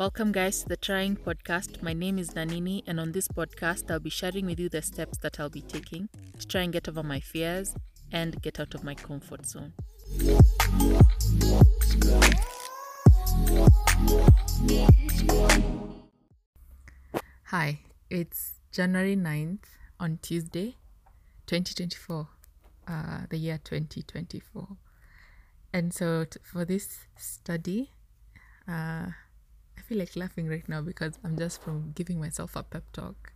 Welcome, guys, to the Trying Podcast. My name is Nanini, and on this podcast, I'll be sharing with you the steps that I'll be taking to try and get over my fears and get out of my comfort zone. Hi, it's January 9th on Tuesday, 2024, uh, the year 2024. And so, t- for this study, uh, feel like laughing right now because I'm just from giving myself a pep talk.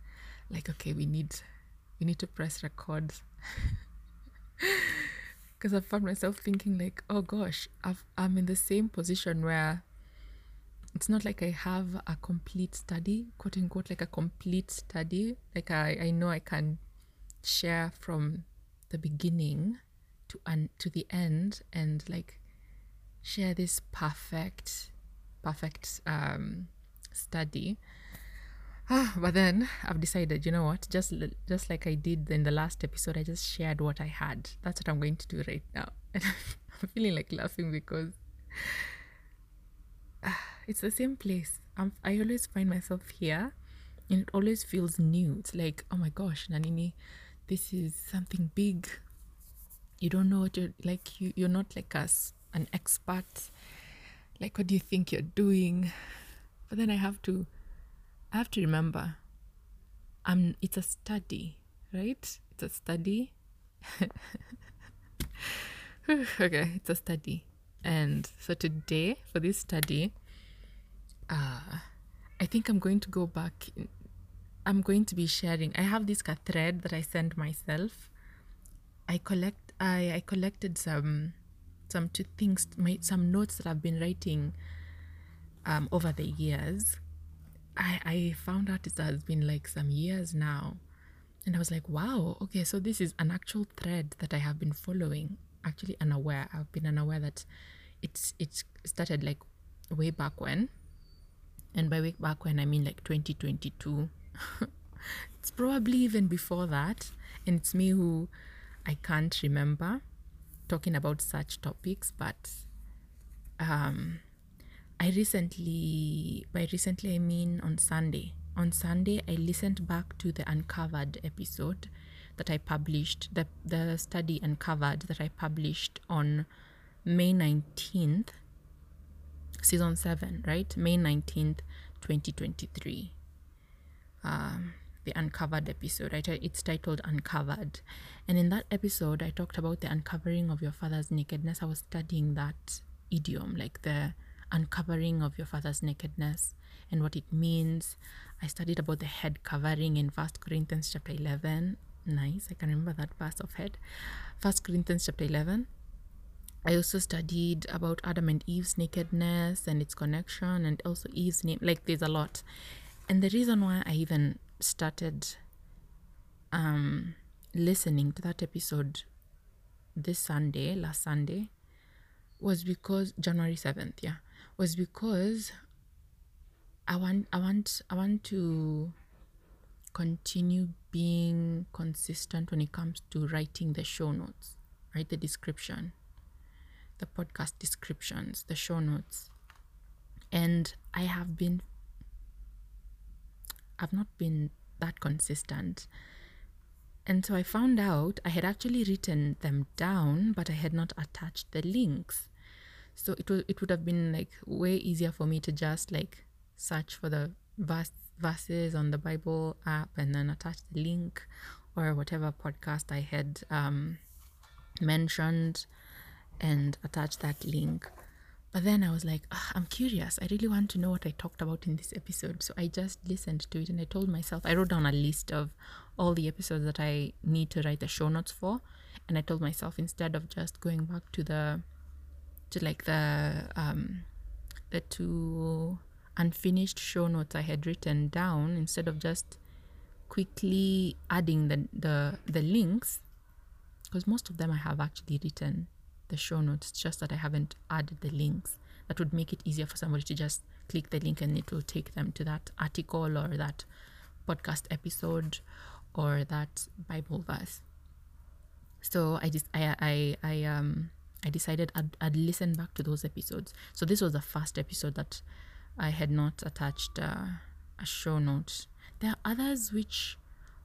Like, okay, we need we need to press record. Because I found myself thinking like, oh gosh, I've, I'm in the same position where it's not like I have a complete study, quote unquote, like a complete study. Like I, I know I can share from the beginning to un- to the end and like share this perfect perfect um, study. Ah, but then I've decided, you know what? Just just like I did in the last episode, I just shared what I had. That's what I'm going to do right now. And I'm feeling like laughing because ah, it's the same place. I'm, I always find myself here, and it always feels new. It's like, oh my gosh, Nanini, this is something big. You don't know what you're like. You you're not like us, an expert like what do you think you're doing? But then i have to i have to remember i'm it's a study right? It's a study. Okay it's a study. And so today for this study uh i think i'm going to go back i'm going to be sharing i have this thread that i send myself. I collect i i collected some some two things my some notes that i've been writing um over the years. I i found out it has been like some years now. And i was like wow okay so this is an actual thread that i have been following. Actually unaware i've been unaware that it's it's started like way back when. And by way back when i mean like 2022 it's probably even before that. And it's me who i can't remember talking about such topics, but um, I recently, by recently I mean on Sunday. On Sunday, I listened back to the Uncovered episode that I published, the, the study Uncovered that I published on May 19th, season 7, right? May 19th, 2023. Um, the uncovered episode. Right? It's titled Uncovered. And in that episode, I talked about the uncovering of your father's nakedness. I was studying that idiom, like the uncovering of your father's nakedness and what it means. I studied about the head covering in First Corinthians chapter 11. Nice, I can remember that verse of head. First Corinthians chapter 11. I also studied about Adam and Eve's nakedness and its connection, and also Eve's name. Like, there's a lot. And the reason why I even started um, listening to that episode this Sunday, last Sunday, was because January seventh, yeah, was because I want, I want, I want to continue being consistent when it comes to writing the show notes, right? The description, the podcast descriptions, the show notes, and I have been I've not been that consistent. And so I found out I had actually written them down, but I had not attached the links. So it was it would have been like way easier for me to just like search for the verse, verses on the Bible app and then attach the link or whatever podcast I had um, mentioned and attach that link. But then I was like, "Ah, I'm curious. I really want to know what I talked about in this episode. So I just listened to it and I told myself, I wrote down a list of all the episodes that I need to write the show notes for. And I told myself, instead of just going back to the, to like the, um, the two unfinished show notes I had written down, instead of just quickly adding the, the, the links, because most of them I have actually written the show notes. Just that I haven't added the links. That would make it easier for somebody to just click the link and it will take them to that article or that podcast episode or that Bible verse. So I just I I I um I decided I'd, I'd listen back to those episodes. So this was the first episode that I had not attached uh, a show note. There are others which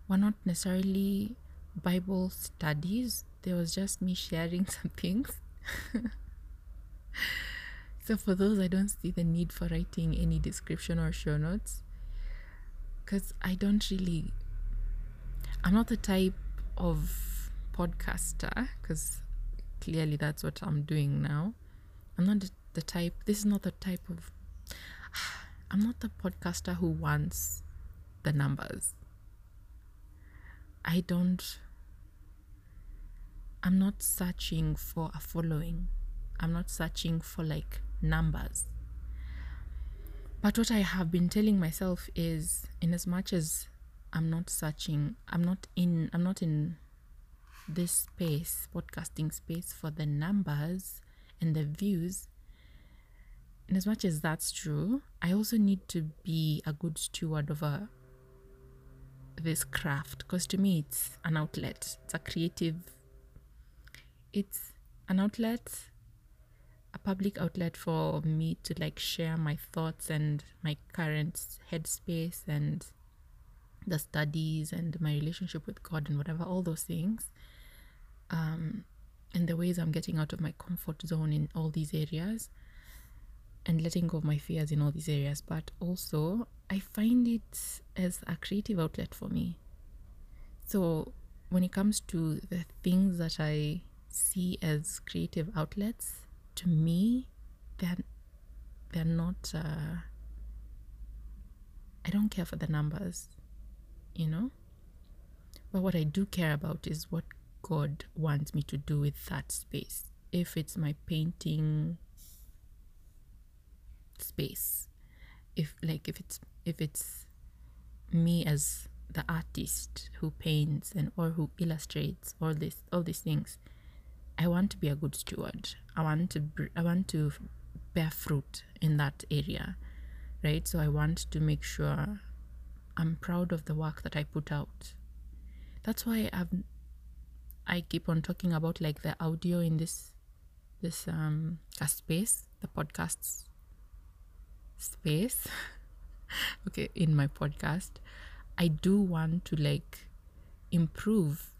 were not necessarily Bible studies. There was just me sharing some things. so for those, I don't see the need for writing any description or show notes because I don't really. I'm not the type of podcaster because clearly that's what I'm doing now. I'm not the, the type. This is not the type of. I'm not the podcaster who wants the numbers. I don't. I'm not searching for a following. I'm not searching for like numbers. But what I have been telling myself is, in as much as I'm not searching, I'm not in, I'm not in this space, podcasting space for the numbers and the views. And as much as that's true, I also need to be a good steward of a, this craft because to me it's an outlet. It's a creative. It's an outlet, a public outlet for me to like share my thoughts and my current headspace and the studies and my relationship with God and whatever, all those things um, and the ways I'm getting out of my comfort zone in all these areas and letting go of my fears in all these areas. But also, I find it as a creative outlet for me. So, when it comes to the things that I see as creative outlets, to me, they're, they're not, uh, I don't care for the numbers, you know? But what I do care about is what God wants me to do with that space. If it's my painting space, if like if it's if it's me as the artist who paints and or who illustrates all this all these things, I want to be a good steward. I want to I want to bear fruit in that area, right? So I want to make sure I'm proud of the work that I put out. That's why I've I keep on talking about like the audio in this this um a space, the podcasts space. okay, in my podcast, I do want to like improve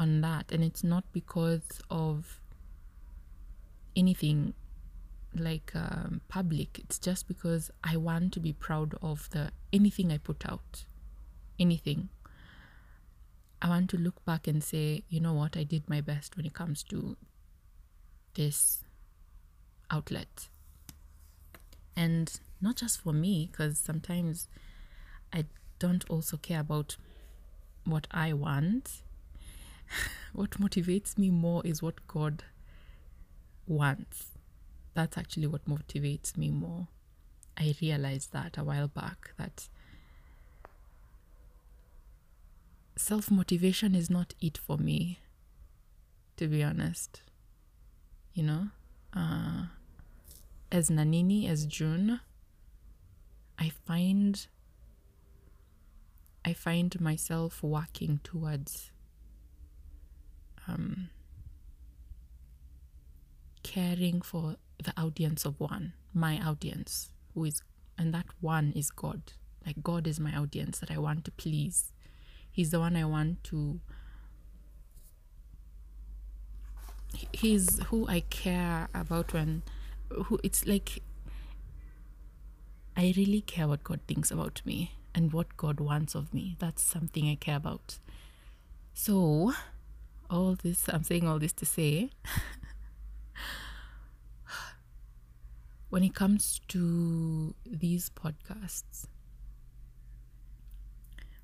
on that, and it's not because of anything like um, public. It's just because I want to be proud of the anything I put out, anything I want to look back and say, you know what, I did my best when it comes to this outlet. And not just for me, because sometimes I don't also care about what I want. what motivates me more is what God wants. That's actually what motivates me more. I realized that a while back that self motivation is not it for me, to be honest. You know, uh, as Nanini, as June, I find I find myself working towards um, caring for the audience of one, my audience, who is, and that one is God. Like God is my audience that I want to please he's the one I want to he's who I care about when who it's like I really care what God thinks about me and what God wants of me. That's something I care about. So, all this, I'm saying all this to say, when it comes to these podcasts,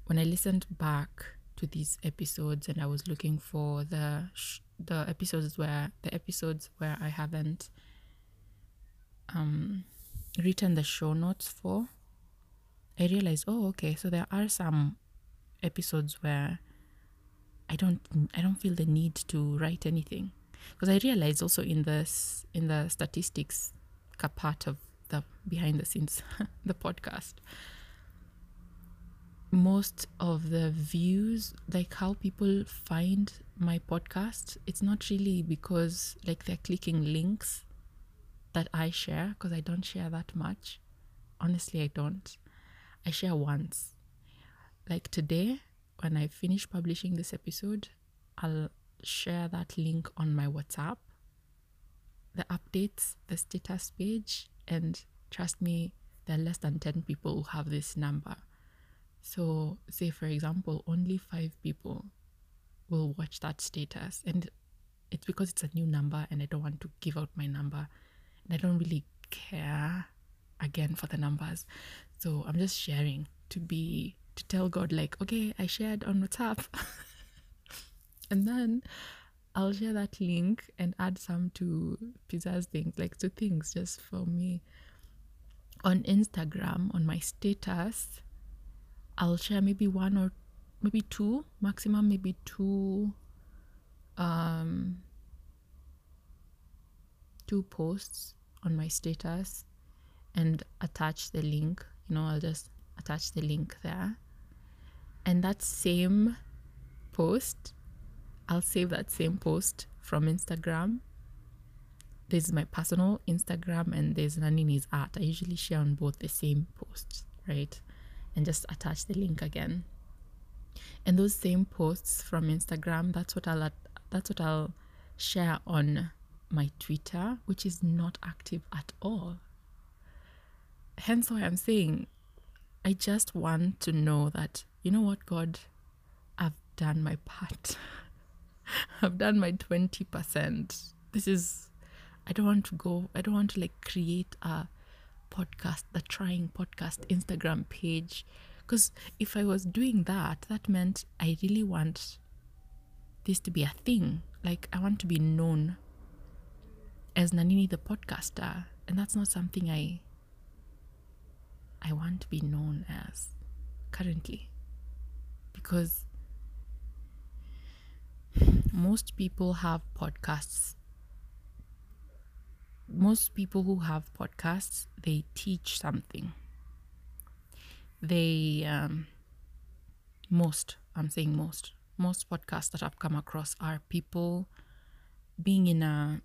when I listened back to these episodes and I was looking for the sh- the episodes where the episodes where I haven't um, written the show notes for, I realized, oh, okay, so there are some episodes where I don't I don't feel the need to write anything because I realized also in this in the statistics part of the behind the scenes the podcast most of the views like how people find my podcast it's not really because like they're clicking links that i share because i don't share that much Honestly, I don't. I share once. Like today, when I finish publishing this episode, I'll share that link on my WhatsApp, the updates, the status page, and trust me, there are less than 10 people who have this number. So, say for example, only five people will watch that status, and it's because it's a new number, and I don't want to give out my number, and I don't really care again for the numbers. So, I'm just sharing to be to tell God, like, okay, I shared on WhatsApp. and then I'll share that link and add some to Pizza's things, like two things just for me. On Instagram, on my status, I'll share maybe one or maybe two, maximum maybe two um two posts on my status and attach the link. You know, I'll just attach the link there. And that same post, I'll save that same post from Instagram. This is my personal Instagram and there's Nanini's art. I usually share on both the same posts, right? And just attach the link again. And those same posts from Instagram, that's what I'll that's what I'll share on my Twitter, which is not active at all. Hence why I'm saying I just want to know that you know what, God, I've done my part. I've done my 20%. This is, I don't want to go, I don't want to like create a podcast, the trying podcast Instagram page. Because if I was doing that, that meant I really want this to be a thing. Like, I want to be known as Nanini the podcaster. And that's not something I I want to be known as currently because most people have podcasts. Most people who have podcasts they teach something. They um, most i'm saying most most podcasts that i've come across are people being in a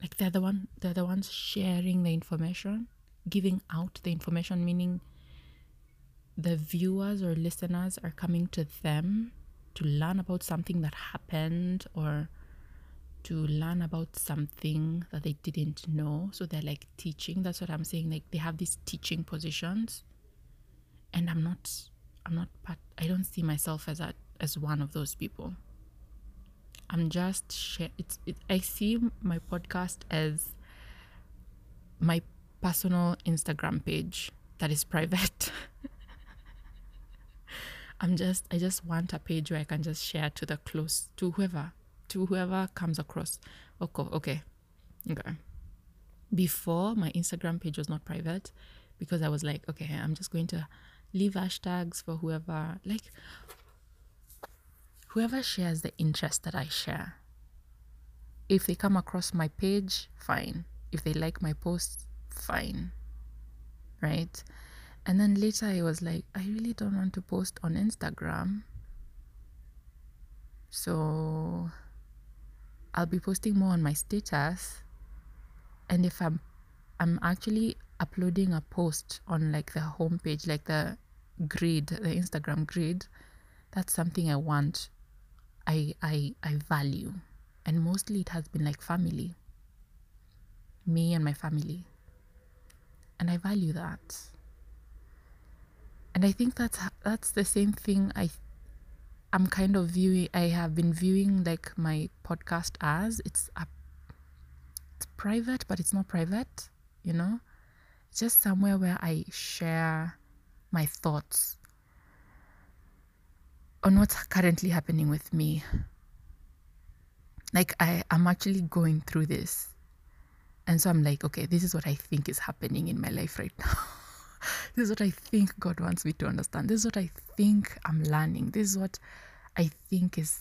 like they're the one they're the ones sharing the information giving out the information meaning the viewers or listeners are coming to them to learn about something that happened or to learn about something that they didn't know. So they're like teaching. That's what I'm saying. Like they have these teaching positions. And I'm not I'm not part I don't see myself as a as one of those people. I'm just it's it, I see my podcast as my personal Instagram page that is private. I'm just I just want a page where I can just share to the close to whoever to whoever comes across. Oh, okay, okay. Okay. Before my Instagram page was not private because I was like, okay, I'm just going to leave hashtags for whoever like whoever shares the interest that I share. If they come across my page, fine. If they like my posts, fine. Right? And then later I was like, I really don't want to post on Instagram. So I'll be posting more on my status. And if I'm I'm actually uploading a post on like the homepage, like the grid, the Instagram grid, that's something I want. I I I value. And mostly it has been like family. Me and my family. And I value that and I think that's that's the same thing I I'm kind of viewing I have been viewing like my podcast as it's a it's private but it's not private, you know? It's just somewhere where I share my thoughts on what's currently happening with me. Like I I'm actually going through this. And so I'm like, okay, this is what I think is happening in my life right now. this is what I think God wants me to understand. This is what I think I'm learning. This is what I think is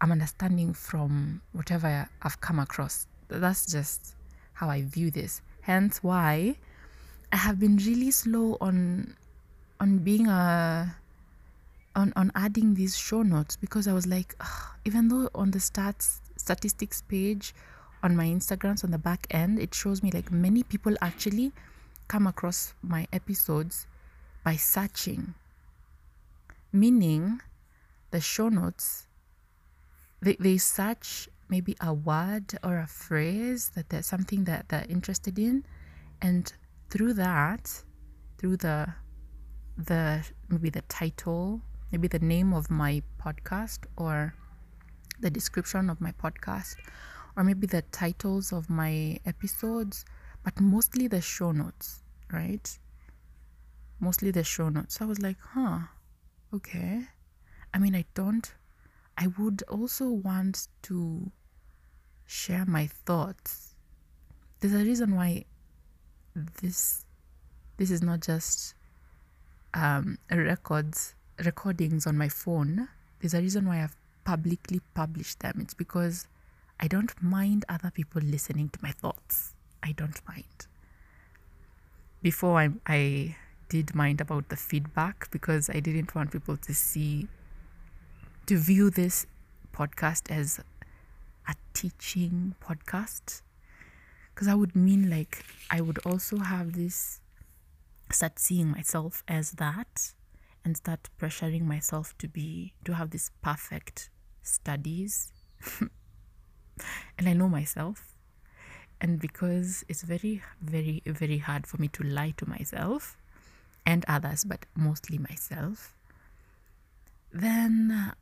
I'm understanding from whatever I've come across. That's just how I view this. Hence why I have been really slow on on being a on on adding these show notes because I was like, even though on the stats statistics page on my Instagrams on the back end, it shows me like many people actually come across my episodes by searching. Meaning, the show notes, they, they search maybe a word or a phrase that there's something that they're interested in. And through that, through the the maybe the title, maybe the name of my podcast or the description of my podcast or maybe the titles of my episodes, but mostly the show notes, right? Mostly the show notes. So I was like, huh, okay. I mean, I don't, I would also want to share my thoughts. There's a reason why this this is not just um, records recordings on my phone. There's a reason why I've publicly published them. It's because I don't mind other people listening to my thoughts. I don't mind. Before I, I did mind about the feedback because I didn't want people to see, to view this podcast as a teaching podcast. Because I would mean like I would also have this, start seeing myself as that and start pressuring myself to be, to have this perfect studies. and I know myself. And because it's very, very, very hard for me to lie to myself and others, but mostly myself, then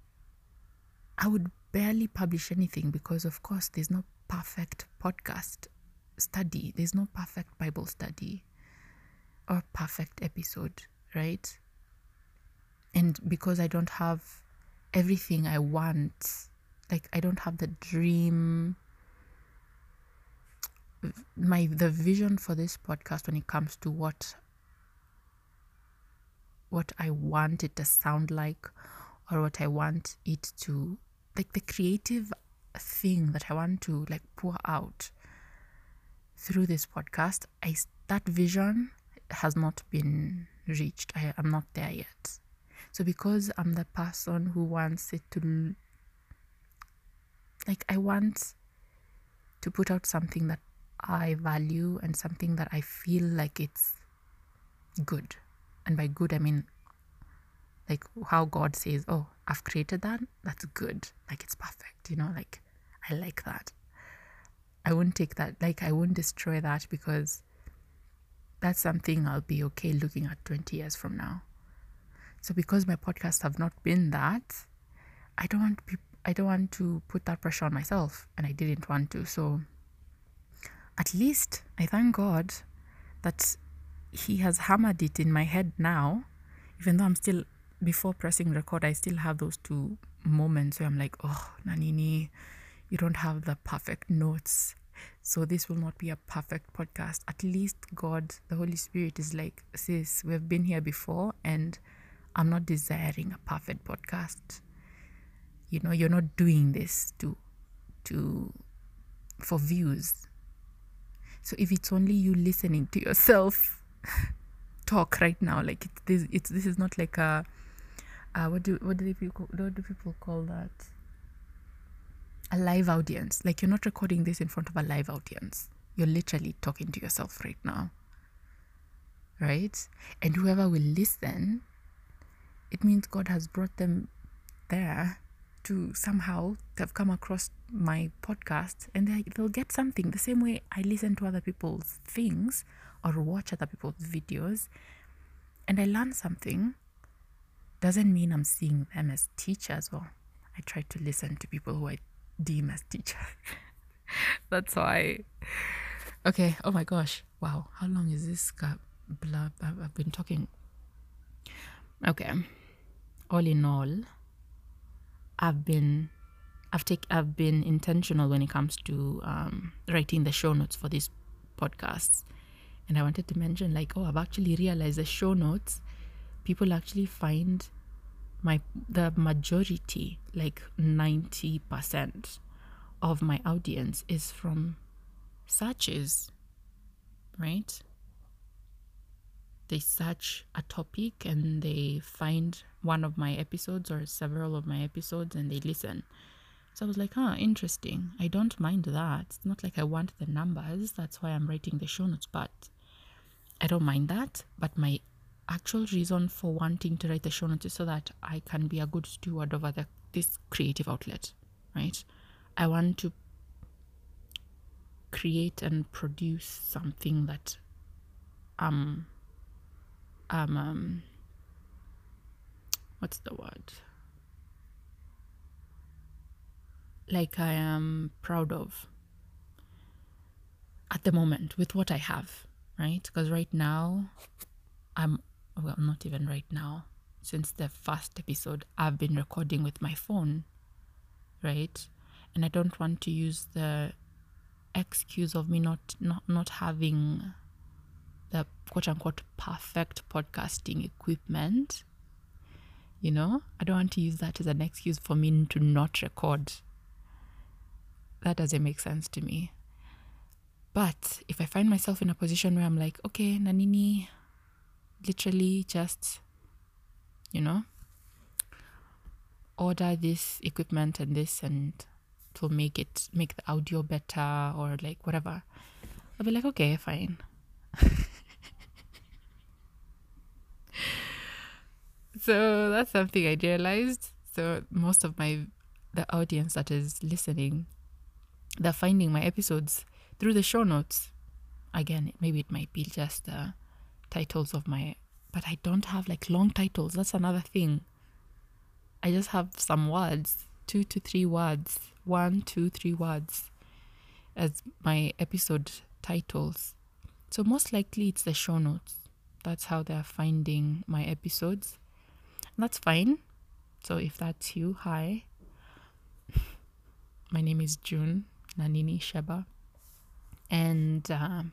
I would barely publish anything because, of course, there's no perfect podcast study, there's no perfect Bible study or perfect episode, right? And because I don't have everything I want like I don't have the dream my the vision for this podcast when it comes to what what I want it to sound like or what I want it to like the creative thing that I want to like pour out through this podcast I that vision has not been reached. I am not there yet. So because I'm the person who wants it to like I want to put out something that I value and something that I feel like it's good. And by good, I mean like how God says, Oh, I've created that. That's good. Like it's perfect. You know, like I like that. I won't take that. Like I won't destroy that because that's something I'll be okay looking at 20 years from now. So because my podcasts have not been that, I don't want I don't want to put that pressure on myself, and I didn't want to. So, at least I thank God that He has hammered it in my head now, even though I'm still, before pressing record, I still have those two moments where I'm like, oh, Nanini, you don't have the perfect notes. So, this will not be a perfect podcast. At least God, the Holy Spirit, is like, sis, we've been here before, and I'm not desiring a perfect podcast you know you're not doing this to to for views so if it's only you listening to yourself talk right now like it's this it's this is not like a uh, what do what do people what do people call that? A live audience. Like you're not recording this in front of a live audience. You're literally talking to yourself right now. Right? And whoever will listen it means god has brought them there to somehow have come across my podcast and they, they'll get something the same way I listen to other people's things or watch other people's videos and I learn something doesn't mean I'm seeing them as teachers or I try to listen to people who I deem as teachers. That's why. Okay. Oh my gosh. Wow. How long is this? Blah, I've been talking. Okay. All in all, I've been I've take I've been intentional when it comes to um, writing the show notes for these podcasts, and I wanted to mention like oh I've actually realized the show notes people actually find my the majority like ninety percent of my audience is from searches, right? they search a topic and they find one of my episodes or several of my episodes and they listen. So I was like, huh, interesting. I don't mind that. It's not like I want the numbers. That's why I'm writing the show notes, but I don't mind that. But my actual reason for wanting to write the show notes is so that I can be a good steward over the, this creative outlet, right? I want to create and produce something that um um um what's the word like I am proud of at the moment with what I have, right? Because right now, I'm, well, not even right now, since the first episode, I've been recording with my phone, right? And I don't want to use the excuse of me not not not having the quote unquote perfect podcasting equipment you know i don't want to use that as an excuse for me to not record that doesn't make sense to me. But if I find myself in a position where I'm like, okay, Nanini, literally just, you know, order this equipment and this and to make it make the audio better or like whatever. I'll be like, okay, fine. so that's something I realized. So most of my the audience that is listening they're finding my episodes through the show notes. Again, maybe it might be just the titles of my, but I don't have like long titles. That's another thing. I just have some words, two to three words, one, two, three words as my episode titles. So most likely it's the show notes. That's how they're finding my episodes. That's fine. So if that's you, hi. My name is June. Nanini Sheba. And um,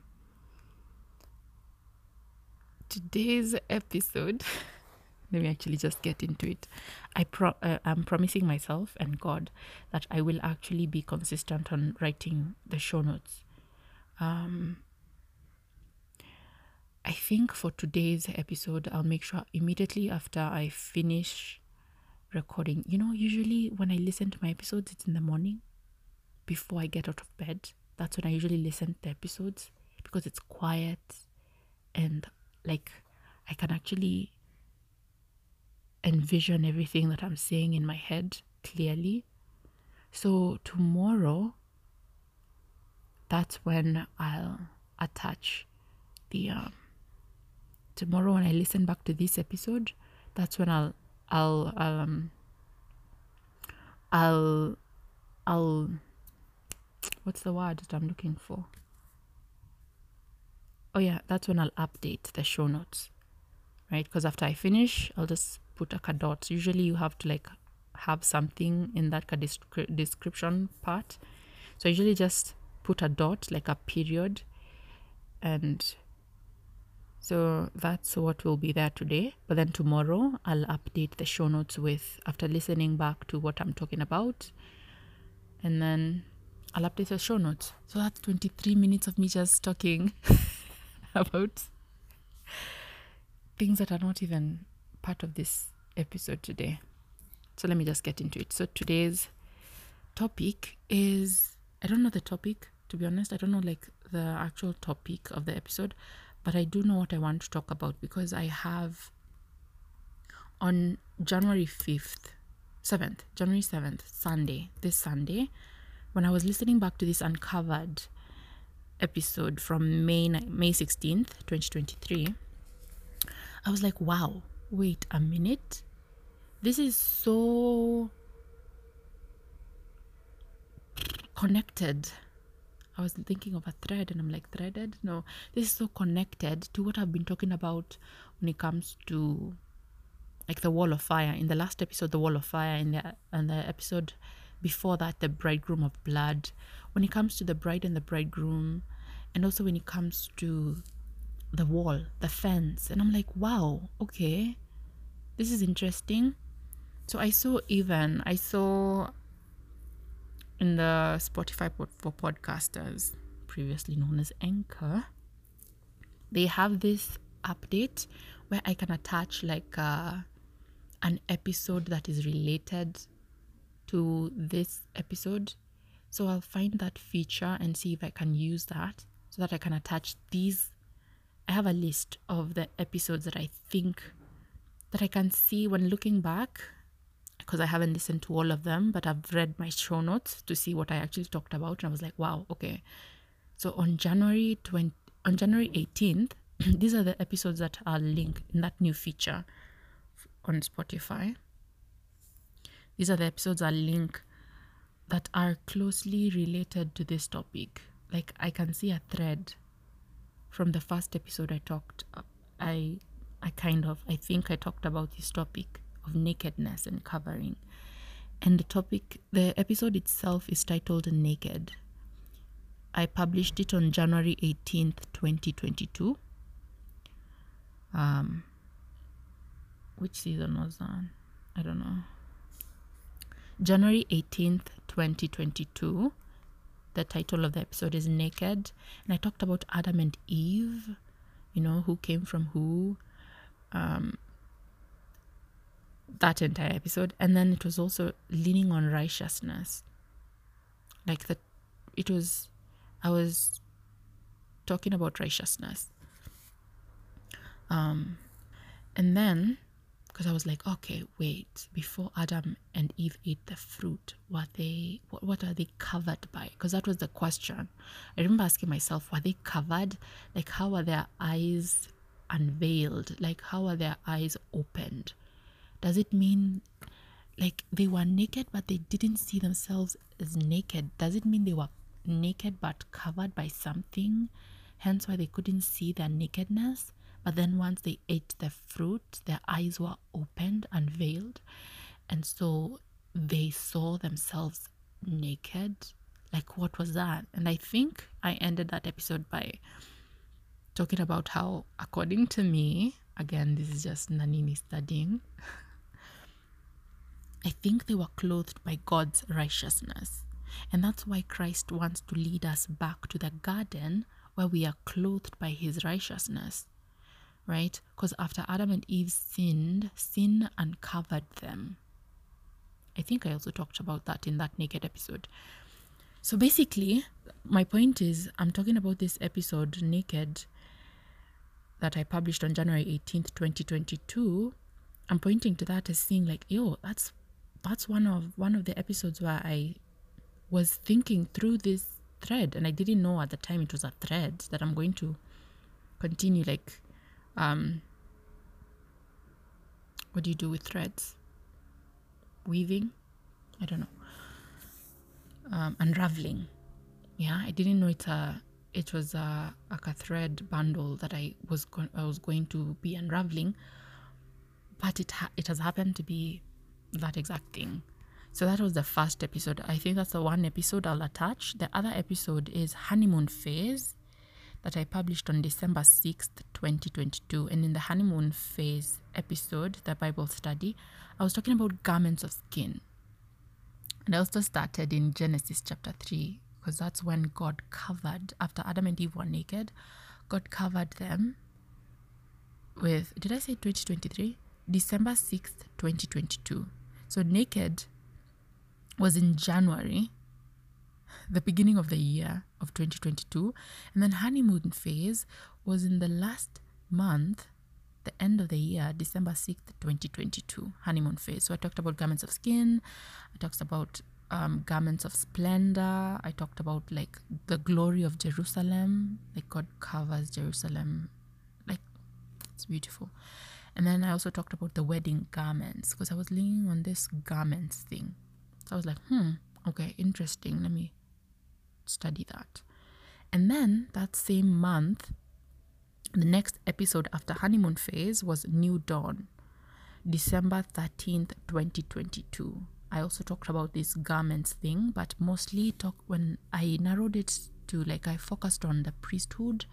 today's episode, let me actually just get into it. I pro- uh, I'm promising myself and God that I will actually be consistent on writing the show notes. Um, I think for today's episode, I'll make sure immediately after I finish recording. You know, usually when I listen to my episodes, it's in the morning before I get out of bed. That's when I usually listen to the episodes because it's quiet and like I can actually envision everything that I'm saying in my head clearly. So tomorrow, that's when I'll attach the um, tomorrow when I listen back to this episode, that's when I'll I'll um I'll I'll what's the word that I'm looking for? Oh, yeah, that's when I'll update the show notes, right? Because after I finish, I'll just put a dot. Usually, you have to like have something in that description part. So, I usually just put a dot, like a period, and so that's what will be there today. But then tomorrow, I'll update the show notes with after listening back to what I'm talking about. And then I'll update the show notes. So that's 23 minutes of me just talking about things that are not even part of this episode today. So let me just get into it. So today's topic is I don't know the topic, to be honest. I don't know like the actual topic of the episode, but I do know what I want to talk about because I have on January 5th, 7th, January 7th, Sunday, this Sunday, when I was listening back to this uncovered episode from May May 16th, 2023, I was like, wow, wait a minute. This is so connected. I was thinking of a thread and I'm like, threaded? No, this is so connected to what I've been talking about when it comes to like the wall of fire. In the last episode, the wall of fire, in the and the episode before that the bridegroom of blood. When it comes to the bride and the bridegroom and also when it comes to the wall the fence. And i'm like wow okay. This is interesting. So i saw even i saw in the spotify for podcasters previously known as anchor they have this update where i can attach like uh, an episode that is related to this episode. So I'll find that feature and see if I can use that so that I can attach these. I have a list of the episodes that I think that I can see when looking back because I haven't listened to all of them, but I've read my show notes to see what I actually talked about. And I was like, wow, okay. So on January 20, on January 18th, these are the episodes that are linked in that new feature on Spotify. These are the episodes that link that are closely related to this topic. Like I can see a thread from the first episode I talked I I kind of I think I talked about this topic of nakedness and covering. And the topic the episode itself is titled Naked. I published it on January 18th, 2022. Um which season was that? I don't know. January 18th, 2022. The title of the episode is Naked. And I talked about Adam and Eve, you know, who came from who. Um, that entire episode. And then it was also leaning on righteousness. Like that, it was, I was talking about righteousness. Um, and then because I was like, okay, wait, before Adam and Eve ate the fruit, were they what, what are they covered by? Because that was the question. I remember asking myself, were they covered? Like how are their eyes unveiled? Like how are their eyes opened? Does it mean like they were naked but they didn't see themselves as naked? Does it mean they were naked but covered by something? Hence why they couldn't see their nakedness? But then once they ate the fruit, their eyes were opened, unveiled. And so they saw themselves naked. Like, what was that? And I think I ended that episode by talking about how, according to me, again, this is just Nanini studying, I think they were clothed by God's righteousness. And that's why Christ wants to lead us back to the garden where we are clothed by his righteousness right? Because after Adam and Eve sinned, sin uncovered them. I think I also talked about that in that naked episode. So basically, my point is I'm talking about this episode, Naked, that I published on January 18th, 2022. I'm pointing to that as seeing like, yo, that's that's one of one of the episodes where I was thinking through this thread and I didn't know at the time it was a thread that I'm going to continue like um, what do you do with threads? Weaving? I don't know. Um, unraveling. Yeah, I didn't know it. Uh, it was a like a thread bundle that I was go- I was going to be unraveling, but it ha- it has happened to be that exact thing. So that was the first episode. I think that's the one episode I'll attach. The other episode is honeymoon phase that I published on December 6th, 2022. And in the honeymoon phase episode, the Bible study, I was talking about garments of skin. And I also started in Genesis chapter 3, because that's when God covered, after Adam and Eve were naked, God covered them with, did I say 2023? December 6th, 2022. So naked was in January the beginning of the year of 2022. And then honeymoon phase was in the last month, the end of the year, December 6th, 2022, honeymoon phase. So I talked about garments of skin, I talked about um, garments of splendor, I talked about like the glory of Jerusalem, like God covers Jerusalem, like it's beautiful. And then I also talked about the wedding garments because I was leaning on this garments thing. So I was like, hmm, okay, interesting. Let me study that. And then that same month, the next episode after honeymoon phase was New Dawn, December 13th, 2022. I also talked about this garments thing, but mostly talk when I narrowed it to like I focused on the priesthood,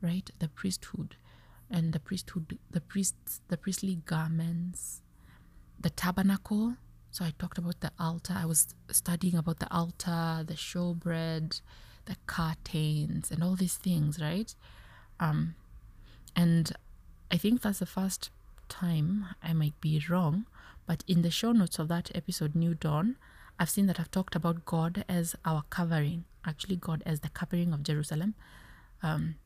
right? The priesthood and the priesthood, the priests, the priestly garments, the tabernacle, so I talked about the altar. I was studying about the altar, the showbread, the curtains, and all these things, right? Um, and I think that's the first time I might be wrong, But in the show notes of that episode, New Dawn, I've seen that I've talked about God as our covering, actually, God as the covering of Jerusalem. Um,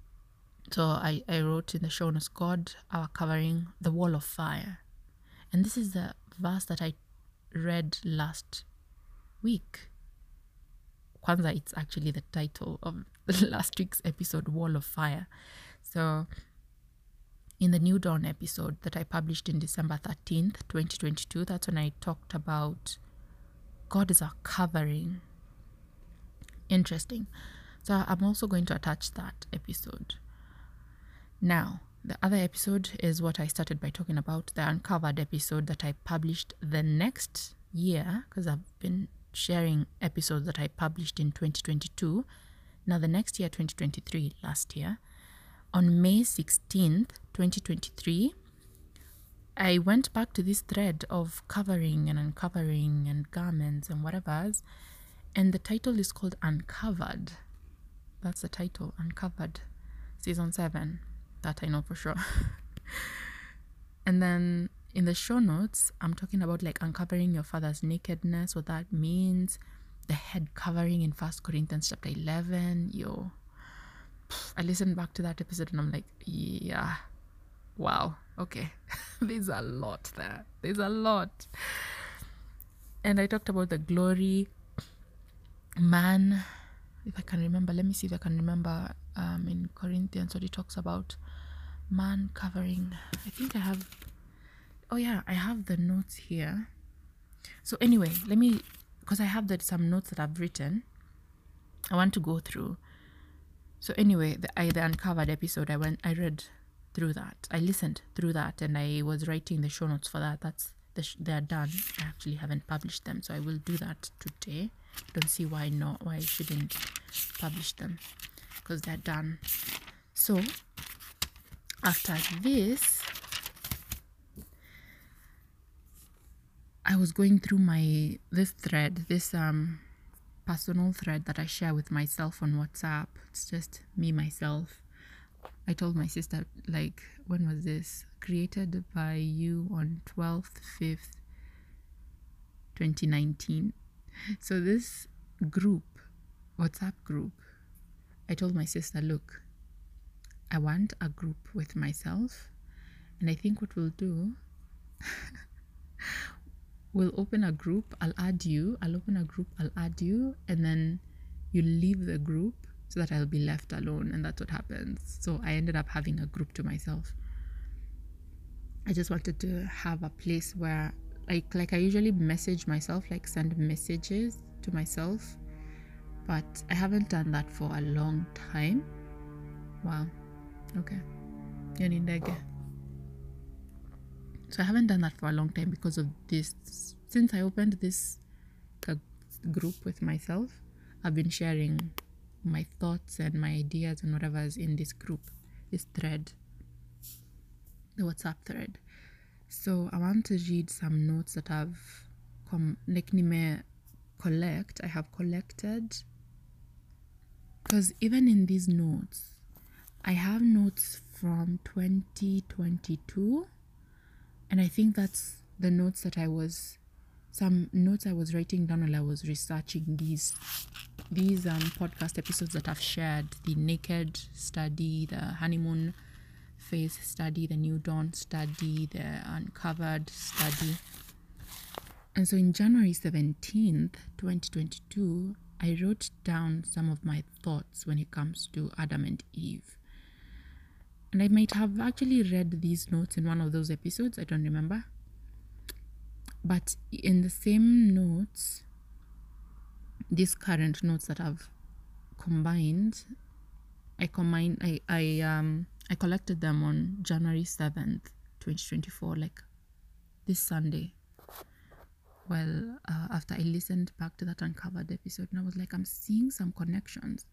so I, I wrote in the show notes, God, our covering, the wall of fire. And this is the verse that I read last week. Kwanzaa, it's actually the title of last week's episode, Wall of Fire. So, in the New Dawn episode that I published in December 13th, 2022, that's when I talked about God is our covering. Interesting. So, I'm also going to attach that episode. Now, the other episode is what I started by talking about the uncovered episode that I published the next year because I've been sharing episodes that I published in 2022. Now, the next year, 2023, last year, on May 16th, 2023, I went back to this thread of covering and uncovering and garments and whatever's, and the title is called Uncovered. That's the title, Uncovered, season 7. That I know for sure. and then in the show notes, I'm talking about like uncovering your father's nakedness, what that means, the head covering in First Corinthians chapter 11. Yo, I listened back to that episode and I'm like, yeah, wow, okay. There's a lot there. There's a lot. And I talked about the glory, man. If I can remember, let me see if I can remember um, in Corinthians what he talks about man covering. I think I have. Oh yeah, I have the notes here. So anyway, let me because I have that some notes that I've written. I want to go through. So anyway, the I the uncovered episode. I went. I read through that. I listened through that, and I was writing the show notes for that. That's the sh- they are done. I actually haven't published them, so I will do that today. Don't see why not. Why I shouldn't publish them because they're done. So after this, I was going through my this thread, this um personal thread that I share with myself on WhatsApp. It's just me myself. I told my sister like when was this created by you on 12th 5th 2019. So this group, WhatsApp group, I told my sister, look, I want a group with myself. And I think what we'll do, we'll open a group, I'll add you, I'll open a group, I'll add you, and then you leave the group so that I'll be left alone. And that's what happens. So I ended up having a group to myself. I just wanted to have a place where like like I usually message myself, like send messages to myself. But I haven't done that for a long time. Wow. Okay. Yani ndege. So I haven't done that for a long time because of this. Since I opened this group with myself, I've been sharing my thoughts and my ideas and whatever is in this group, this thread, the WhatsApp thread. So I want to read some notes that I've com- like collect. I have collected because even in these notes, I have notes from 2022, and I think that's the notes that I was some notes I was writing down while I was researching these these um podcast episodes that I've shared the naked study, the honeymoon phase study, the new dawn study, the uncovered study. And so in January 17th, 2022, I wrote down some of my thoughts when it comes to Adam and Eve. And I might have actually read these notes in one of those episodes, I don't remember. But in the same notes, these current notes that I've combined, I combined I, I um I collected them on January 7th, 2024, like this Sunday. Well, uh, after I listened back to that uncovered episode, and I was like, I'm seeing some connections.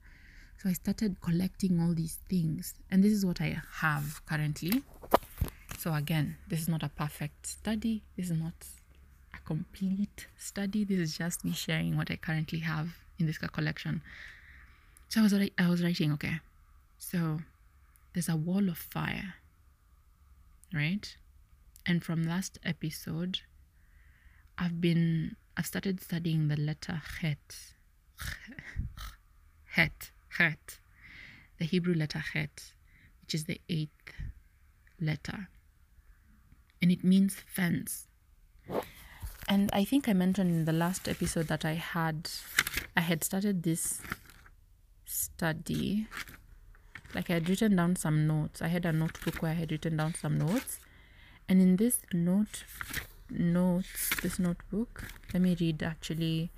So I started collecting all these things, and this is what I have currently. So, again, this is not a perfect study, this is not a complete study. This is just me sharing what I currently have in this collection. So I was I was writing, okay. So there's a wall of fire, right? And from last episode, I've been I've started studying the letter Het. Het. Het. The Hebrew letter Het, which is the eighth letter. And it means fence. And I think I mentioned in the last episode that I had I had started this study. Like I had written down some notes. I had a notebook where I had written down some notes. And in this note notes, this notebook, let me read actually.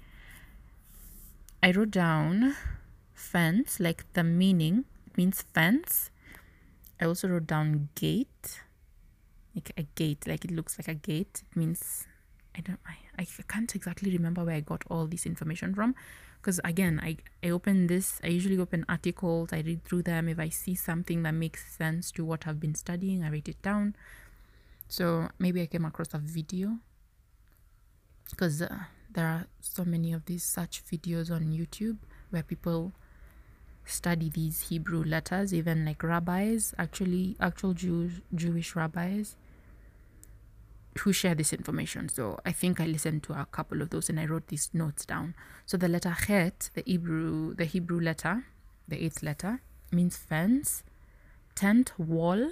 I wrote down fence, like the meaning. Means fence. I also wrote down gate. Like a gate, like it looks like a gate. It means I don't I, I can't exactly remember where I got all this information from because again I, I open this i usually open articles i read through them if i see something that makes sense to what i've been studying i write it down so maybe i came across a video because uh, there are so many of these such videos on youtube where people study these hebrew letters even like rabbis actually actual Jew, jewish rabbis who share this information. So I think I listened to a couple of those and I wrote these notes down. So the letter Het, the Hebrew, the Hebrew letter, the eighth letter, means fence, tent wall,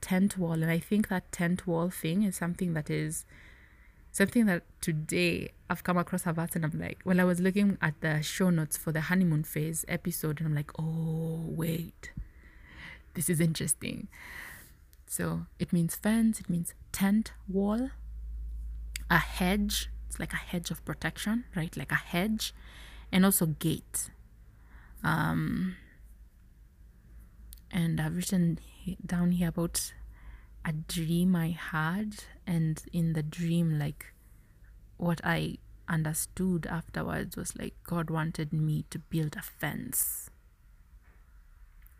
tent wall. And I think that tent wall thing is something that is something that today I've come across about and I'm like, well, I was looking at the show notes for the honeymoon phase episode and I'm like, oh, wait, this is interesting. So it means fence, it means tent wall, a hedge. It's like a hedge of protection, right? Like a hedge, and also gate. Um, and I've written down here about a dream I had, and in the dream, like what I understood afterwards was like God wanted me to build a fence.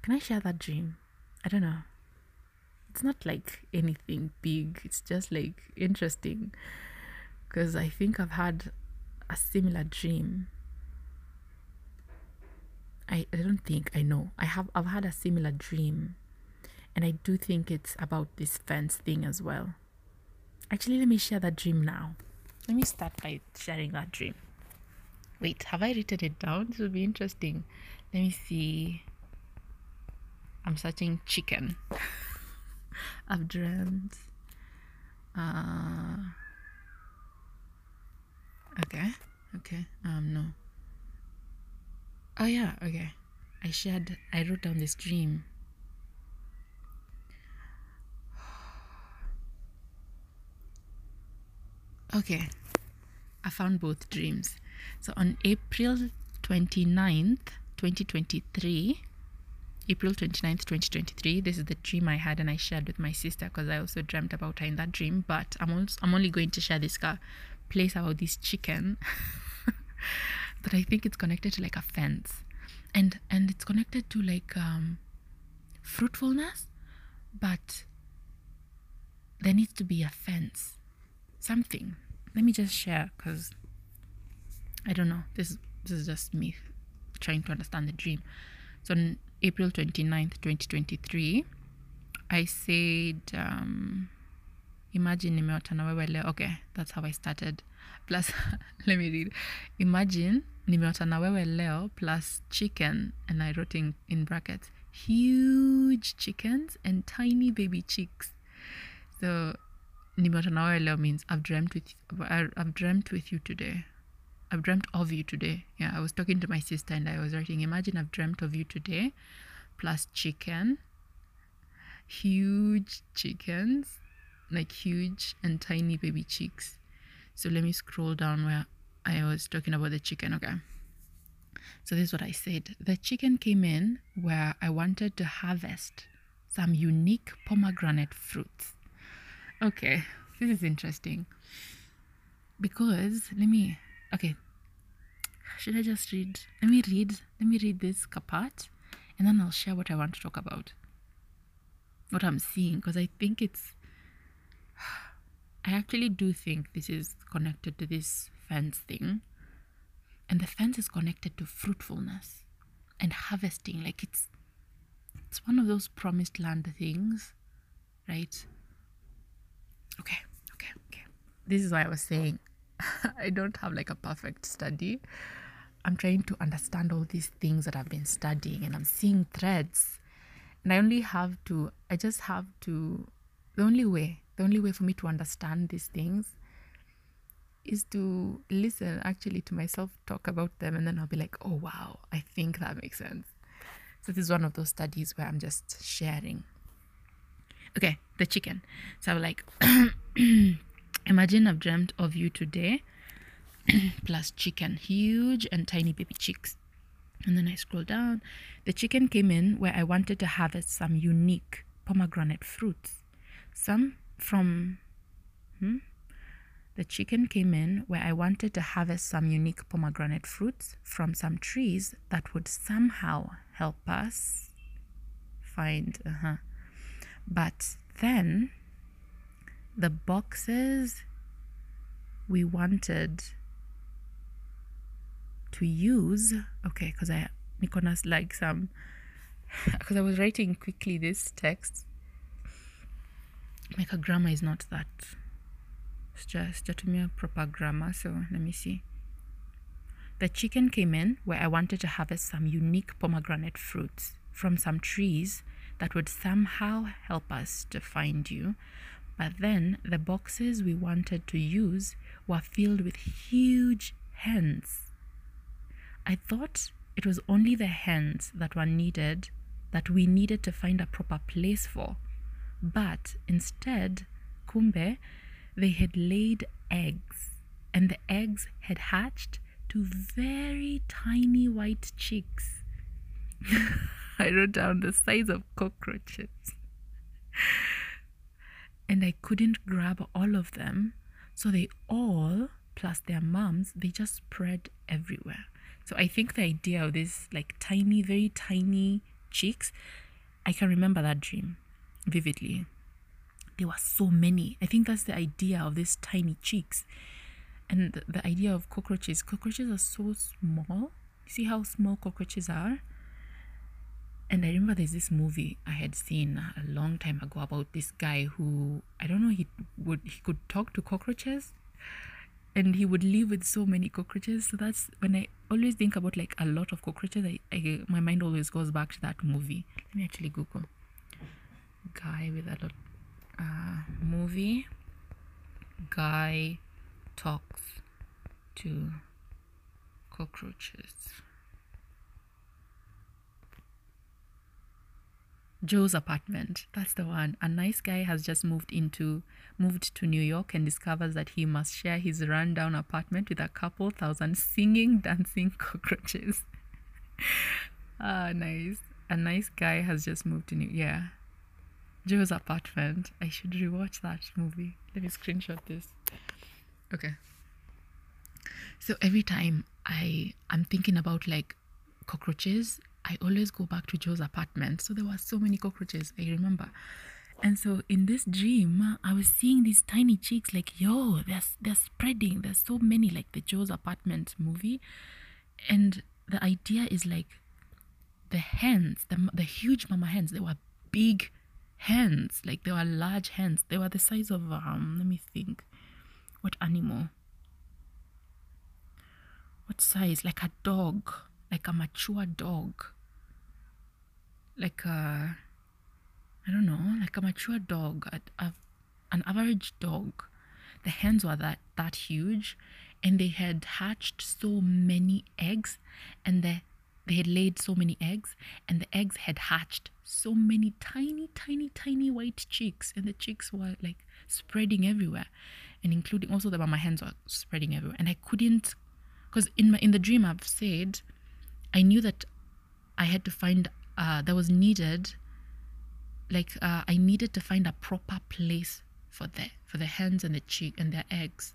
Can I share that dream? I don't know. It's not like anything big. It's just like interesting. Because i think i've had a similar dream. I, I don't think i know. I have i've had a similar dream and i do think it's about this fence thing as well actually let me share that dream now let me start by sharing that dream wait have i written it down this will be interesting let me see i'm searching chicken I've dreamt. Uh, okay, okay. Um, no. Oh yeah, okay. I shared. I wrote down this dream. Okay, I found both dreams. So on April 29th, 2023, April 29th, 2023. This is the dream I had and I shared with my sister because I also dreamt about her in that dream. But I'm, also, I'm only going to share this place about this chicken that I think it's connected to like a fence. And and it's connected to like um, fruitfulness, but there needs to be a fence. Something. Let me just share because I don't know. This this is just me trying to understand the dream. So on April 29th, 2023, I said, um, imagine nimeota na wewe leo. Okay, that's how I started. Plus, let me read. Imagine nimeota na wewe leo plus chicken, and I wrote in, in brackets, huge chickens and tiny baby chicks. So, nimeota leo means I've dreamt with I've dreamt with you today. I've dreamt of you today. Yeah, I was talking to my sister and I was writing, Imagine I've dreamt of you today, plus chicken, huge chickens, like huge and tiny baby chicks. So let me scroll down where I was talking about the chicken. Okay. So this is what I said. The chicken came in where I wanted to harvest some unique pomegranate fruits. Okay, this is interesting. Because let me okay, should I just read? Let me read. Let me read this part, and then I'll share what I want to talk about. What I'm seeing, because I think it's. I actually do think this is connected to this fence thing, and the fence is connected to fruitfulness and harvesting. Like it's, it's one of those promised land things, right? Okay, okay, okay. This is why I was saying I don't have like a perfect study. I'm trying to understand all these things that I've been studying and I'm seeing threads. And I only have to, I just have to, the only way, the only way for me to understand these things is to listen actually to myself talk about them and then I'll be like, oh wow, I think that makes sense. So this is one of those studies where I'm just sharing. Okay, the chicken. So I'm like, imagine I've dreamt of you today plus chicken, huge and tiny baby chicks. And then I scroll down. The chicken came in where I wanted to harvest some unique pomegranate fruits. Some from. Hmm? The chicken came in where I wanted to harvest some unique pomegranate fruits from some trees that would somehow help us find. Uh-huh. But then the boxes we wanted to use okay because i niconas like some because i was writing quickly this text. Like a grammar is not that it's just to me a proper grammar so let me see. The chicken came in where i wanted to harvest some unique pomegranate fruits from some trees that would somehow help us to find you but then the boxes we wanted to use were filled with huge hens I thought it was only the hens that were needed, that we needed to find a proper place for. But instead, kumbe, they had laid eggs, and the eggs had hatched to very tiny white chicks. I wrote down the size of cockroaches. and I couldn't grab all of them, so they all, plus their moms, they just spread everywhere. So I think the idea of this like tiny, very tiny cheeks, I can remember that dream vividly. There were so many. I think that's the idea of these tiny cheeks. And the, the idea of cockroaches. Cockroaches are so small. You see how small cockroaches are? And I remember there's this movie I had seen a long time ago about this guy who I don't know he would he could talk to cockroaches and he would live with so many cockroaches. So that's when I always think about like a lot of cockroaches. I, I my mind always goes back to that movie. Let me actually Google guy with a lot uh, movie. Guy talks to cockroaches. Joe's apartment. That's the one. A nice guy has just moved into moved to New York and discovers that he must share his rundown apartment with a couple thousand singing, dancing cockroaches. ah, nice. A nice guy has just moved to New Yeah. Joe's apartment. I should rewatch that movie. Let me screenshot this. Okay. So every time I I'm thinking about like cockroaches I always go back to Joe's apartment. So there were so many cockroaches, I remember. And so in this dream, I was seeing these tiny cheeks like, yo, they're, they're spreading. There's so many, like the Joe's apartment movie. And the idea is like the hens, the, the huge mama hens, they were big hens. Like they were large hens. They were the size of, um, let me think, what animal? What size? Like a dog, like a mature dog like a I don't know, like a mature dog, a, a, an average dog. The hens were that that huge, and they had hatched so many eggs, and the they had laid so many eggs, and the eggs had hatched so many tiny, tiny, tiny white chicks, and the chicks were like spreading everywhere, and including also the mama hens were spreading everywhere, and I couldn't, because in my in the dream I've said, I knew that I had to find uh, that was needed like uh, i needed to find a proper place for the for the hens and the chick and their eggs.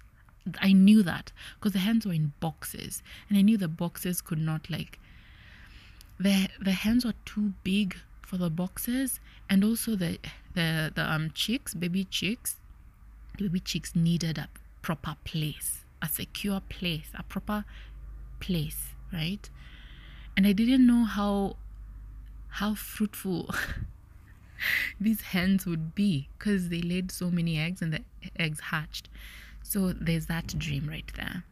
I knew that because the hens were in boxes and i knew the boxes could not like the the hens were too big for the boxes and also the the the um chicks baby chicks baby chicks needed a proper place a secure place a proper place right? And i didn't know how how fruitful these hens would be because they laid so many eggs and the eggs hatched. So there's that dream right there,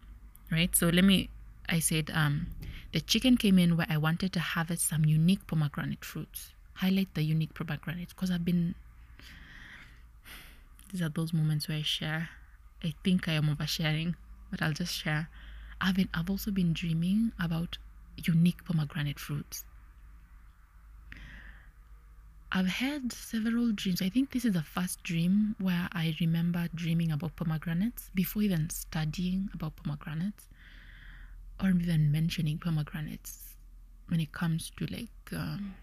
right? So let me, I said, um, the chicken came in where I wanted to harvest some unique pomegranate fruits. Highlight the unique pomegranates because I've been, these are those moments where I share. I think I am oversharing, but I'll just share. I've been, I've also been dreaming about unique pomegranate fruits. I've had several dreams. I think this is the first dream where I remember dreaming about pomegranates before even studying about pomegranates or even mentioning pomegranates when it comes to like um,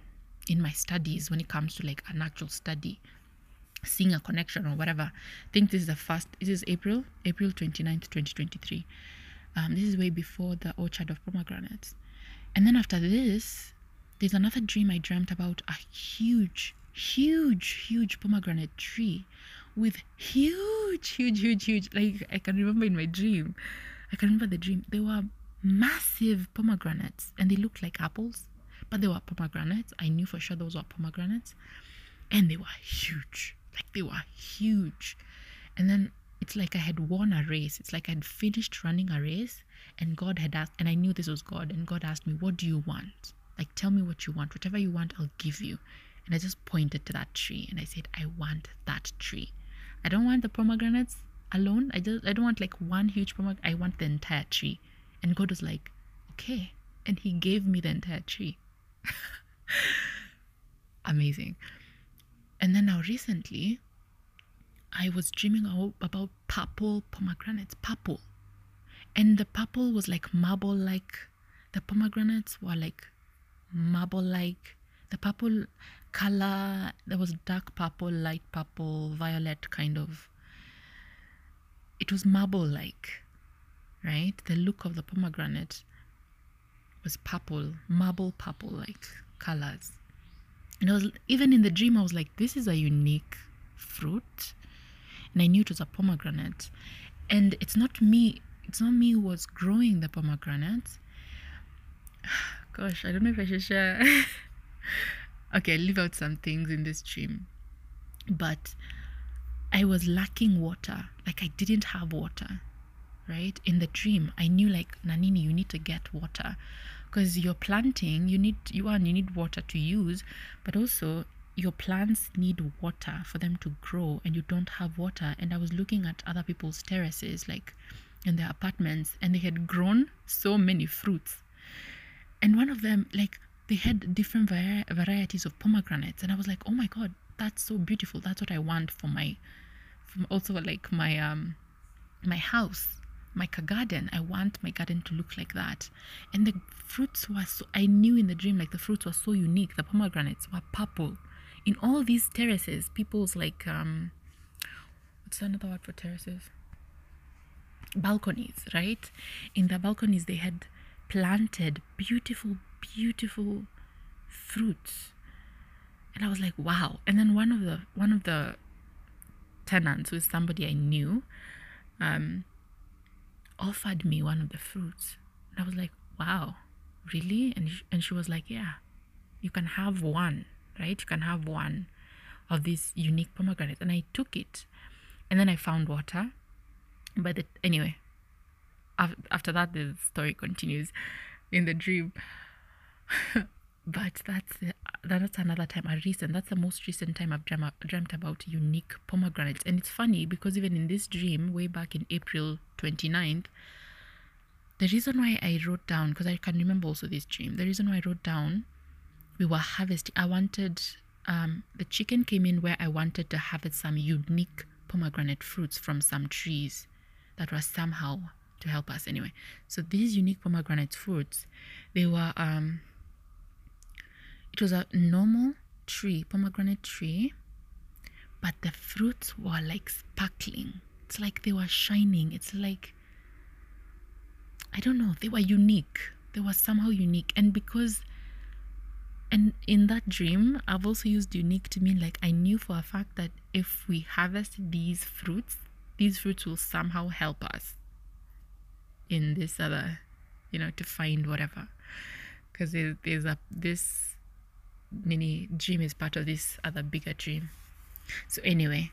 in my studies, when it comes to like an actual study, seeing a connection or whatever. I think this is the first, this is April, April 29th, 2023. Um, this is way before the orchard of pomegranates. And then after this, there's another dream I dreamt about a huge, huge, huge pomegranate tree with huge, huge, huge, huge. Like I can remember in my dream, I can remember the dream. They were massive pomegranates and they looked like apples, but they were pomegranates. I knew for sure those were pomegranates and they were huge. Like they were huge. And then it's like I had won a race. It's like I'd finished running a race and God had asked, and I knew this was God, and God asked me, What do you want? Like, tell me what you want. Whatever you want, I'll give you. And I just pointed to that tree and I said, I want that tree. I don't want the pomegranates alone. I just I don't want like one huge pomegranate. I want the entire tree. And God was like, okay. And he gave me the entire tree. Amazing. And then now recently, I was dreaming about purple pomegranates, purple. And the purple was like marble like. The pomegranates were like marble like. The purple color, there was dark purple, light purple, violet kind of. It was marble like, right? The look of the pomegranate was purple, marble purple like colors. And I was even in the dream, I was like, this is a unique fruit. And I knew it was a pomegranate. And it's not me, it's not me who was growing the pomegranate. Gosh, I don't know if I should share. okay, leave out some things in this dream. But I was lacking water. Like I didn't have water, right? In the dream, I knew like Nanini, you need to get water because you're planting. You need you are you need water to use, but also your plants need water for them to grow, and you don't have water. And I was looking at other people's terraces, like in their apartments, and they had grown so many fruits and one of them like they had different vari- varieties of pomegranates. And i was like oh my god that's so beautiful. That's what i want for my from also like my um my house my garden. I want my garden to look like that. And the fruits were so i knew in the dream like the fruits were so unique. The pomegranates were purple. In all these terraces people's like um what's another word for terraces? Balconies right? In the balconies they had planted beautiful, beautiful fruits. And I was like, wow. And then one of the one of the tenants, who is somebody I knew, um, offered me one of the fruits. And I was like, wow, really? And she, and she was like, yeah, you can have one, right? You can have one of these unique pomegranates. And I took it, and then I found water. But the, anyway, after that the story continues in the dream. But that's that's another time a recent that's the most recent time i've dreamt, dreamt about unique pomegranates. And it's funny because even in this dream way back in april 29th the reason why i wrote down because i can remember also this dream the reason why i wrote down we were harvesting i wanted um, the chicken came in where i wanted to harvest some unique pomegranate fruits from some trees that were somehow to help us anyway. So these unique pomegranate fruits, they were um it was a normal tree, pomegranate tree, but the fruits were like sparkling. It's like they were shining. It's like I don't know, they were unique. They were somehow unique. And because and in that dream, I've also used unique to mean like I knew for a fact that if we harvest these fruits, these fruits will somehow help us in this other you know to find whatever because there's, a this mini dream is part of this other bigger dream so anyway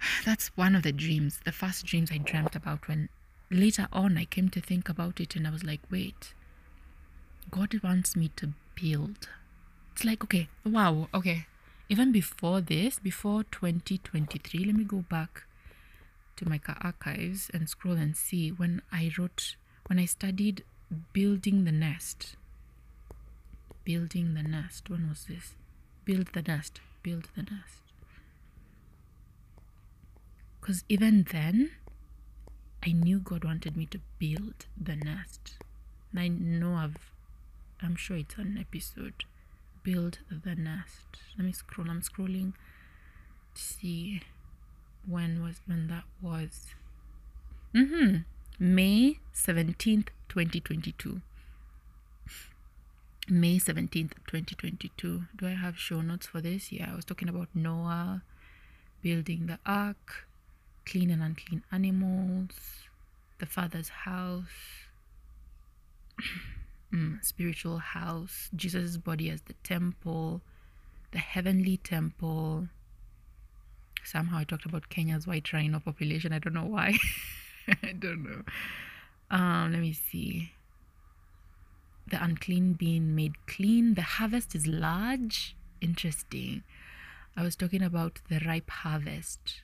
that's one of the dreams, the first dreams I dreamt about when later on I came to think about it and I was like, wait, God wants me to build. It's like, okay, wow, okay. Even before this, before 2023, let me go back to my archives and scroll and see when I wrote, when I studied building the nest. Building the nest. When was this? Build the nest. Build the nest. Because even then, I knew God wanted me to build the nest. And I know I've, I'm sure it's an episode. Build the nest. Let me scroll. I'm scrolling to see when was when that was. Mm-hmm. May 17th, 2022. May 17th, 2022. Do I have show notes for this? Yeah, I was talking about Noah building the ark clean and unclean animals, the Father's house, mm, spiritual house, Jesus' body as the temple, the heavenly temple. Somehow I talked about Kenya's white rhino population. I don't know why. I don't know. Um, let me see. The unclean being made clean. The harvest is large. Interesting. I was talking about the ripe harvest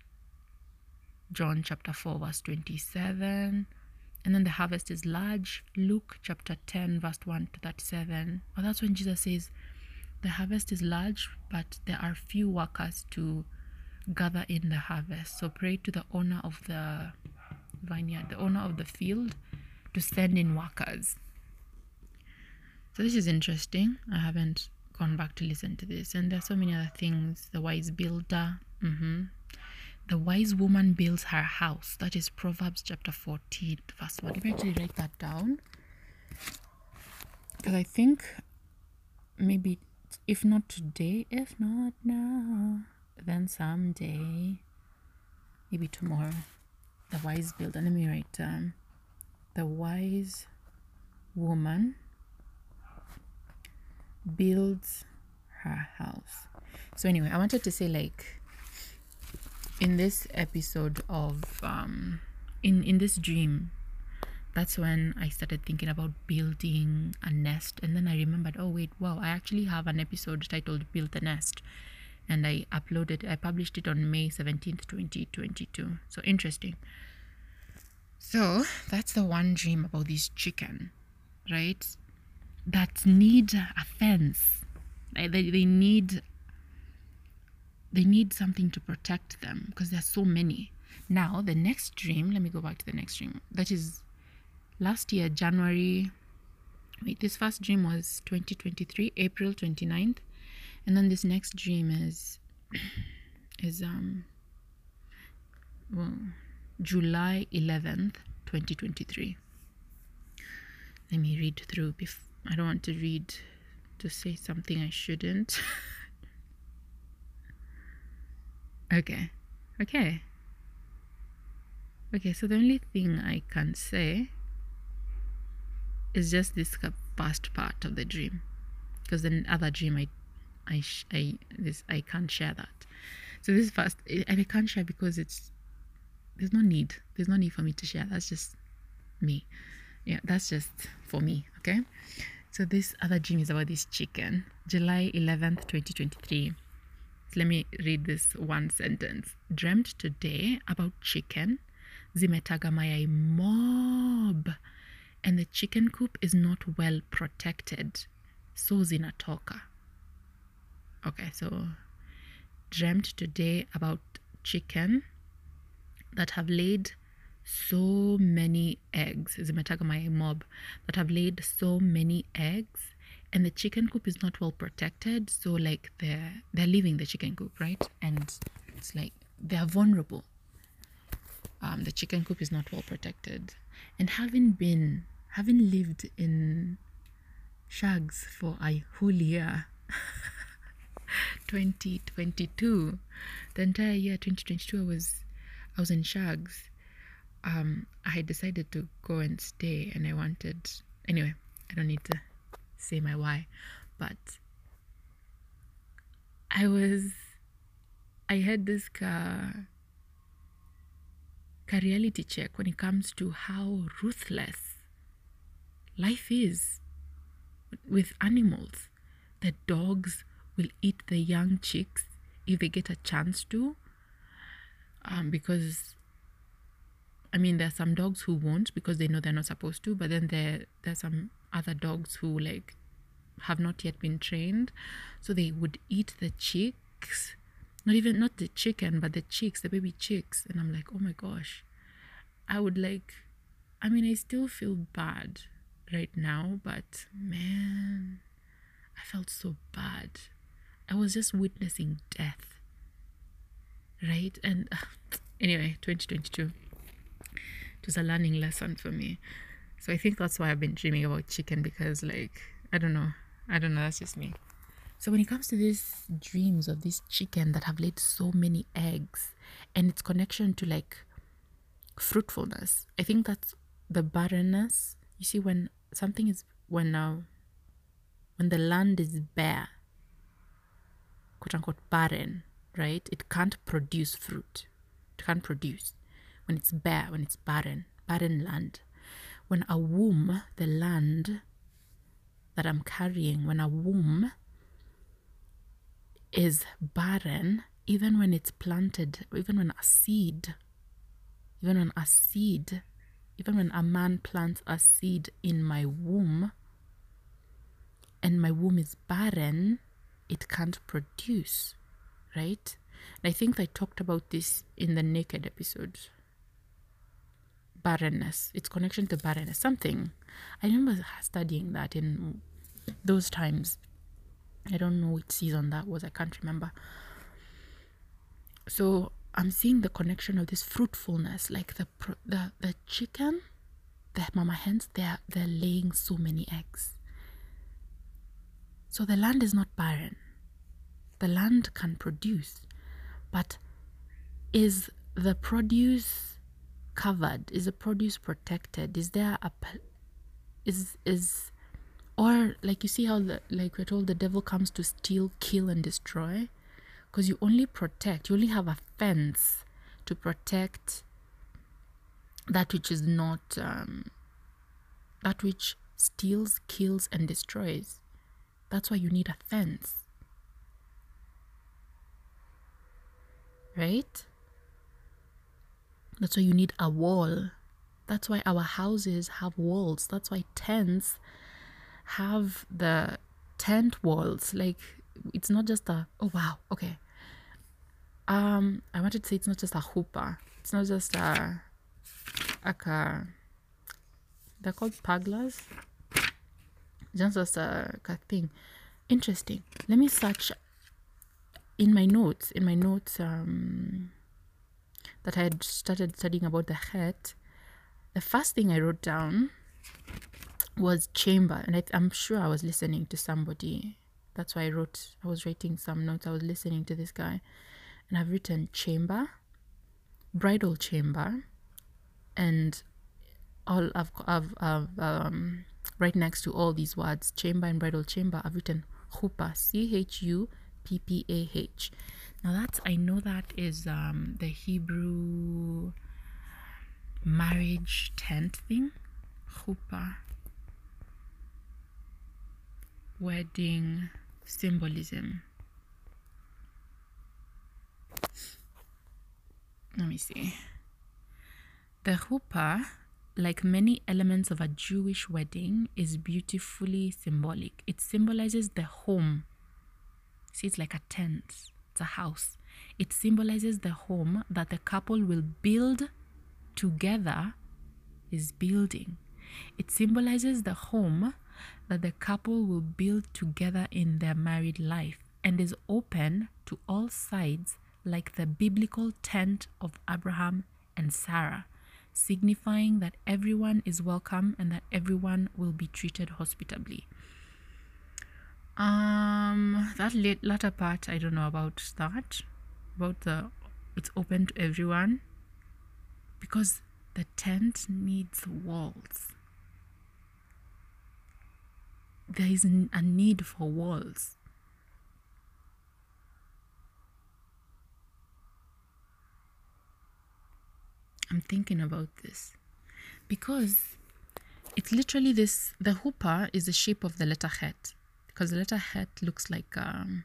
John chapter 4, verse 27. And then the harvest is large. Luke chapter 10, verse 1 to 37. Well, that's when Jesus says, The harvest is large, but there are few workers to gather in the harvest. So pray to the owner of the vineyard, the owner of the field, to send in workers. So this is interesting. I haven't gone back to listen to this. And there are so many other things. The wise builder. Mm-hmm. The wise woman builds her house. That is Proverbs chapter 14, verse 1. Let me actually write that down. Because I think maybe, if not today, if not now, then someday, maybe tomorrow, the wise builder. Let me write down. The wise woman builds her house. So, anyway, I wanted to say, like, in this episode of um in in this dream that's when I started thinking about building a nest. And then I remembered, oh, wait, wow, I actually have an episode titled Build the Nest. And I uploaded, I published it on May 17th, 2022. So interesting. So that's the one dream about this chicken, right? That need a fence. They, they need they need something to protect them because there's so many. Now, the next dream, let me go back to the next dream. That is last year, January. Wait, this first dream was 2023, April 29th. And then this next dream is is um well, July 11th, 2023. Let me read through. I don't want to read to say something I shouldn't. Okay. Okay. Okay, so the only thing I can say is just this past part of the dream. Because the other dream, I, I, I, this, I can't share that. So this first, I can't share because it's, there's no need. There's no need for me to share. That's just me. Yeah, that's just for me. Okay. So this other dream is about this chicken. July 11th, 2023. So Let me read this one sentence. Dreamt today about chicken. Zimetaga mayai mob. And the chicken coop is not well protected. So zinatoka. Okay, so dreamt today about chicken that have laid so many eggs. Zimetaga mayai mob. That have laid so many eggs and the chicken coop is not well protected so like they're they're leaving the chicken coop right? And it's like they're vulnerable. Um, the chicken coop is not well protected. And having been having lived in shags for a whole year 2022 the entire year 2022 i was i was in shags um i had decided to go and stay and i wanted anyway i don't need to say my why, but I was, I had this car a reality check when it comes to how ruthless life is with animals. The dogs will eat the young chicks if they get a chance to. Um, because I mean, there are some dogs who won't because they know they're not supposed to, but then there there's some other dogs who like have not yet been trained, so they would eat the chicks, not even not the chicken, but the chicks, the baby chicks, and I'm like, oh my gosh, I would like, I mean, I still feel bad right now, but man, I felt so bad. I was just witnessing death. Right? And uh, anyway, 2022. It was a learning lesson for me. So I think that's why I've been dreaming about chicken because, like, I don't know. I don't know. That's just me. So when it comes to these dreams of this chicken that have laid so many eggs and its connection to like fruitfulness, I think that's the barrenness. You see, when something is when uh, when the land is bare, quote unquote barren, right? It can't produce fruit. It can't produce. When it's bare, when it's barren, barren land. When a womb, the land that I'm carrying, when a womb is barren, even when it's planted, even when a seed, even when a seed, even when a man plants a seed in my womb, and my womb is barren, it can't produce, right? And I think I talked about this in the naked episode. Barrenness, its connection to barrenness, something. I remember studying that in those times. I don't know which season that was, I can't remember. So I'm seeing the connection of this fruitfulness, like the the the chicken, the mama hens, they're they're laying so many eggs. So the land is not barren. The land can produce, but is the produce covered? Is the produce protected? Is there a is is or like you see how the like we're told the devil comes to steal, kill, and destroy? Because you only protect, you only have a fence to protect that which is not um, that which steals, kills, and destroys. That's why you need a fence. Right? That's why you need a wall. That's why our houses have walls. That's why tents have the tent walls. Like it's not just a oh wow, okay. Um I wanted to say it's not just a chuppah. It's not just a like a they're called paglas as a, thing. Interesting. Let me search in my notes, in my notes um, that I had started studying about the het. The first thing I wrote down was chamber, and I, I'm sure I was listening to somebody. That's why I wrote. I was writing some notes. I was listening to this guy, and I've written chamber, bridal chamber, and all I've, I've, I've um, right next to all these words, chamber and bridal chamber, I've written chuppah, C H U P P A H. Now that's I know that is um, the Hebrew marriage tent thing, chuppah, wedding symbolism. Let me see. The chuppah like many elements of a Jewish wedding, is beautifully symbolic. It symbolizes the home. See, it's like a tent, it's a house. It symbolizes the home that the couple will build together, is building. It symbolizes the home that the couple will build together in their married life and is open to all sides like the biblical tent of Abraham and Sarah signifying that everyone is welcome and that everyone will be treated hospitably. Um, that latter part, I don't know about that, about the it's open to everyone because the tent needs walls. There is a need for walls. I'm thinking about this. Because it's literally this the huppah is the shape of the letter het. Because the letter het looks like um,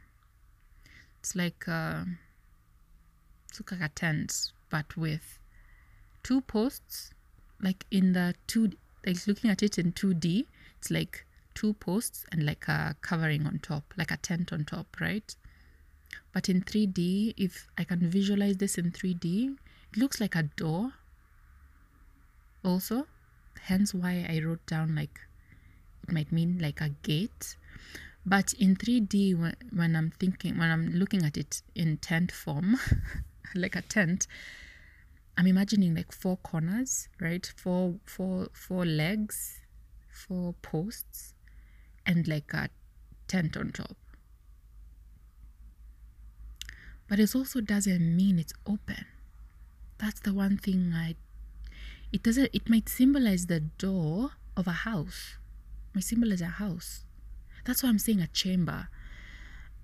it's like uh, it's like a tent but with two posts like in the two like looking at it in 2d it's like two posts and like a covering on top like a tent on top right? But in 3d if i can visualize this in 3d looks like a door. Also hence why i wrote down like it might mean like a gate. But in 3d when, when i'm thinking when i'm looking at it in tent form like a tent i'm imagining like four corners right? Four four four legs four posts and like a tent on top. But it also doesn't mean it's open that's the one thing i it doesn't it might symbolize the door of a house it might symbolize a house. That's why i'm saying a chamber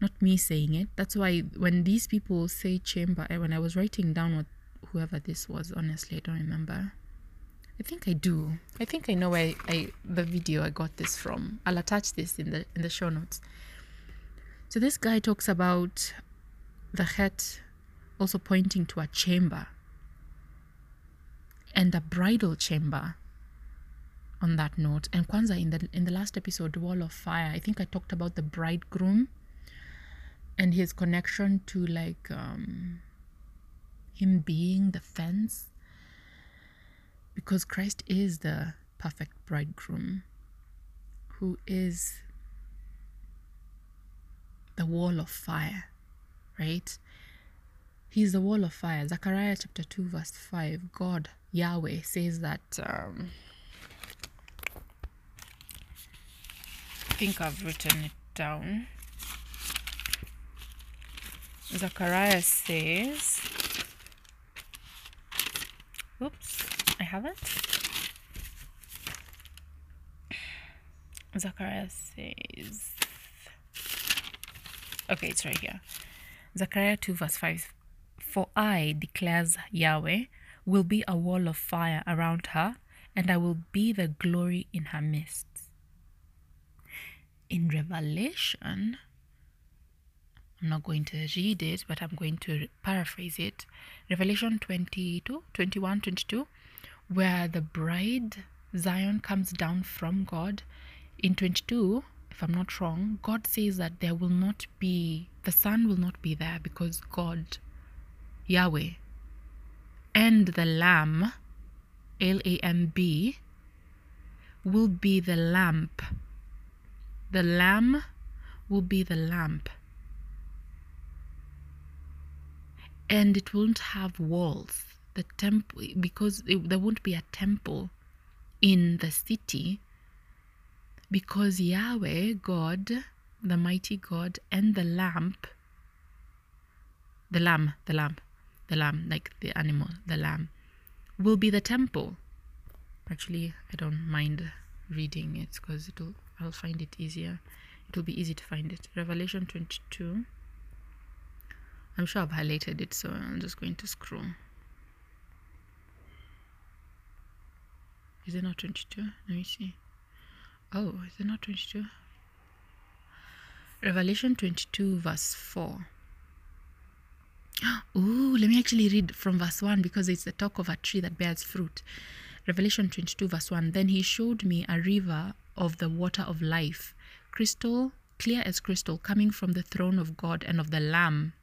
not me saying it. That's why when these people say chamber eh, when i was writing down what whoever this was honestly i don't remember. I think i do. I think i know where i the video i got this from. I'll attach this in the in the show notes. So this guy talks about the het also pointing to a chamber and the bridal chamber on that note. And kwanzaa in the in the last episode wall of fire i think i talked about the bridegroom and his connection to like um him being the fence. Because christ is the perfect bridegroom who is the wall of fire right? He's the wall of fire. Zechariah chapter 2 verse 5 god Yahweh says that um, I think I've written it down. Zechariah says, oops, I haven't. Zechariah says, okay, it's right here. Zechariah 2, verse 5 For I, declares Yahweh, will be a wall of fire around her, and I will be the glory in her midst. In Revelation, I'm not going to read it, but I'm going to paraphrase it. Revelation 22, 21, 22, where the bride Zion comes down from God. In 22, if I'm not wrong, God says that there will not be, the sun will not be there because God, Yahweh, and the lamb, L A M B, will be the lamp. The lamb will be the lamp. And it won't have walls. The temple, because it, there won't be a temple in the city, because Yahweh, God, the mighty God, and the lamp, the lamb, the lamb, the lamb, like the animal, the lamb, will be the temple. Actually, I don't mind reading it because it'll I'll find it easier. It'll be easy to find it. Revelation 22. I'm sure I've highlighted it, so I'm just going to scroll. Is it not 22? Let me see. Oh, is it not 22? Revelation 22, verse 4. Ooh, let me actually read from verse 1 because it's the talk of a tree that bears fruit. Revelation 22, verse 1. Then he showed me a river of the water of life, crystal, clear as crystal, coming from the throne of God and of the Lamb.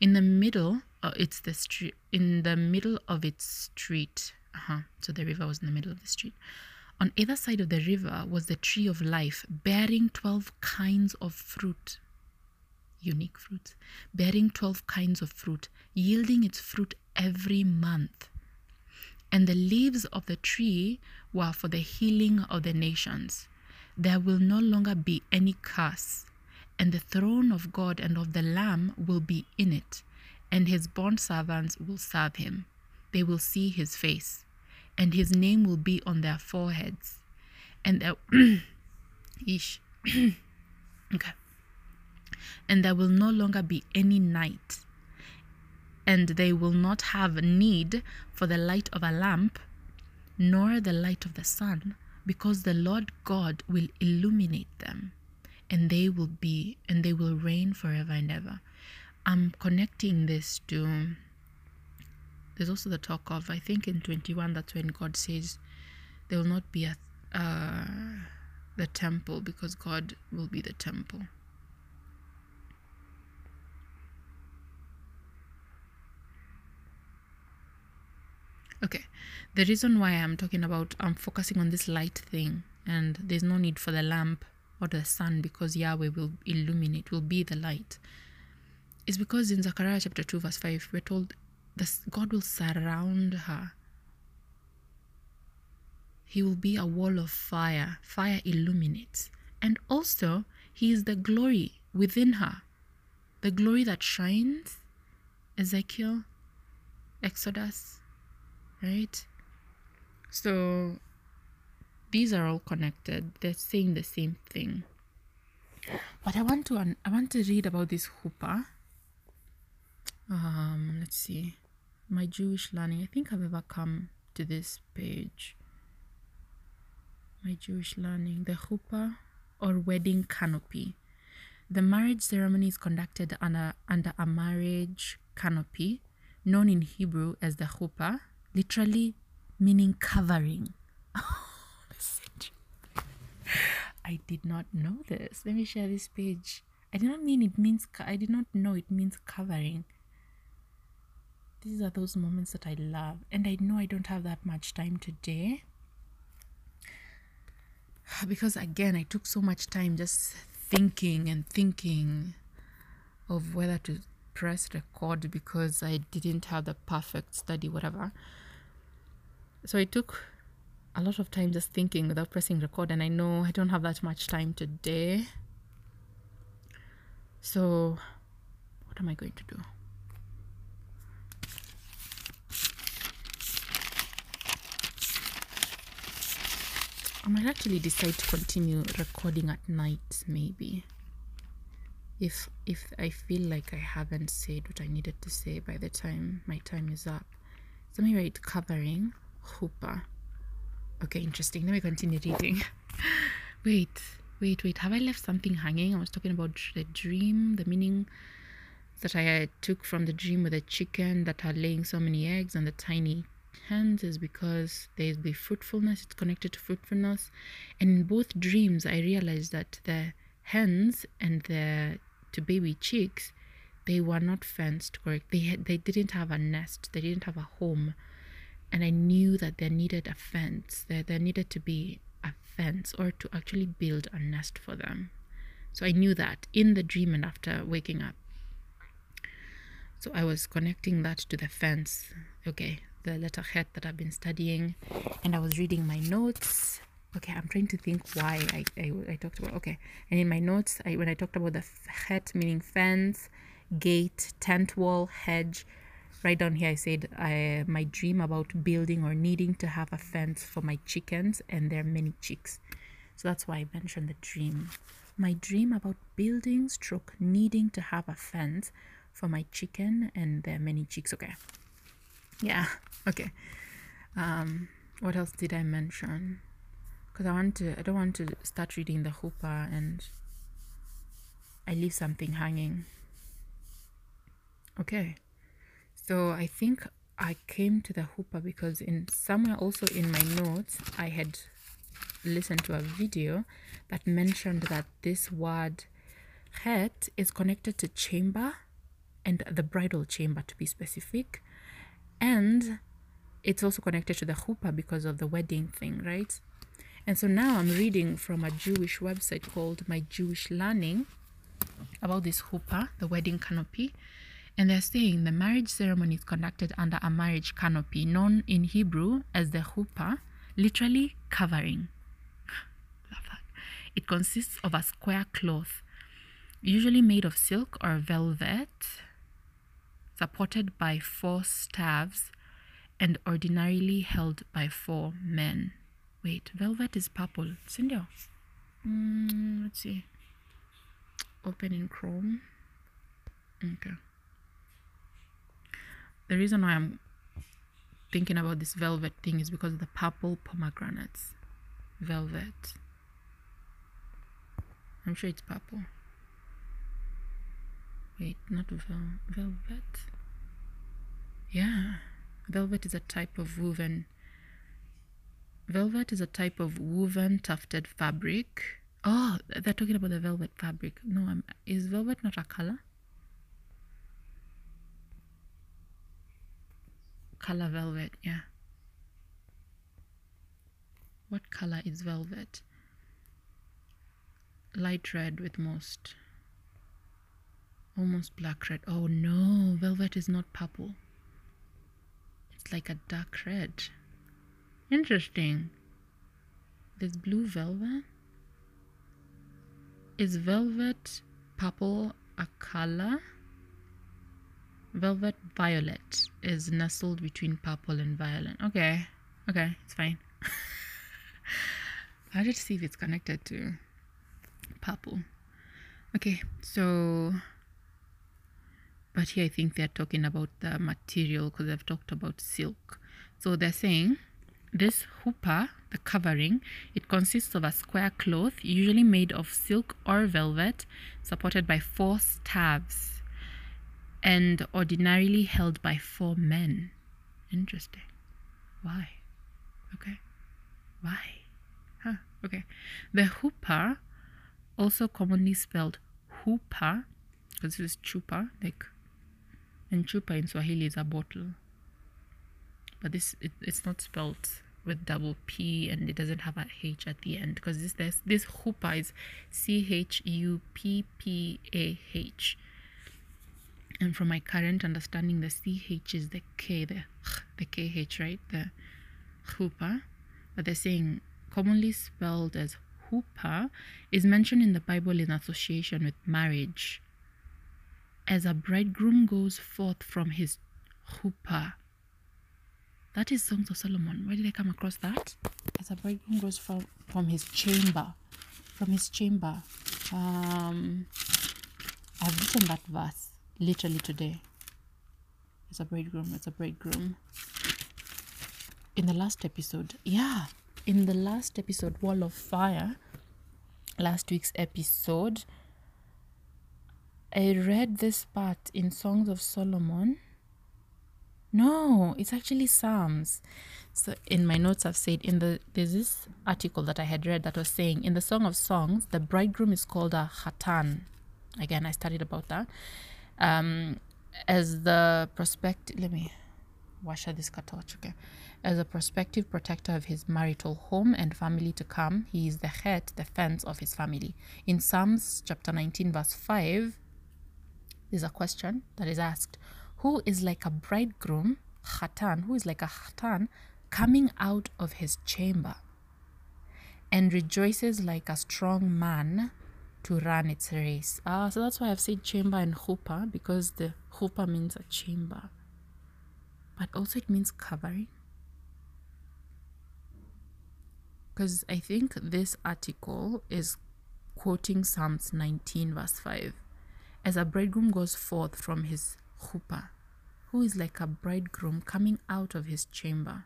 In the middle, uh, it's the street. In the middle of its street. Uh-huh. So the river was in the middle of the street. On either side of the river was the tree of life, bearing 12 kinds of fruit unique fruits, bearing 12 kinds of fruit, yielding its fruit every month. And the leaves of the tree were for the healing of the nations. There will no longer be any curse, and the throne of God and of the Lamb will be in it, and his bond servants will serve him. They will see his face, and his name will be on their foreheads. And the ish. okay and there will no longer be any night. and they will not have need for the light of a lamp, nor the light of the sun, because the Lord God will illuminate them, and they will be and they will reign forever and ever. I'm connecting this to there's also the talk of I think in 21 that's when God says there will not be a uh, the temple because God will be the temple. Okay, the reason why I'm talking about I'm focusing on this light thing, and there's no need for the lamp or the sun because Yahweh will illuminate, will be the light, is because in Zechariah chapter 2, verse 5, we're told this God will surround her. He will be a wall of fire. Fire illuminates. And also, He is the glory within her. The glory that shines. Ezekiel, Exodus, right? So these are all connected. They're saying the same thing. But I want to I want to read about this chuppah. Um, let's see. My Jewish learning. I think I've ever come to this page. My Jewish learning. The chuppah or wedding canopy. The marriage ceremony is conducted under, under a marriage canopy, known in Hebrew as the chuppah, literally meaning covering. I did not know this. Let me share this page. I did not mean it means, I did not know it means covering. These are those moments that I love. And I know I don't have that much time today. Because again, I took so much time just thinking and thinking of whether to press record because I didn't have the perfect study, whatever. So I took a lot of time just thinking without pressing record, and I know I don't have that much time today. So, what am I going to do? I might actually decide to continue recording at night, maybe. If if I feel like I haven't said what I needed to say by the time my time is up. So maybe write covering chuppah. Okay, interesting. Let me continue reading. wait, wait, wait. Have I left something hanging? I was talking about the dream, the meaning that I took from the dream with the chicken that are laying so many eggs and the tiny hands is because there's the fruitfulness, it's connected to fruitfulness. And in both dreams, I realized that the hens and the to baby chicks, they were not fenced correct. They had, they didn't have a nest. They didn't have a home, and I knew that there needed a fence. That there needed to be a fence or to actually build a nest for them. So I knew that in the dream and after waking up. So I was connecting that to the fence. Okay, the letter het that I've been studying, and I was reading my notes. Okay, I'm trying to think why I, I, I talked about. Okay, and in my notes, I, when I talked about the het meaning fence, gate, tent wall, hedge, right down here I said I, my dream about building or needing to have a fence for my chickens and their many chicks. So that's why I mentioned the dream. My dream about building stroke needing to have a fence for my chicken and their many chicks. Okay. Yeah. Okay. Um, what else did I mention? Because I want to. I don't want to start reading the chuppah and I leave something hanging. Okay. So I think I came to the chuppah because in somewhere also in my notes I had listened to a video that mentioned that this word het is connected to chamber and the bridal chamber to be specific and it's also connected to the chuppah because of the wedding thing, right? And so now I'm reading from a Jewish website called My Jewish Learning about this chuppah, the wedding canopy. And they're saying the marriage ceremony is conducted under a marriage canopy known in Hebrew as the chuppah, literally covering. Love that. It consists of a square cloth, usually made of silk or velvet, supported by four staves and ordinarily held by four men. Wait, velvet is purple. Cindy. Mm, let's see. Open in Chrome. Okay. the reason why I'm thinking about this velvet thing is because of the purple pomegranates. Velvet. I'm sure it's purple. Wait, not vel- velvet. Yeah, velvet is a type of woven. Velvet is a type of woven tufted fabric. Oh, they're talking about the velvet fabric. No, I'm, is velvet not a color? Color velvet, yeah. What color is velvet? Light red with most. Almost black red. Oh no, velvet is not purple. It's like a dark red. Interesting. There's blue velvet. Is velvet purple a color? Velvet violet is nestled between purple and violet. Okay, okay, it's fine. I'll just see if it's connected to purple. Okay, so but here I think they're talking about the material because they've talked about silk. So they're saying this hupa, the covering, it consists of a square cloth, usually made of silk or velvet, supported by four staves, and ordinarily held by four men. Interesting. Why? Okay. Why? Huh. Okay. The hupa, also commonly spelled hupa, because this is chupa, like, and chupa in Swahili is a bottle but this it, it's not spelled with double p and it doesn't have a h at the end because this this this is c h u p p a h. And from my current understanding the ch is the k the the kh right? The hupa but they're saying commonly spelled as hupa is mentioned in the bible in association with marriage. As a bridegroom goes forth from his hupa that is Songs of Solomon. Where did I come across that? As a bridegroom goes from, from his chamber. From his chamber. Um, I've written that verse literally today. It's a bridegroom. It's a bridegroom. In the last episode. Yeah. In the last episode, Wall of Fire, last week's episode, I read this part in Songs of Solomon no, it's actually Psalms. So in my notes, I've said in the there's this article that I had read that was saying in the Song of Songs, the bridegroom is called a Hatan. Again, I studied about that. Um, as the prospective, let me wash out this torch, okay. As a prospective protector of his marital home and family to come, he is the head, the fence of his family. In Psalms chapter 19, verse 5, there's a question that is asked who is like a bridegroom, Khatan, who is like a Khatan, coming out of his chamber and rejoices like a strong man to run its race. Ah, so that's why I've said chamber and chupa because the chupa means a chamber, but also it means covering. Because I think this article is quoting Psalms 19, verse 5. As a bridegroom goes forth from his chupa, who is like a bridegroom coming out of his chamber.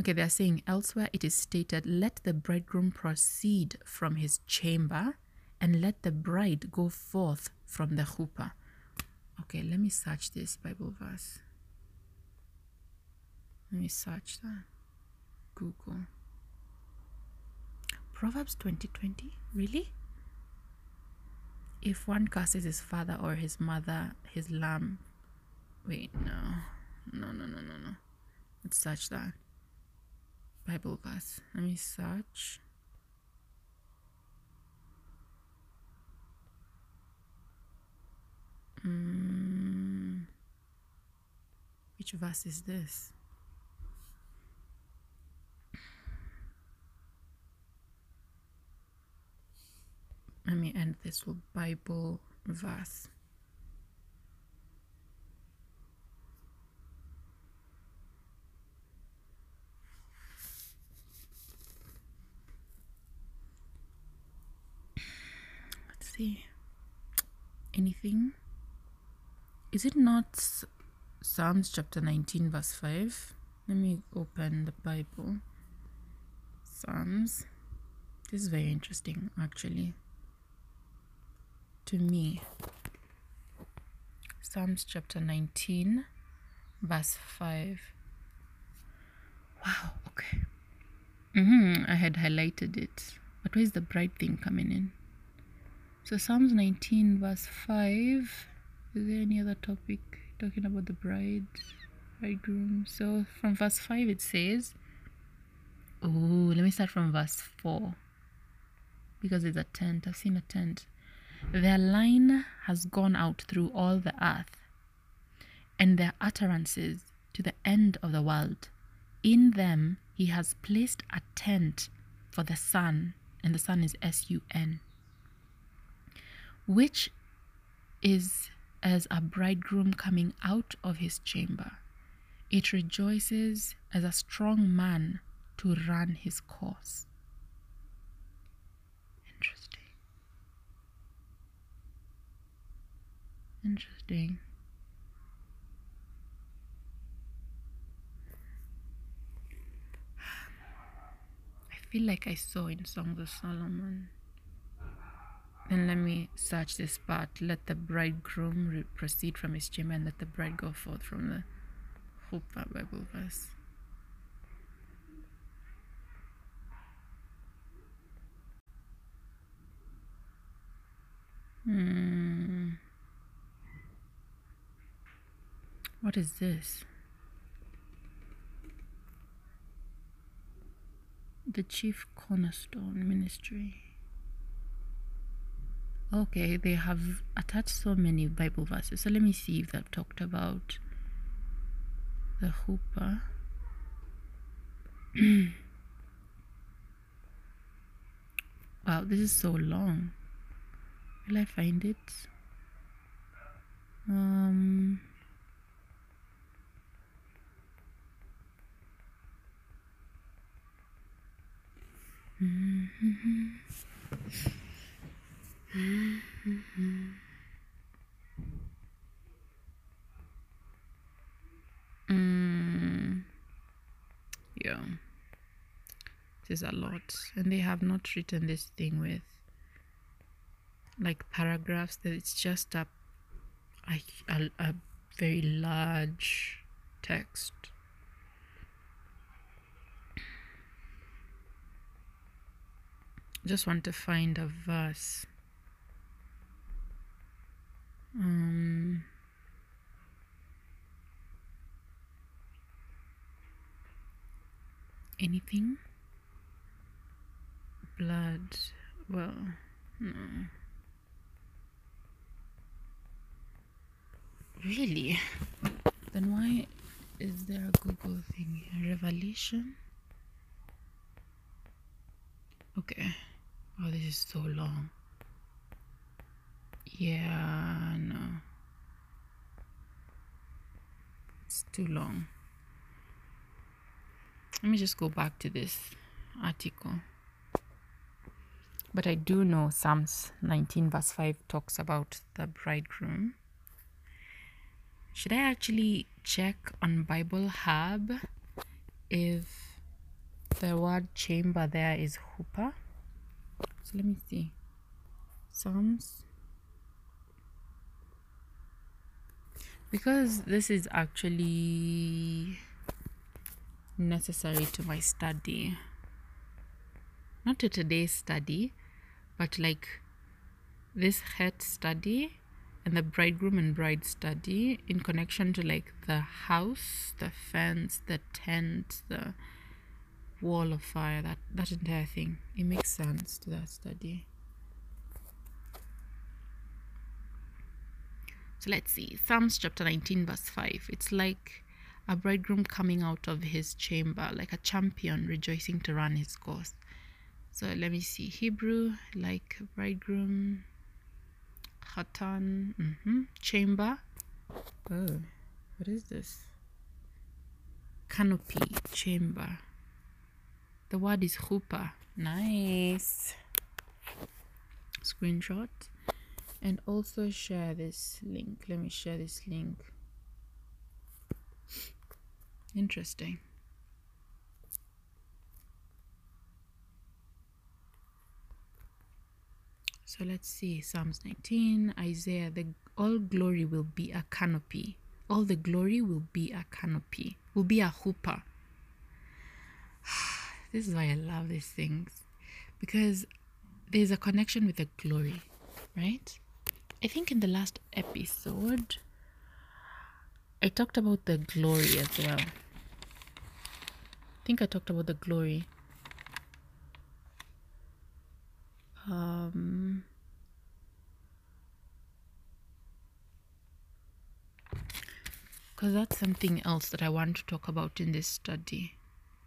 Okay, they are saying elsewhere it is stated, Let the bridegroom proceed from his chamber and let the bride go forth from the chupa. Okay, let me search this Bible verse. Let me search that. Google. Proverbs 2020? Really? If one curses his father or his mother, his lamb. Wait, no. No, no, no, no, no. Let's search that. Bible verse. Let me search. Mm, which verse is this? Let me end this with Bible verse. Let's see. Anything? is it not Psalms chapter 19, verse 5? Let me open the Bible. Psalms. This is very interesting, actually. To me, Psalms chapter 19, verse 5. Wow, okay. Mm-hmm, I had highlighted it. But where's the bright thing coming in? So, Psalms 19, verse 5. Is there any other topic talking about the bride, bridegroom? So, from verse 5, it says, Oh, let me start from verse 4 because it's a tent. I've seen a tent. Their line has gone out through all the earth, and their utterances to the end of the world. In them he has placed a tent for the sun, and the sun is S U N, which is as a bridegroom coming out of his chamber. It rejoices as a strong man to run his course. Interesting. Interesting. I feel like I saw in Songs of Solomon. Then let me search this part. Let the bridegroom proceed from his chamber and let the bride go forth from the Chuppah Bible verse. Hmm. What is this? The Chief Cornerstone Ministry. Okay, they have attached so many Bible verses. So let me see if they've talked about the Chuppah. wow, this is so long. Will I find it? Um. Mm, yeah, there's a lot, and they have not written this thing with like paragraphs. That it's just a, a, a very large text. Just want to find a verse. Um, anything? Blood. Well, no. Really? Then why is there a Google thing? Revelation? Okay. Oh, this is so long. Yeah, no. It's too long. Let me just go back to this article. But I do know Psalms 19, verse 5 talks about the bridegroom. Should I actually check on Bible Hub if the word chamber there is chuppah? So let me see. Psalms. Because this is actually necessary to my study. Not to today's study, but like this het study and the bridegroom and bride study in connection to like the house, the fence, the tent, the wall of fire, that, that entire thing. It makes sense to that study. So let's see. Psalms chapter 19, verse 5. It's like a bridegroom coming out of his chamber, like a champion rejoicing to run his course. So let me see. Hebrew, like bridegroom, Hatan, mm-hmm. chamber. Oh, what is this? Canopy, chamber. The word is chuppah. Nice. Screenshot. and also share this link. Let me share this link. Interesting. So let's see Psalms 19, Isaiah, the all glory will be a canopy. All the glory will be a canopy, will be a chuppah. this is why I love these things because there's a connection with the glory, right? I think in the last episode, I talked about the glory as well. I think I talked about the glory. Um, because that's something else that I want to talk about in this study.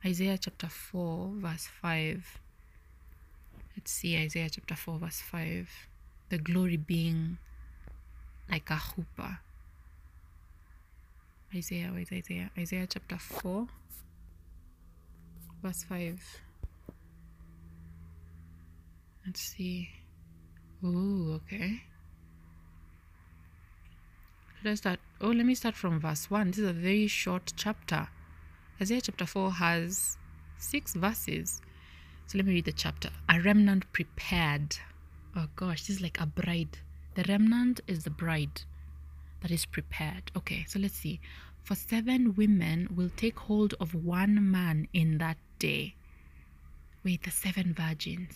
Isaiah chapter 4, verse 5. Let's see Isaiah chapter 4, verse 5. The glory being like a chuppah. Isaiah, wait, Isaiah, Isaiah chapter 4, verse 5. Let's see. Ooh, okay. Let's start? Oh, let me start from verse 1. This is a very short chapter. Isaiah chapter 4 has six verses. So let me read the chapter. A remnant prepared. Oh gosh, this is like a bride. The remnant is the bride that is prepared. Okay, so let's see. For seven women will take hold of one man in that day. Wait, the seven virgins.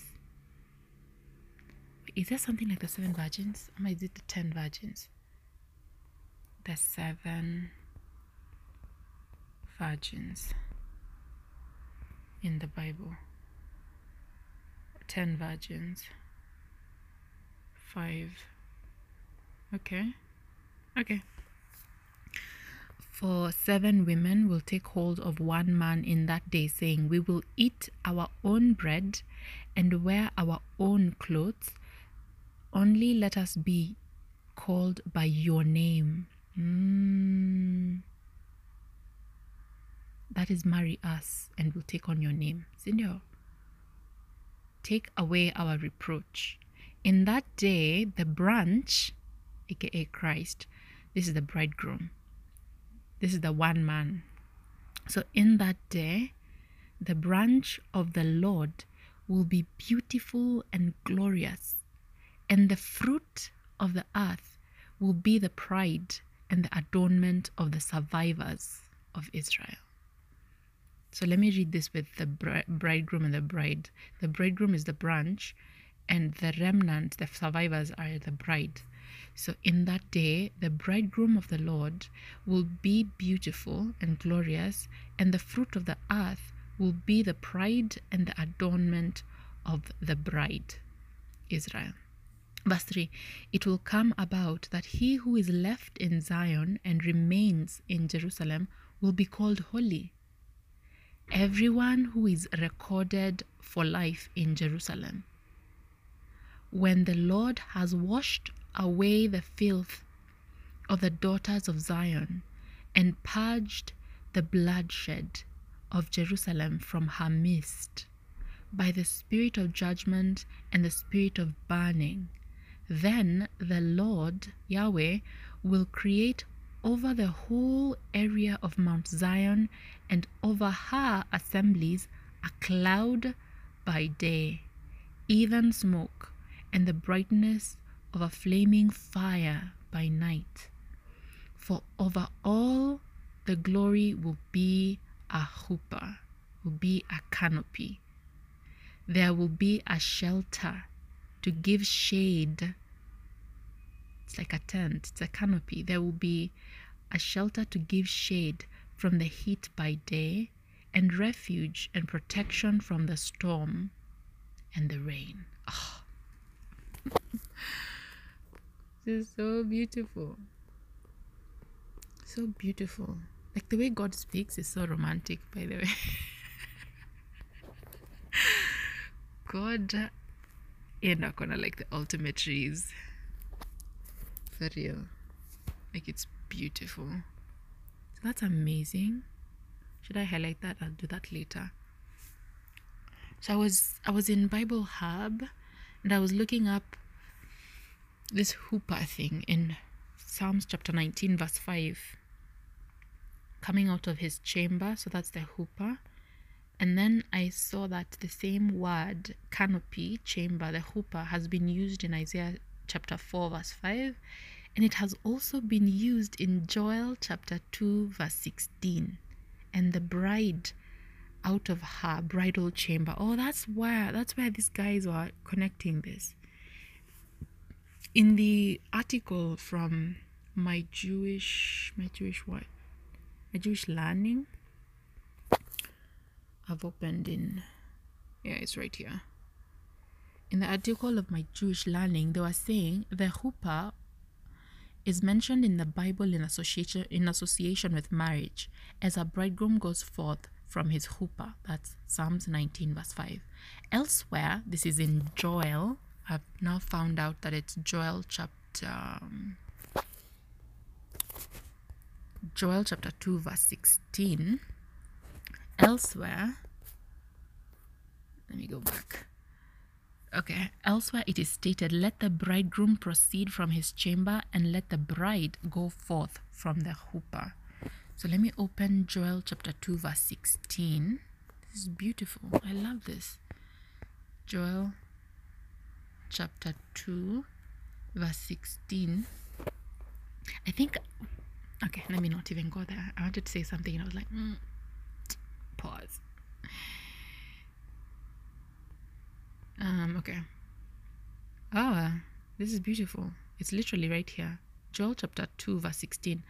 Is there something like the seven virgins? Or is it the ten virgins? The seven virgins in the Bible. Ten virgins. Five. Okay. Okay. For seven women will take hold of one man in that day, saying, We will eat our own bread and wear our own clothes. Only let us be called by your name. Mm. That is marry us and we'll take on your name. Senor. Take away our reproach. In that day, the branch, aka Christ, this is the bridegroom. This is the one man. So in that day, the branch of the Lord will be beautiful and glorious, and the fruit of the earth will be the pride and the adornment of the survivors of Israel. So let me read this with the bridegroom and the bride. The bridegroom is the branch, and the remnant, the survivors, are the bride. So in that day, the bridegroom of the Lord will be beautiful and glorious, and the fruit of the earth will be the pride and the adornment of the bride, Israel. Verse 3 It will come about that he who is left in Zion and remains in Jerusalem will be called holy. Everyone who is recorded for life in Jerusalem. When the Lord has washed away the filth of the daughters of Zion and purged the bloodshed of Jerusalem from her midst by the spirit of judgment and the spirit of burning, then the Lord Yahweh will create over the whole area of Mount Zion and over her assemblies a cloud by day, even smoke, and the brightness of a flaming fire by night. For over all the glory will be a chuppah, will be a canopy. There will be a shelter to give shade. It's like a tent, it's a canopy. There will be a shelter to give shade from the heat by day, and refuge and protection from the storm and the rain. Oh. this is so beautiful. So beautiful. Like the way God speaks is so romantic, by the way. God you're not gonna like the ultimate trees. For real. Like it's beautiful. So that's amazing. Should I highlight that? I'll do that later. So I was I was in Bible Hub and I was looking up this chuppah thing in Psalms chapter 19, verse 5. Coming out of his chamber, so that's the chuppah. And then I saw that the same word, canopy, chamber, the chuppah, has been used in Isaiah chapter 4, verse 5. And it has also been used in Joel chapter 2, verse 16. And the bride out of her bridal chamber. Oh, that's where that's where these guys were connecting this. In the article from my Jewish my Jewish what? My Jewish learning. I've opened in yeah, it's right here. In the article of my Jewish learning, they were saying the chuppah is mentioned in the Bible in association in association with marriage as a bridegroom goes forth from his chuppah. That's Psalms 19, verse 5. Elsewhere, this is in Joel. I've now found out that it's Joel chapter. Um, Joel chapter 2, verse 16. Elsewhere, let me go back. Okay, elsewhere it is stated, Let the bridegroom proceed from his chamber, and let the bride go forth from the chuppah. So let me open Joel chapter 2, verse 16. This is beautiful. I love this. Joel chapter 2, verse 16. I think, okay, let me not even go there. I wanted to say something and I was like, mm, pause. Um, okay. Oh, this is beautiful. It's literally right here. Joel chapter 2, verse 16.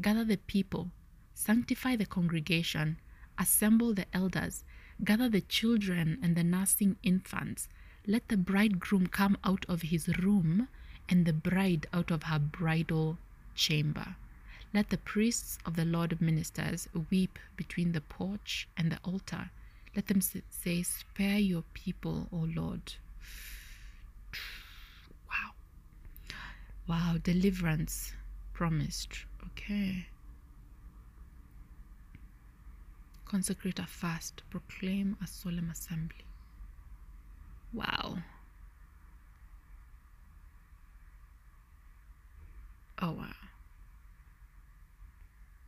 Gather the people Sanctify the congregation, assemble the elders, gather the children and the nursing infants. Let the bridegroom come out of his room and the bride out of her bridal chamber. Let the priests of the Lord ministers weep between the porch and the altar. Let them say, Spare your people, O Lord. Wow. Wow, deliverance promised. Okay. consecrate a fast, proclaim a solemn assembly. Wow. Oh, wow.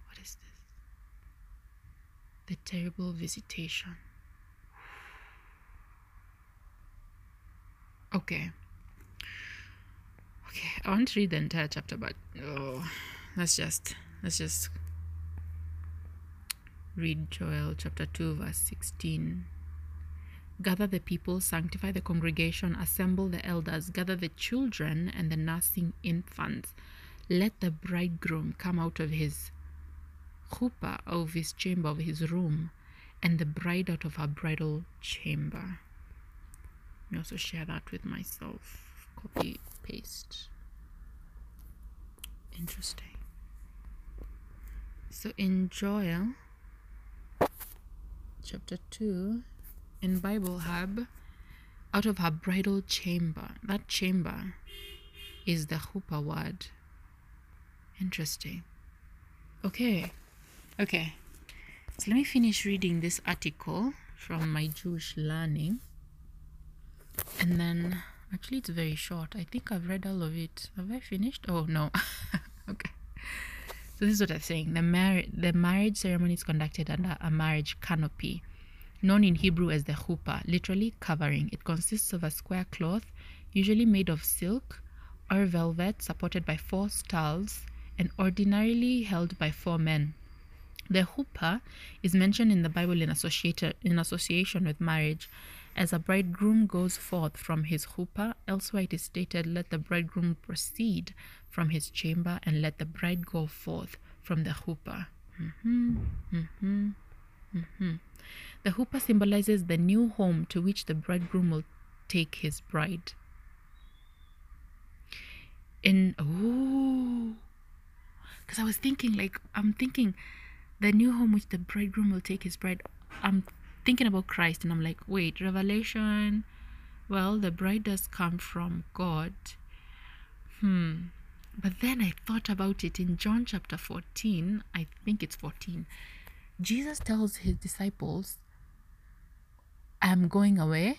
What is this? The terrible visitation. Okay. Okay, I want to read the entire chapter, but oh, let's just let's just Read Joel chapter 2, verse 16. Gather the people, sanctify the congregation, assemble the elders, gather the children and the nursing infants. Let the bridegroom come out of his chuppah, of his chamber, of his room, and the bride out of her bridal chamber. Let me also share that with myself. Copy, paste. Interesting. So in Joel chapter 2 in Bible Hub out of her bridal chamber. That chamber is the chuppah word. Interesting. Okay. Okay. So let me finish reading this article from my Jewish learning. And then actually it's very short. I think I've read all of it. Have I finished? Oh no. okay. So this is what I'm saying. The, mar- the marriage ceremony is conducted under a marriage canopy, known in Hebrew as the chuppah, literally covering. It consists of a square cloth, usually made of silk or velvet, supported by four stalls, and ordinarily held by four men. The chuppah is mentioned in the Bible in, associated, in association with marriage. As a bridegroom goes forth from his chuppah, elsewhere it is stated, Let the bridegroom proceed from his chamber and let the bride go forth from the chuppah. Mm-hmm, mm-hmm, mm-hmm. The chuppah symbolizes the new home to which the bridegroom will take his bride. In oh, because I was thinking, like, I'm thinking the new home which the bridegroom will take his bride. I'm thinking about Christ, and I'm like, wait, Revelation. Well, the bride does come from God. Hmm. But then I thought about it in John chapter 14, I think it's 14. Jesus tells his disciples, I'm going away,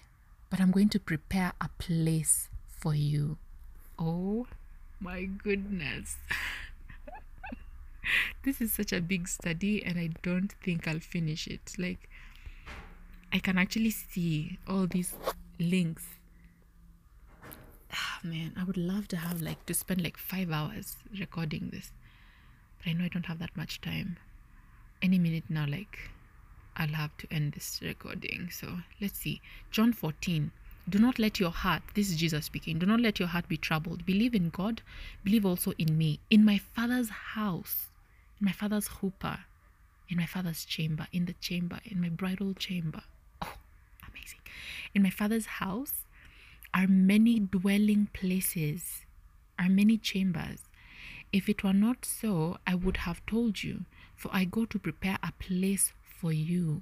but I'm going to prepare a place for you. Oh my goodness. this is such a big study, and I don't think I'll finish it. Like, I can actually see all these links. Ah, man, I would love to have like to spend like five hours recording this, but I know I don't have that much time. Any minute now, like, I'll have to end this recording. So let's see. John 14. Do not let your heart, this is Jesus speaking, do not let your heart be troubled. Believe in God, believe also in me. In my Father's house, in my Father's chuppah, in my Father's chamber, in the chamber, in my bridal chamber. In my Father's house are many dwelling places, are many chambers. If it were not so, I would have told you, for I go to prepare a place for you.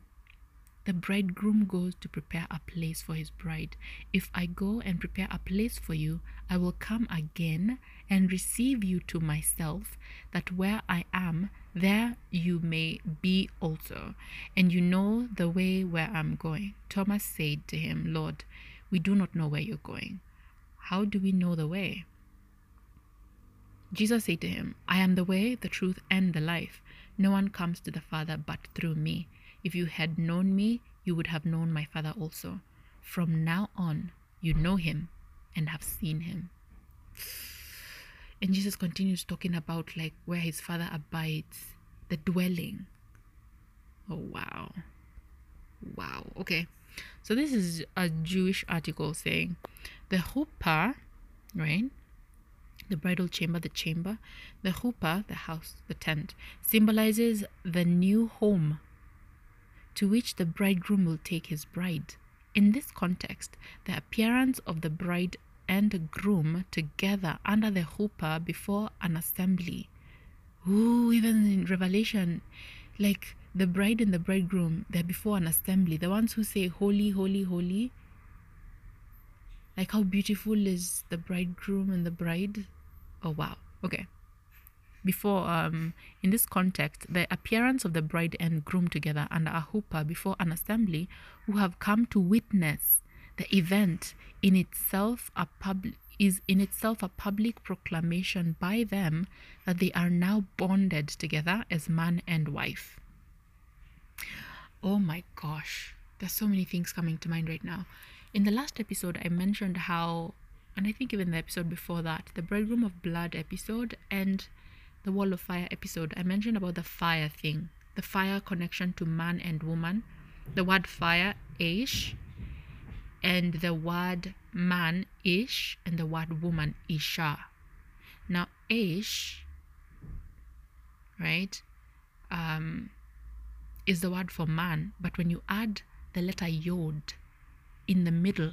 The bridegroom goes to prepare a place for his bride. If I go and prepare a place for you, I will come again and receive you to myself, that where I am, there you may be also. And you know the way where I'm going. Thomas said to him, Lord, we do not know where you're going. How do we know the way? Jesus said to him, I am the way, the truth, and the life. No one comes to the Father but through me. If you had known me, you would have known my Father also. From now on, you know him and have seen him. And Jesus continues talking about like where his Father abides, the dwelling. Oh, wow. Wow. Okay. So this is a Jewish article saying the chuppah, right? The bridal chamber, the chamber, the chuppah, the house, the tent, symbolizes the new home to which the bridegroom will take his bride. In this context, the appearance of the bride and groom together under the chuppah before an assembly. Ooh, even in Revelation, like the bride and the bridegroom, they're before an assembly. The ones who say, Holy, holy, holy. Like how beautiful is the bridegroom and the bride? Oh, wow. Okay before um, in this context the appearance of the bride and groom together under a chuppah before an assembly who have come to witness the event in itself a is in itself a public proclamation by them that they are now bonded together as man and wife. Oh my gosh. There's so many things coming to mind right now. In the last episode i mentioned how and i think even the episode before that the bridegroom of blood episode and the wall of fire episode, I mentioned about the fire thing, the fire connection to man and woman, the word fire, ish, and the word man, ish, and the word woman, isha. Now, ish, right, um, is the word for man, but when you add the letter yod in the middle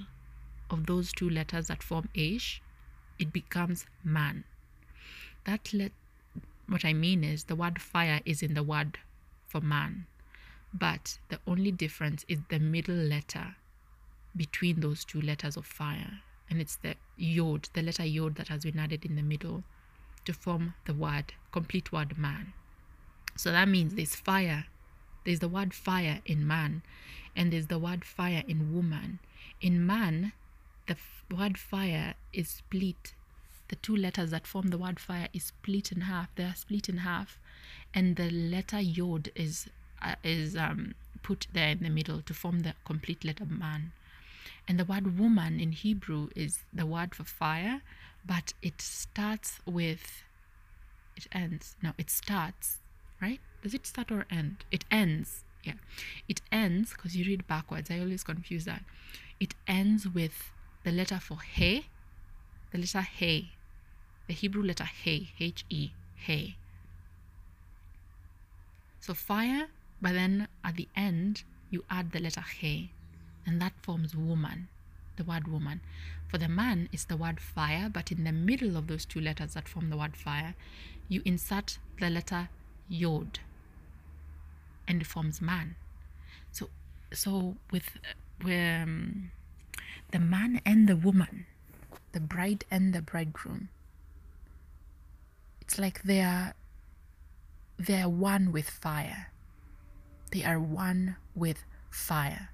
of those two letters that form ish, it becomes man. That let what I mean is the word fire is in the word for man, but the only difference is the middle letter between those two letters of fire, and it's the yod, the letter yod that has been added in the middle to form the word, complete word man. So that means there's fire, there's the word fire in man, and there's the word fire in woman. In man, the f- word fire is split the two letters that form the word fire is split in half. They are split in half, and the letter yod is uh, is um, put there in the middle to form the complete letter man. And the word woman in Hebrew is the word for fire, but it starts with it ends. No, it starts, right? Does it start or end? It ends. Yeah. It ends because you read backwards. I always confuse that. It ends with the letter for he, the letter he, the Hebrew letter He, H E, He. So fire, but then at the end, you add the letter He, and that forms woman, the word woman. For the man, it's the word fire, but in the middle of those two letters that form the word fire, you insert the letter Yod, and it forms man. So, so with, with um, the man and the woman, the bride and the bridegroom, it's like they are they are one with fire. They are one with fire.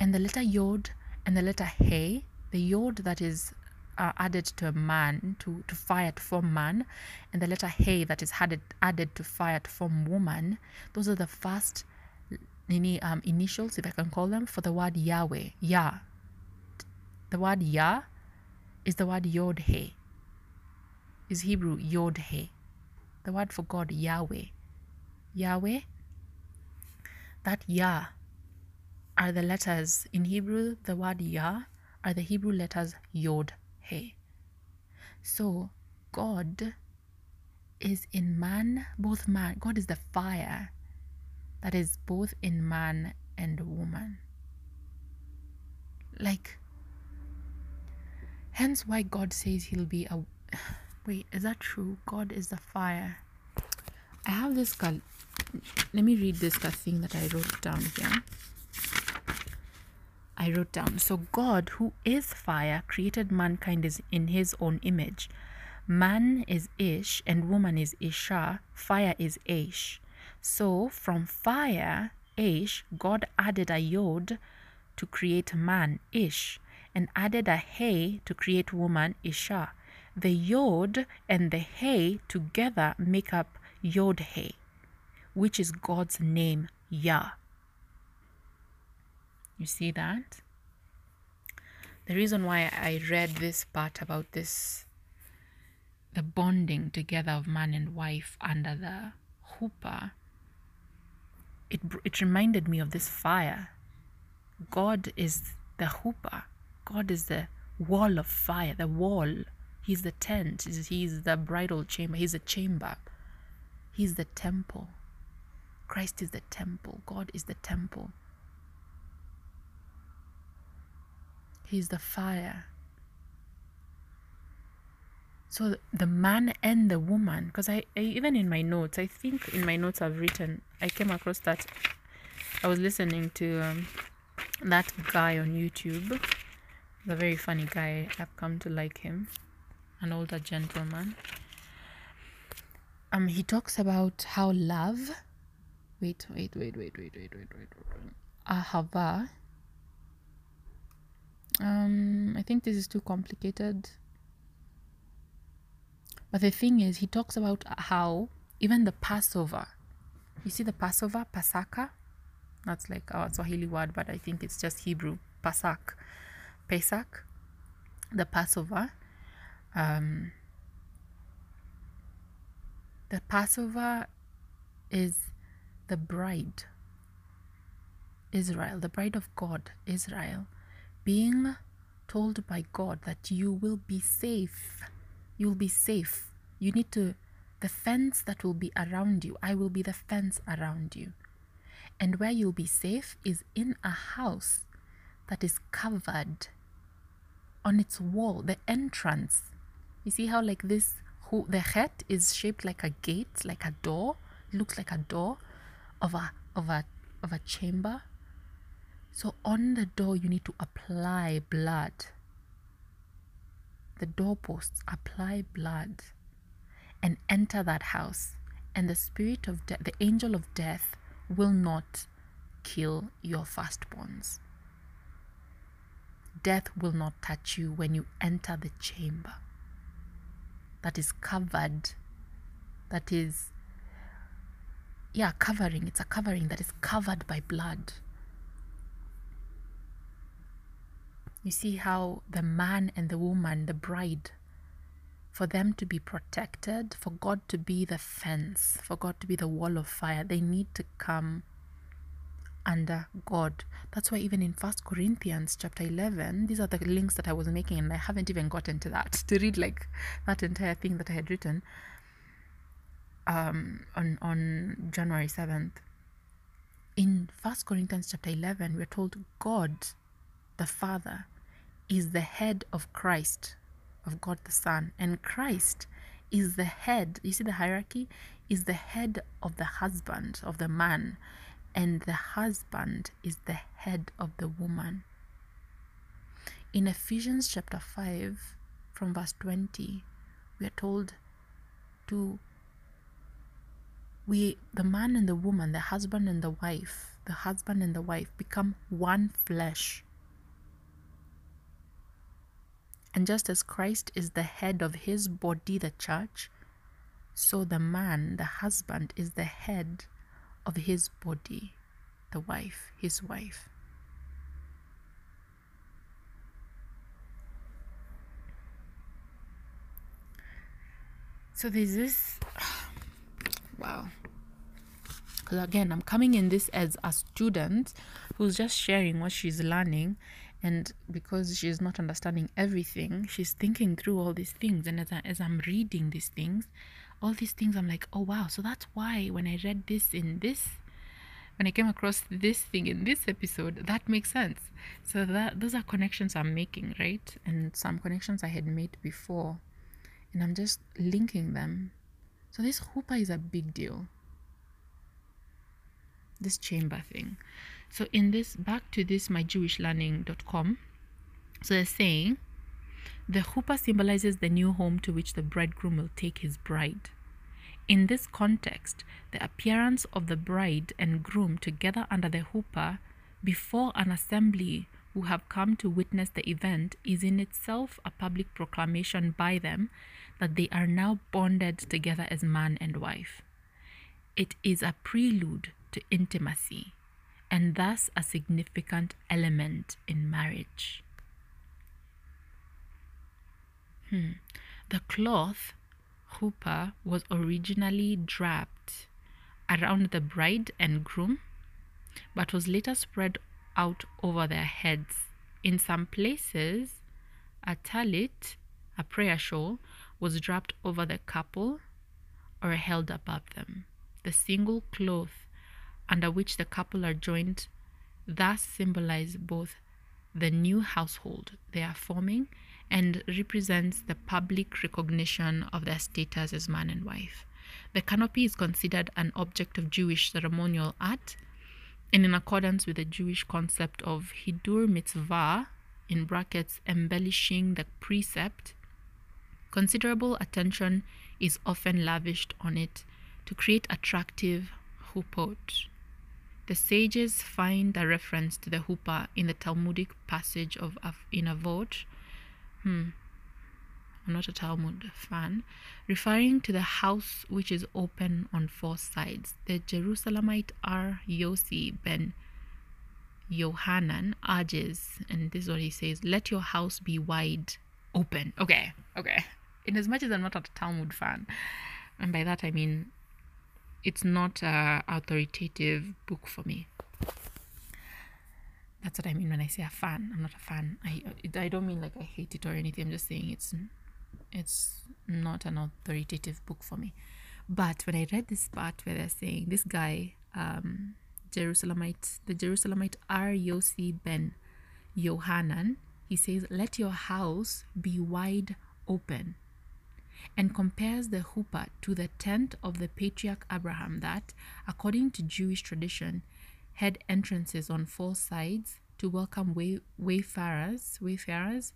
And the letter Yod and the letter He the yod that is uh, added to a man to, to fire to form man and the letter hey that is added added to fire to form woman those are the first any um, initials if i can call them for the word yahweh yah the word yah is the word yod hey is hebrew yod hey the word for god yahweh. Yahweh that yah are the letters in hebrew the word yah are the hebrew letters yod hey so god is in man both man god is the fire that is both in man and woman. Like hence why god says he'll be a wait is that true? God is the fire. I have this let me read this thing that i wrote down here I wrote down. So God, who is fire, created mankind in his own image. Man is Ish and woman is Isha. Fire is Aish. So from fire, Aish, God added a Yod to create man, Ish, and added a Hey to create woman, Isha. The Yod and the Hey together make up Yod Hey, which is God's name, Yah. You see that? The reason why I read this part about this, the bonding together of man and wife under the chuppah, it, it reminded me of this fire. God is the chuppah. God is the wall of fire, the wall. He's the tent. He's the bridal chamber. He's the chamber. He's the temple. Christ is the temple. God is the temple. He's the fire. So the man and the woman, because I, I, even in my notes, I think in my notes I've written, I came across that I was listening to um, that guy on YouTube. The very funny guy. I've come to like him, an older gentleman. Um, he talks about how love. Wait, wait, wait, wait, wait, wait, wait, wait. wait. Uh, Ahava um, I think this is too complicated. But the thing is, he talks about how even the Passover, you see the Passover, Pasaka, that's like our Swahili word, but I think it's just Hebrew, Pasak, Pesach, the Passover. Um, the Passover is the bride, Israel, the bride of God, Israel being told by God that you will be safe. You'll be safe. You need to, the fence that will be around you, I will be the fence around you. And where you'll be safe is in a house that is covered on its wall, the entrance. You see how, like this, the het is shaped like a gate, like a door. Looks like a door of a of a of a chamber so on the door, you need to apply blood. The doorposts apply blood and enter that house. And the spirit of death, the angel of death, will not kill your firstborns. Death will not touch you when you enter the chamber that is covered, that is, yeah, covering. It's a covering that is covered by blood. You see how the man and the woman, the bride, for them to be protected, for God to be the fence, for God to be the wall of fire, they need to come under God. That's why even in First Corinthians chapter 11, these are the links that I was making and I haven't even gotten to that to read like that entire thing that I had written um, on on January 7th. In First Corinthians chapter 11, we're told God the Father, is the head of Christ, of God the Son, and Christ is the head. You see the hierarchy? Is the head of the husband, of the man, and the husband is the head of the woman. In Ephesians chapter 5, from verse 20, we are told to we the man and the woman the husband and the wife the husband and the wife become one flesh And just as Christ is the head of his body, the church, so the man, the husband, is the head of his body, the wife, his wife. So there's this. Wow. Because again, I'm coming in this as a student who's just sharing what she's learning. And because she's not understanding everything, she's thinking through all these things. And as, I, as I'm reading these things, all these things, I'm like, oh, wow. So that's why when I read this in this when I came across this thing in this episode, that makes sense. So that those are connections I'm making, right? And some connections I had made before. And I'm just linking them. So this chuppah is a big deal. This chamber thing. So in this back to this myjewishlearning.com. So they're saying the chuppah symbolizes the new home to which the bridegroom will take his bride. In this context, the appearance of the bride and groom together under the chuppah before an assembly who have come to witness the event is in itself a public proclamation by them that they are now bonded together as man and wife. It is a prelude to intimacy and thus a significant element in marriage. Hmm. The cloth chuppah was originally draped around the bride and groom, but was later spread out over their heads. In some places, a talit, a prayer shawl, was draped over the couple or held above them. The single cloth under which the couple are joined thus symbolize both the new household they are forming and represents the public recognition of their status as man and wife. The canopy is considered an object of Jewish ceremonial art and in accordance with the Jewish concept of Hiddur Mitzvah, in brackets, embellishing the precept, considerable attention is often lavished on it to create attractive chuppot. The sages find a reference to the chuppah in the Talmudic passage of in Avot, Hmm. I'm not a Talmud fan. Referring to the house which is open on four sides, the Jerusalemite R. Yossi ben Yohanan urges, and this is what he says let your house be wide open. Okay, okay. In as much as I'm not a Talmud fan, and by that I mean it's not a authoritative book for me. That's what I mean when I say a fan. I'm not a fan. I I don't mean like I hate it or anything. I'm just saying it's it's not an authoritative book for me. But when I read this part where they're saying this guy, um, Jerusalemite, the Jerusalemite R. Yossi ben Yohanan, he says, "Let your house be wide open." And compares the chuppah to the tent of the patriarch Abraham that, according to Jewish tradition, had entrances on four sides to welcome way, wayfarers, wayfarers,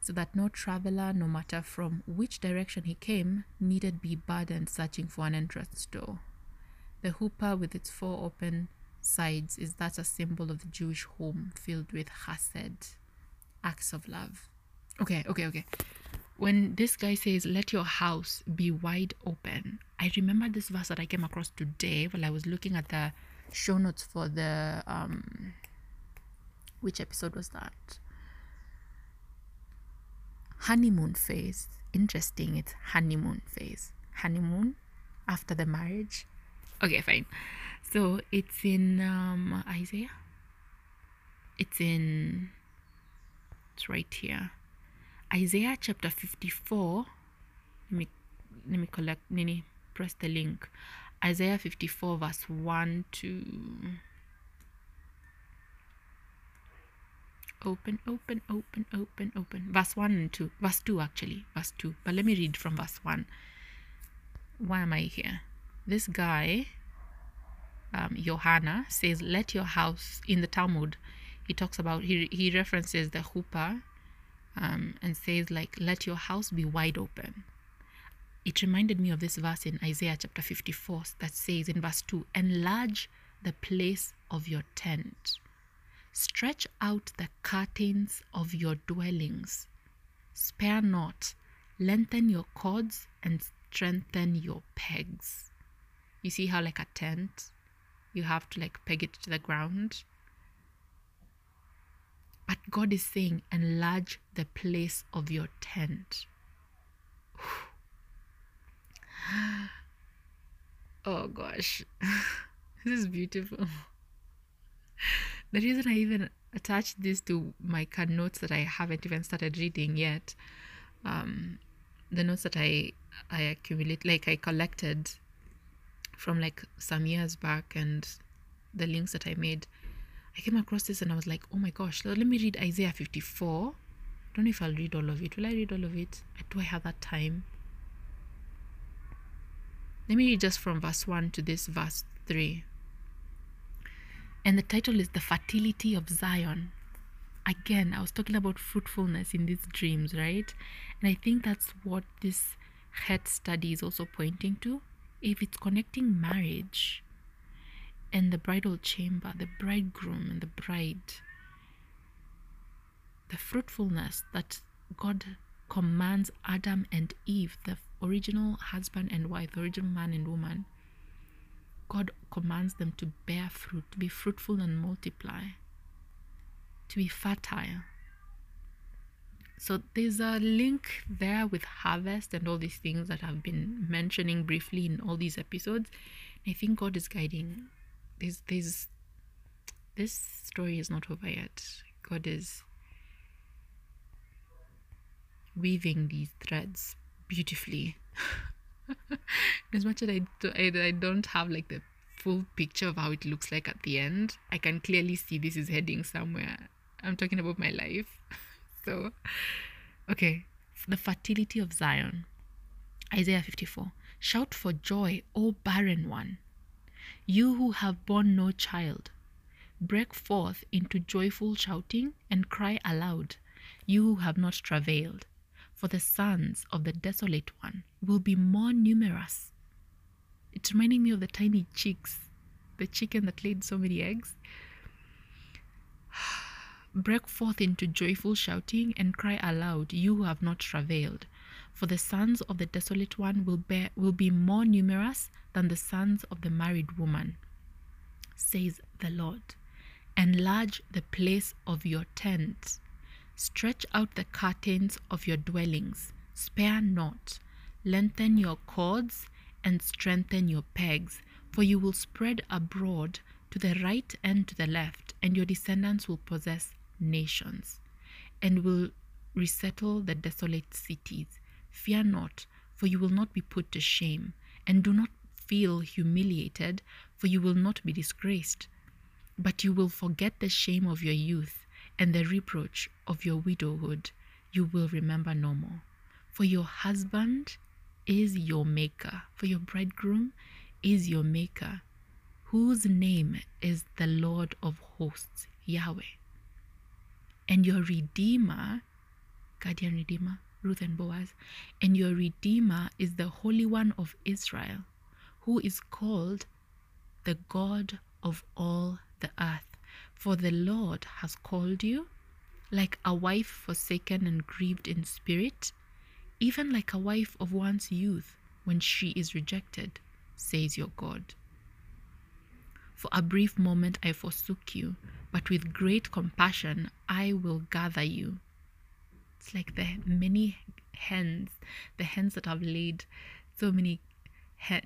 so that no traveler, no matter from which direction he came, needed be burdened searching for an entrance door. The chuppah with its four open sides is thus a symbol of the Jewish home filled with chesed, acts of love. Okay, okay, okay. When this guy says, let your house be wide open, I remember this verse that I came across today while I was looking at the show notes for the um which episode was that? Honeymoon phase. Interesting it's honeymoon phase. Honeymoon after the marriage? Okay fine. So it's in um isaiah? It's in it's right here isaiah chapter 54 let me let me collect nini press the link Isaiah 54, verse 1 to. Open, open, open, open, open. Verse 1 and 2. Verse 2, actually. Verse 2. But let me read from verse 1. Why am I here? This guy, um, Johanna, says, Let your house, in the Talmud, he talks about, he, he references the chuppah um, and says, like, let your house be wide open it reminded me of this verse in Isaiah chapter 54 that says in verse 2 Enlarge the place of your tent, stretch out the curtains of your dwellings, spare not, lengthen your cords and strengthen your pegs. You see how, like a tent, you have to like peg it to the ground? But God is saying, enlarge the place of your tent. oh gosh, this is beautiful. The reason I even attached this to my card notes that I haven't even started reading yet, um, the notes that I I accumulate, like I collected from like some years back, and the links that I made I came across this and I was like, oh my gosh, let me read Isaiah 54. I don't know if I'll read all of it. Will I read all of it? Do I have that time? Let me read just from verse 1 to this verse 3. And the title is The Fertility of Zion. Again, I was talking about fruitfulness in these dreams, right? And I think that's what this head study is also pointing to. If it's connecting marriage and the bridal chamber, the bridegroom and the bride. The fruitfulness that God commands Adam and Eve, the original husband and wife, the original man and woman. God commands them to bear fruit, to be fruitful and multiply, to be fertile. So there's a link there with harvest and all these things that I've been mentioning briefly in all these episodes. I think God is guiding there's there's this story is not over yet. God is weaving these threads beautifully. as much as I, do, I, I don't have like the full picture of how it looks like at the end, I can clearly see this is heading somewhere. I'm talking about my life. so, okay, the fertility of Zion. Isaiah 54. Shout for joy, O barren one you who have borne no child, break forth into joyful shouting and cry aloud, you who have not travailed, for the sons of the desolate one will be more numerous. It's reminding me of the tiny chicks, the chicken that laid so many eggs. Break forth into joyful shouting and cry aloud, you who have not travailed, for the sons of the desolate one will, bear, will be more numerous than the sons of the married woman, says the Lord. Enlarge the place of your tent, stretch out the curtains of your dwellings, spare not, lengthen your cords and strengthen your pegs, for you will spread abroad to the right and to the left, and your descendants will possess nations, and will resettle the desolate cities. Fear not, for you will not be put to shame, and do not feel humiliated, for you will not be disgraced. But you will forget the shame of your youth, and the reproach of your widowhood you will remember no more. For your husband is your maker, for your bridegroom is your maker, whose name is the Lord of hosts, Yahweh. And your Redeemer, guardian Redeemer, Ruth and Boaz, and your Redeemer is the Holy One of Israel, who is called the God of all the earth. For the Lord has called you like a wife forsaken and grieved in spirit, even like a wife of one's youth when she is rejected, says your God. For a brief moment I forsook you, but with great compassion I will gather you. It's like the many hens, the hens that have laid so many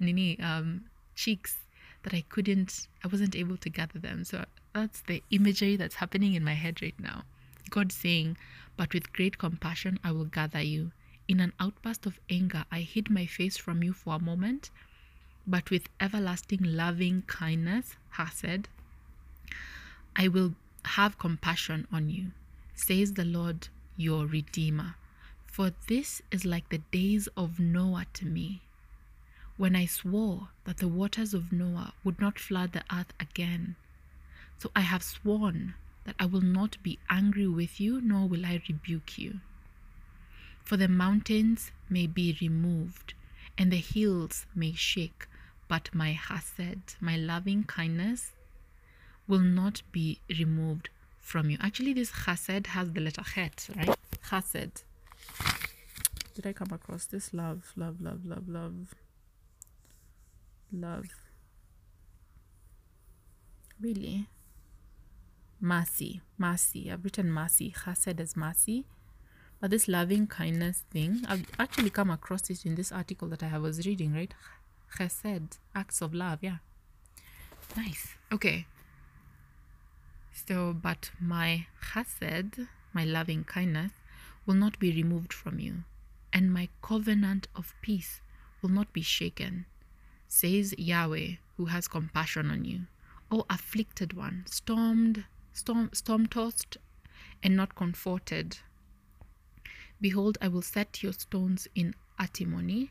nini, um, cheeks that I couldn't, I wasn't able to gather them. So that's the imagery that's happening in my head right now. God saying, But with great compassion I will gather you. In an outburst of anger, I hid my face from you for a moment, but with everlasting loving kindness, Hesed, I will have compassion on you, says the Lord your Redeemer. For this is like the days of Noah to me, when I swore that the waters of Noah would not flood the earth again. So I have sworn that I will not be angry with you, nor will I rebuke you. For the mountains may be removed, and the hills may shake, but my hesed, my loving kindness, will not be removed from you. Actually, this chesed has the letter chet, right? Chesed. did I come across this? Love, love, love, love, love. Love. Really? Mercy, mercy. I've written mercy. Chesed as mercy. But this loving kindness thing, I've actually come across it in this article that I was reading, right? Chesed, acts of love, yeah. Nice. Okay. So, but my chesed, my loving kindness, will not be removed from you, and my covenant of peace will not be shaken, says Yahweh, who has compassion on you. O afflicted one, stormed, storm, storm tossed, and not comforted. Behold, I will set your stones in antimony,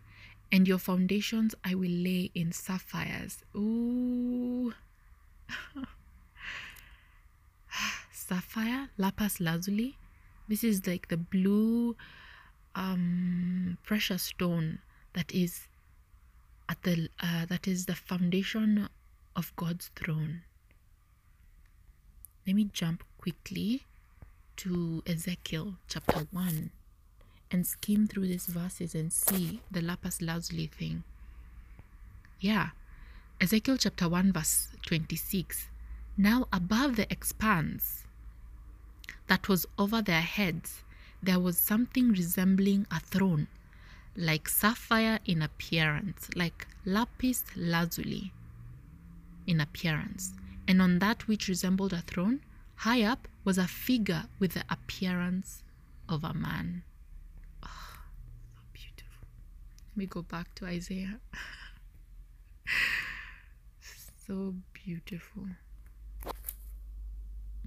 and your foundations I will lay in sapphires. Ooh. Sapphire, lapis lazuli. This is like the blue um, precious stone that is at the uh, that is the foundation of God's throne. Let me jump quickly to Ezekiel chapter 1 and skim through these verses and see the lapis lazuli thing. Yeah, Ezekiel chapter 1, verse 26. Now above the expanse that was over their heads, there was something resembling a throne, like sapphire in appearance, like lapis lazuli in appearance. And on that which resembled a throne, high up was a figure with the appearance of a man. Oh, so beautiful. Let me go back to Isaiah. so beautiful.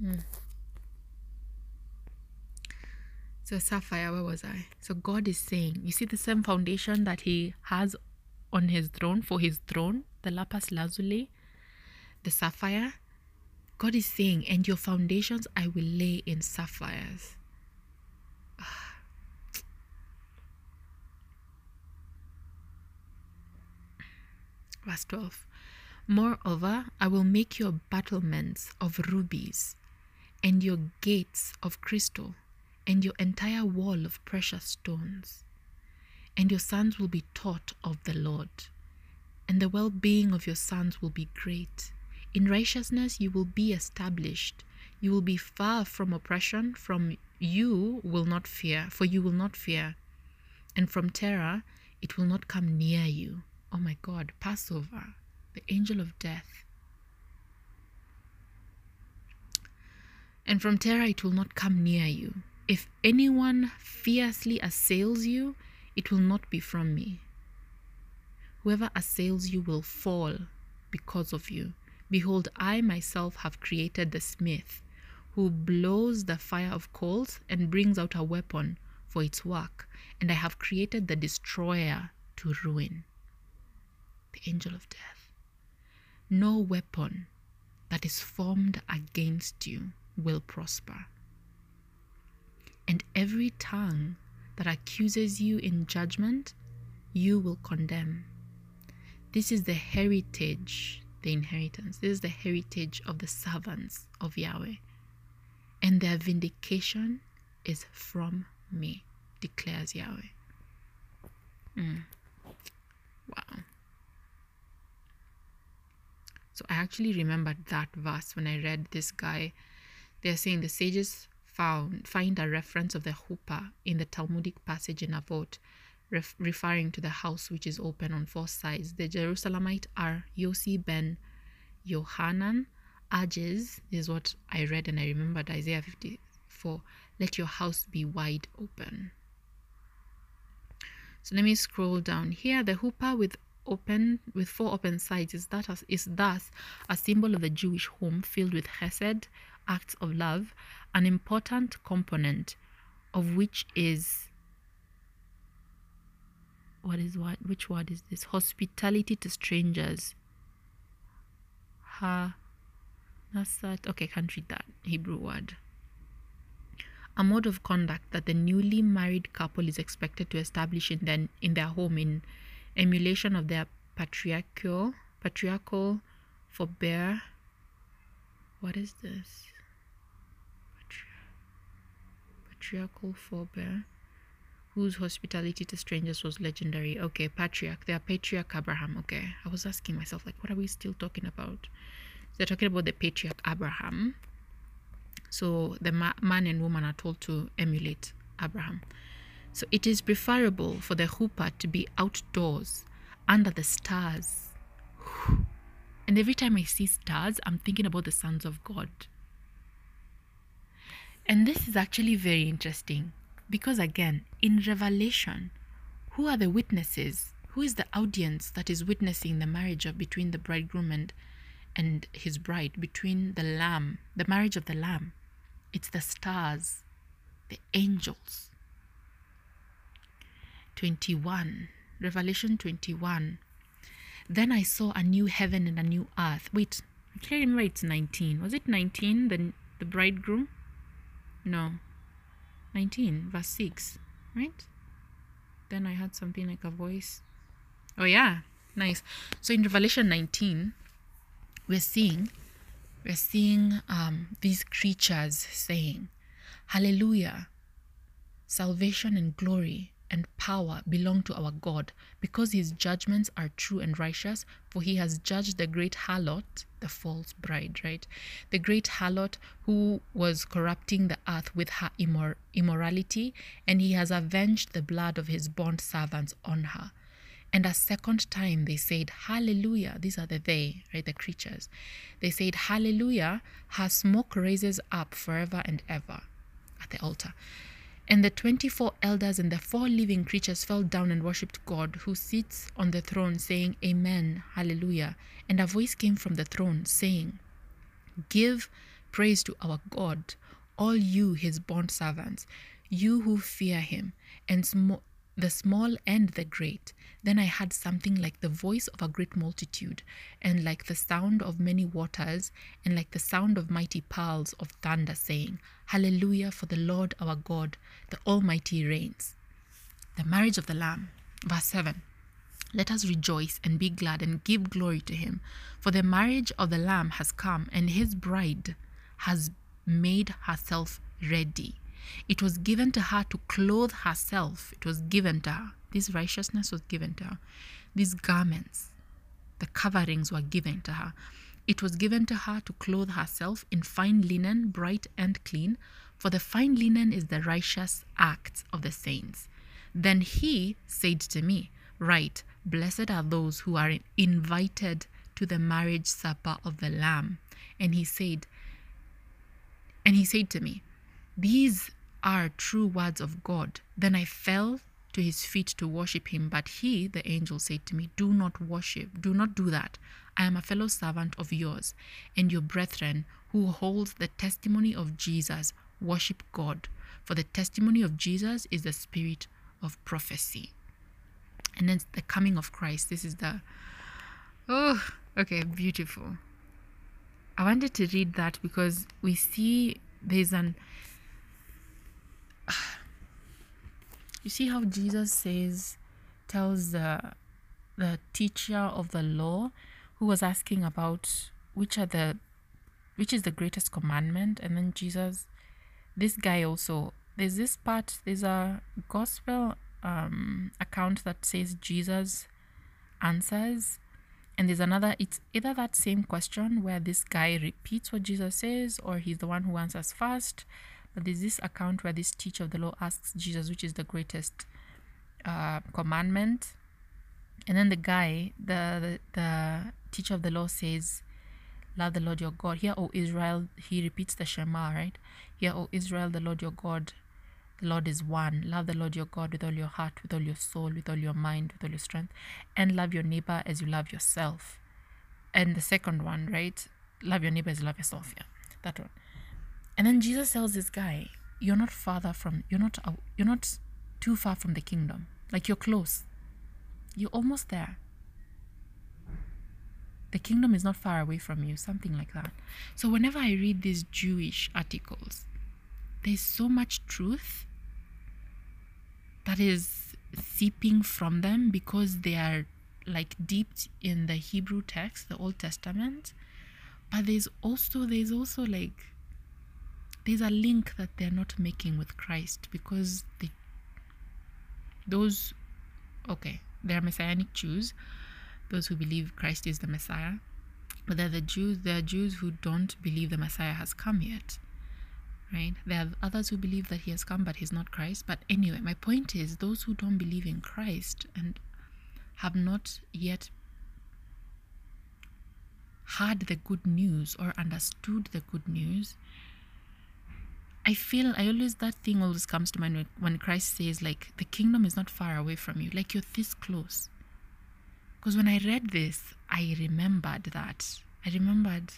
Mm. So, Sapphire, where was I? So, God is saying, you see the same foundation that He has on His throne, for His throne, the lapis lazuli, the sapphire. God is saying, and your foundations I will lay in sapphires. Verse 12 Moreover, I will make your battlements of rubies, and your gates of crystal, and your entire wall of precious stones. And your sons will be taught of the Lord, and the well being of your sons will be great. In righteousness you will be established. You will be far from oppression, from you will not fear, for you will not fear. And from terror it will not come near you. Oh my God, Passover, the angel of death. And from terror it will not come near you. If anyone fiercely assails you, it will not be from me. Whoever assails you will fall because of you. Behold, I myself have created the smith, who blows the fire of coals and brings out a weapon for its work, and I have created the destroyer to ruin, the angel of death. No weapon that is formed against you will prosper, and every tongue that accuses you in judgment, you will condemn. This is the heritage the inheritance. This is the heritage of the servants of Yahweh. And their vindication is from me, declares Yahweh. Mm. Wow. So I actually remembered that verse when I read this guy. They're saying the sages found find a reference of the chuppah in the Talmudic passage in Avot ref- referring to the house which is open on four sides. The Jerusalemite are Yossi ben Yohanan this is what I read and I remembered Isaiah 54 let your house be wide open. So let me scroll down here. The chuppah with open with four open sides is that is thus a symbol of the Jewish home filled with chesed, acts of love, an important component of which is what is what which word is this? Hospitality to strangers. Ha that's that okay can't read that hebrew word. A mode of conduct that the newly married couple is expected to establish in their, in their home in emulation of their patriarchal patriarchal forbear. What is this patriarchal forbear whose hospitality to strangers was legendary. Okay, patriarch. They are patriarch Abraham. Okay, I was asking myself, like, what are we still talking about? They're talking about the patriarch Abraham. So the ma- man and woman are told to emulate Abraham. So it is preferable for the chuppah to be outdoors under the stars. And every time I see stars, I'm thinking about the sons of God. And this is actually very interesting because, again, in Revelation, who are the witnesses? Who is the audience that is witnessing the marriage of between the bridegroom and, and his bride, between the lamb, the marriage of the lamb? It's the stars, the angels. 21, Revelation 21. Then I saw a new heaven and a new earth. Wait, I can't remember it's 19. Was it 19, the, the bridegroom? No. 19, verse 6, right? Then I heard something like a voice. Oh, yeah, nice. So in Revelation 19, we're seeing we're seeing um, these creatures saying, Hallelujah, salvation and glory and power belong to our God, because his judgments are true and righteous, for he has judged the great harlot, the false bride, right? The great harlot who was corrupting the earth with her immor- immorality, and he has avenged the blood of his bond servants on her. And a second time they said, Hallelujah. These are the they, right? The creatures. They said, Hallelujah. Her smoke raises up forever and ever at the altar. And the 24 elders and the four living creatures fell down and worshipped God, who sits on the throne, saying, Amen, Hallelujah. And a voice came from the throne, saying, Give praise to our God, all you, his bond servants, you who fear him, and sm- the small and the great. Then I heard something like the voice of a great multitude, and like the sound of many waters, and like the sound of mighty pearls of thunder, saying, Hallelujah, for the Lord our God, the Almighty reigns. The marriage of the Lamb. Verse 7. Let us rejoice and be glad and give glory to him, for the marriage of the Lamb has come, and his bride has made herself ready. It was given to her to clothe herself. It was given to her. This righteousness was given to her. These garments, the coverings were given to her. It was given to her to clothe herself in fine linen, bright and clean, for the fine linen is the righteous acts of the saints. Then he said to me, Right, blessed are those who are invited to the marriage supper of the Lamb. And he said, and he said to me, These are true words of God. Then I fell to his feet to worship him. But he, the angel, said to me, Do not worship, do not do that. I am a fellow servant of yours and your brethren who holds the testimony of Jesus. Worship God. For the testimony of Jesus is the spirit of prophecy. And then the coming of Christ. This is the. Oh, okay, beautiful. I wanted to read that because we see there's an you see how Jesus says, tells the the teacher of the law who was asking about which are the which is the greatest commandment? And then Jesus this guy also there's this part there's a gospel um account that says Jesus answers. And there's another it's either that same question where this guy repeats what Jesus says or he's the one who answers first there's this account where this teacher of the law asks Jesus, which is the greatest uh, commandment. And then the guy, the, the, the teacher of the law says, Love the Lord your God. Hear, O Israel, he repeats the Shema, right? Hear, O Israel, the Lord your God, the Lord is one. Love the Lord your God with all your heart, with all your soul, with all your mind, with all your strength, and love your neighbor as you love yourself. And the second one, right? Love your neighbor as you love yourself. Yeah, that one. And then Jesus tells this guy, "You're not farther from. You're not. You're not too far from the kingdom. Like you're close. You're almost there. The kingdom is not far away from you. Something like that. So whenever I read these Jewish articles, there's so much truth that is seeping from them because they are like deep in the Hebrew text, the Old Testament. But there's also there's also like there's a link that they're not making with Christ because they those okay they're messianic jews those who believe christ is the messiah but they're the jews they're jews who don't believe the messiah has come yet right? There are others who believe that he has come but he's not christ. But anyway my point is those who don't believe in christ and have not yet had the good news or understood the good news I feel I always that thing always comes to mind when, when Christ says like the kingdom is not far away from you, like you're this close. Because when I read this, I remembered that. I remembered.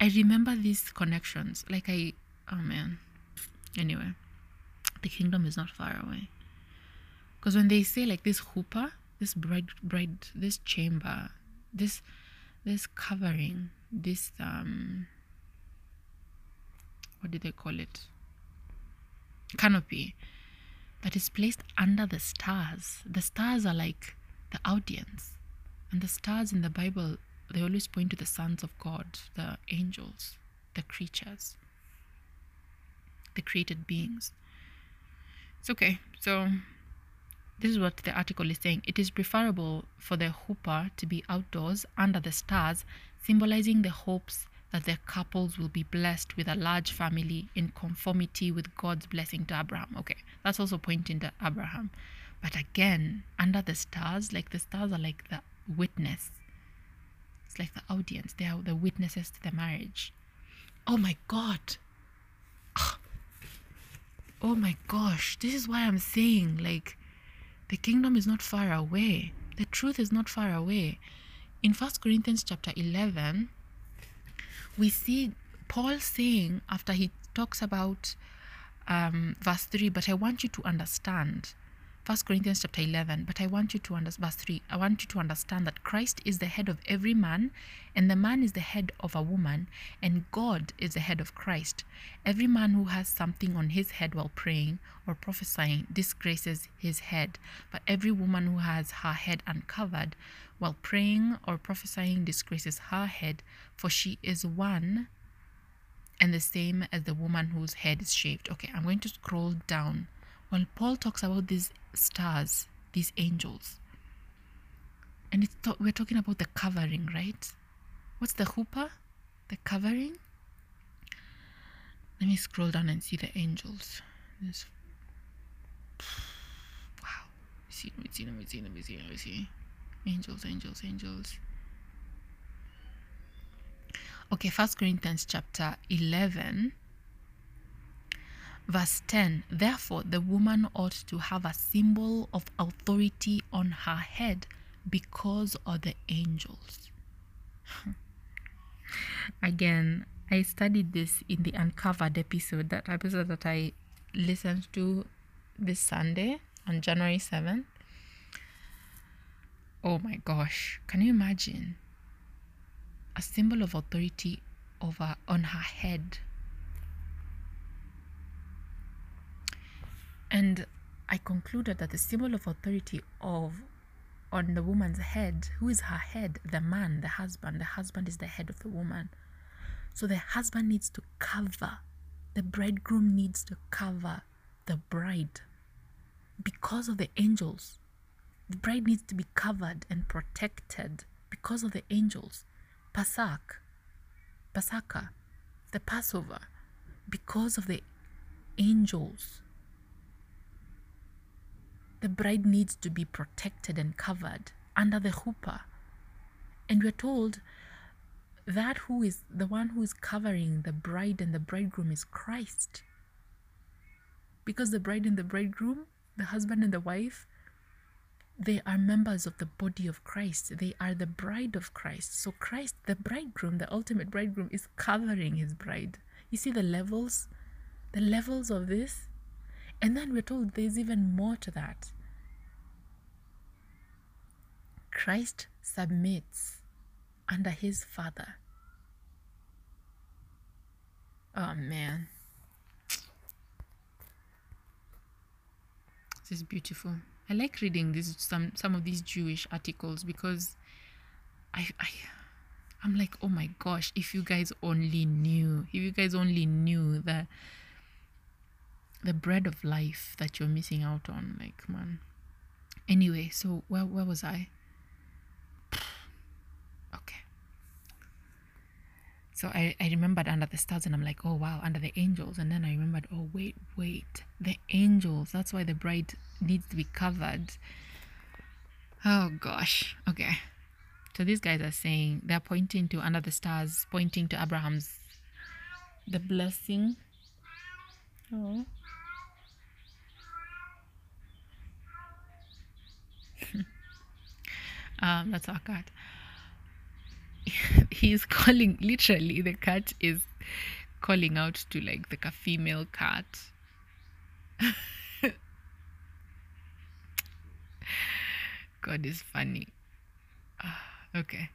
I remember these connections. Like I, oh man. Anyway, the kingdom is not far away. Because when they say like this chuppah, this bride, bride, this chamber, this, this covering, this um what do they call it? Canopy that is placed under the stars. The stars are like the audience. And the stars in the Bible, they always point to the sons of God, the angels, the creatures, the created beings. It's okay. So, this is what the article is saying. It is preferable for the chuppah to be outdoors under the stars, symbolizing the hopes that their couples will be blessed with a large family in conformity with God's blessing to Abraham. Okay, that's also pointing to Abraham. But again, under the stars, like the stars are like the witness. It's like the audience, they are the witnesses to the marriage. Oh my God. Ah. Oh my gosh, this is why I'm saying, like, the kingdom is not far away. The truth is not far away. In First Corinthians chapter 11, we see Paul saying after he talks about um, verse 3, but I want you to understand. First Corinthians chapter 11, but I want you to understand, verse 3, I want you to understand that Christ is the head of every man, and the man is the head of a woman, and God is the head of Christ. Every man who has something on his head while praying or prophesying disgraces his head, but every woman who has her head uncovered while praying or prophesying disgraces her head, for she is one and the same as the woman whose head is shaved. Okay, I'm going to scroll down. When Paul talks about these stars, these angels, and it's we're talking about the covering, right? What's the chuppah? The covering? Let me scroll down and see the angels. This, wow. Let see, let me see, let me see, let me see, let me see. Angels, angels, angels. Okay, First Corinthians chapter 11, verse 10. Therefore, the woman ought to have a symbol of authority on her head because of the angels. Again, I studied this in the Uncovered episode, that episode that I listened to this Sunday on January 7th. Oh my gosh, can you imagine? A symbol of authority over on her head. And I concluded that the symbol of authority of on the woman's head, who is her head? The man, the husband. The husband is the head of the woman. So the husband needs to cover, the bridegroom needs to cover the bride because of the angels the bride needs to be covered and protected because of the angels. Pesach, Pasaka, the Passover, because of the angels. The bride needs to be protected and covered under the chuppah. And we're told that who is the one who is covering the bride and the bridegroom is Christ. Because the bride and the bridegroom, the husband and the wife, they are members of the body of Christ. They are the bride of Christ. So, Christ, the bridegroom, the ultimate bridegroom, is covering his bride. You see the levels, the levels of this? And then we're told there's even more to that. Christ submits under his Father. Oh man. This is beautiful. I like reading these some some of these Jewish articles because I I I'm like, oh my gosh, if you guys only knew, if you guys only knew that the bread of life that you're missing out on. Like, man. Anyway, so where where was I? Okay. So I, I remembered under the stars and I'm like, oh wow, under the angels. And then I remembered, oh wait, wait, the angels. That's why the bride needs to be covered. Oh gosh. Okay. So these guys are saying they're pointing to under the stars, pointing to Abraham's the blessing. Oh. Um, that's our cat. He's calling literally the cat is calling out to like the female cat. God is funny. Ah, okay.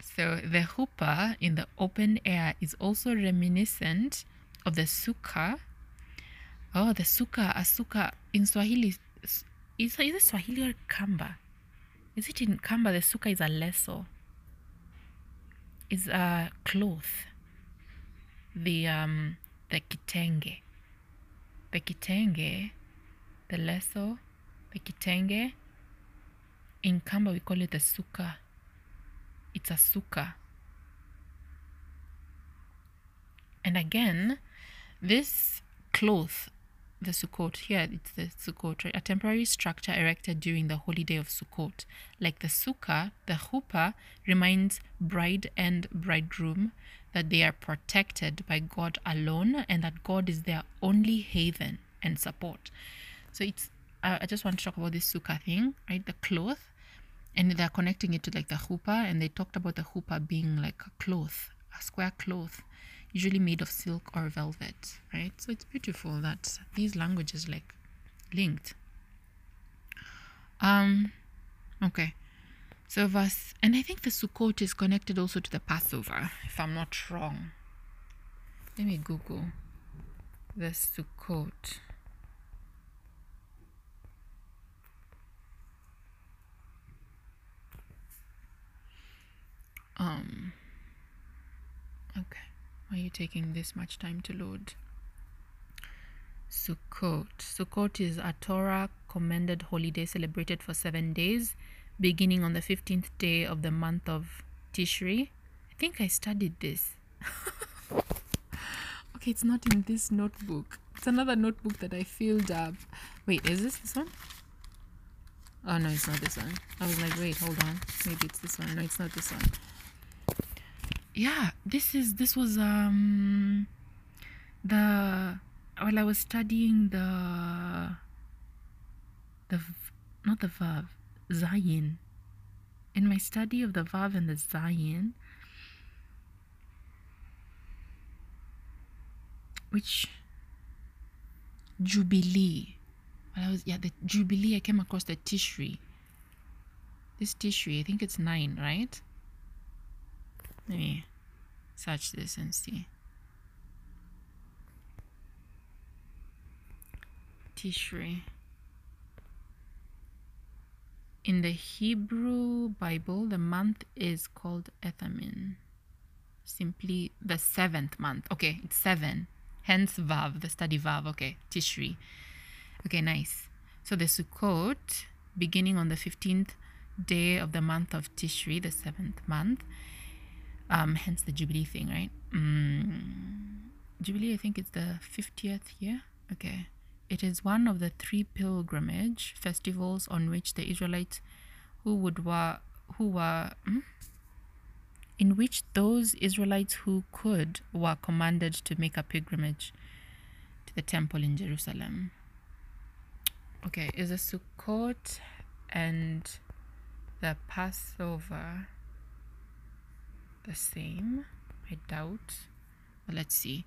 So the chuppah in the open air is also reminiscent of the suka. Oh, the suka, a suka in Swahili. Is, is it Swahili or Kamba? Is it in Kamba? The sukkah is a leso. Is a cloth. The um the kitenge. The kitenge, the leso, the kitenge. In Kamba we call it the sukkah it's a sukkah. And again, this cloth, the Sukkot, here it's the Sukkot, a temporary structure erected during the holiday of Sukkot. Like the sukkah, the chuppah reminds bride and bridegroom that they are protected by God alone and that God is their only haven and support. So it's, uh, I just want to talk about this sukkah thing, right? The cloth and they're connecting it to like the chuppah and they talked about the chuppah being like a cloth a square cloth usually made of silk or velvet right? So it's beautiful that these languages like linked. Um okay. So verse and i think the sukkot is connected also to the passover if i'm not wrong. Let me google the sukkot. Um, okay. Why are you taking this much time to load? Sukkot. Sukkot is a Torah commended holiday celebrated for seven days, beginning on the 15th day of the month of Tishri. I think I studied this. okay, it's not in this notebook. It's another notebook that I filled up. Wait, is this this one? Oh, no, it's not this one. I was like, wait, hold on. Maybe it's this one. No, it's not this one yeah this is this was um the while i was studying the the not the vav zayin. In my study of the vav and the zayin which jubilee. Well, I was yeah the jubilee I came across the tishri this tishri I think it's nine right let me search this and see. Tishri. In the Hebrew Bible, the month is called Ethanim. Simply the seventh month. Okay, it's seven. Hence Vav, the study Vav. Okay, Tishri. Okay, nice. So the Sukkot, beginning on the 15th day of the month of Tishri, the seventh month, um, hence the Jubilee thing, right? Mm, Jubilee, I think it's the 50th year. Okay. It is one of the three pilgrimage festivals on which the Israelites who would were who were hmm? in which those Israelites who could were commanded to make a pilgrimage to the temple in Jerusalem. Okay, is a Sukkot and the Passover the same. I doubt. But let's see.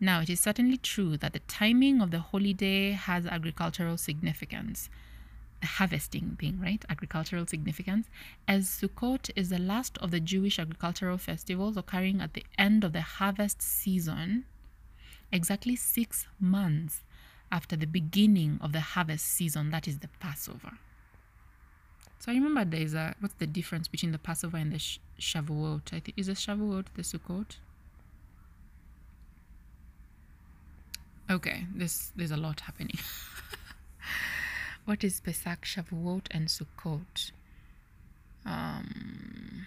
Now, it is certainly true that the timing of the holiday has agricultural significance. The harvesting thing, right? Agricultural significance. As Sukkot is the last of the Jewish agricultural festivals occurring at the end of the harvest season, exactly six months after the beginning of the harvest season, that is the Passover. So I remember there is a what's the difference between the Passover and the sh- Shavuot? I think is the Shavuot the Sukkot. Okay, this there's a lot happening. what is Pesach, Shavuot, and Sukkot? Um,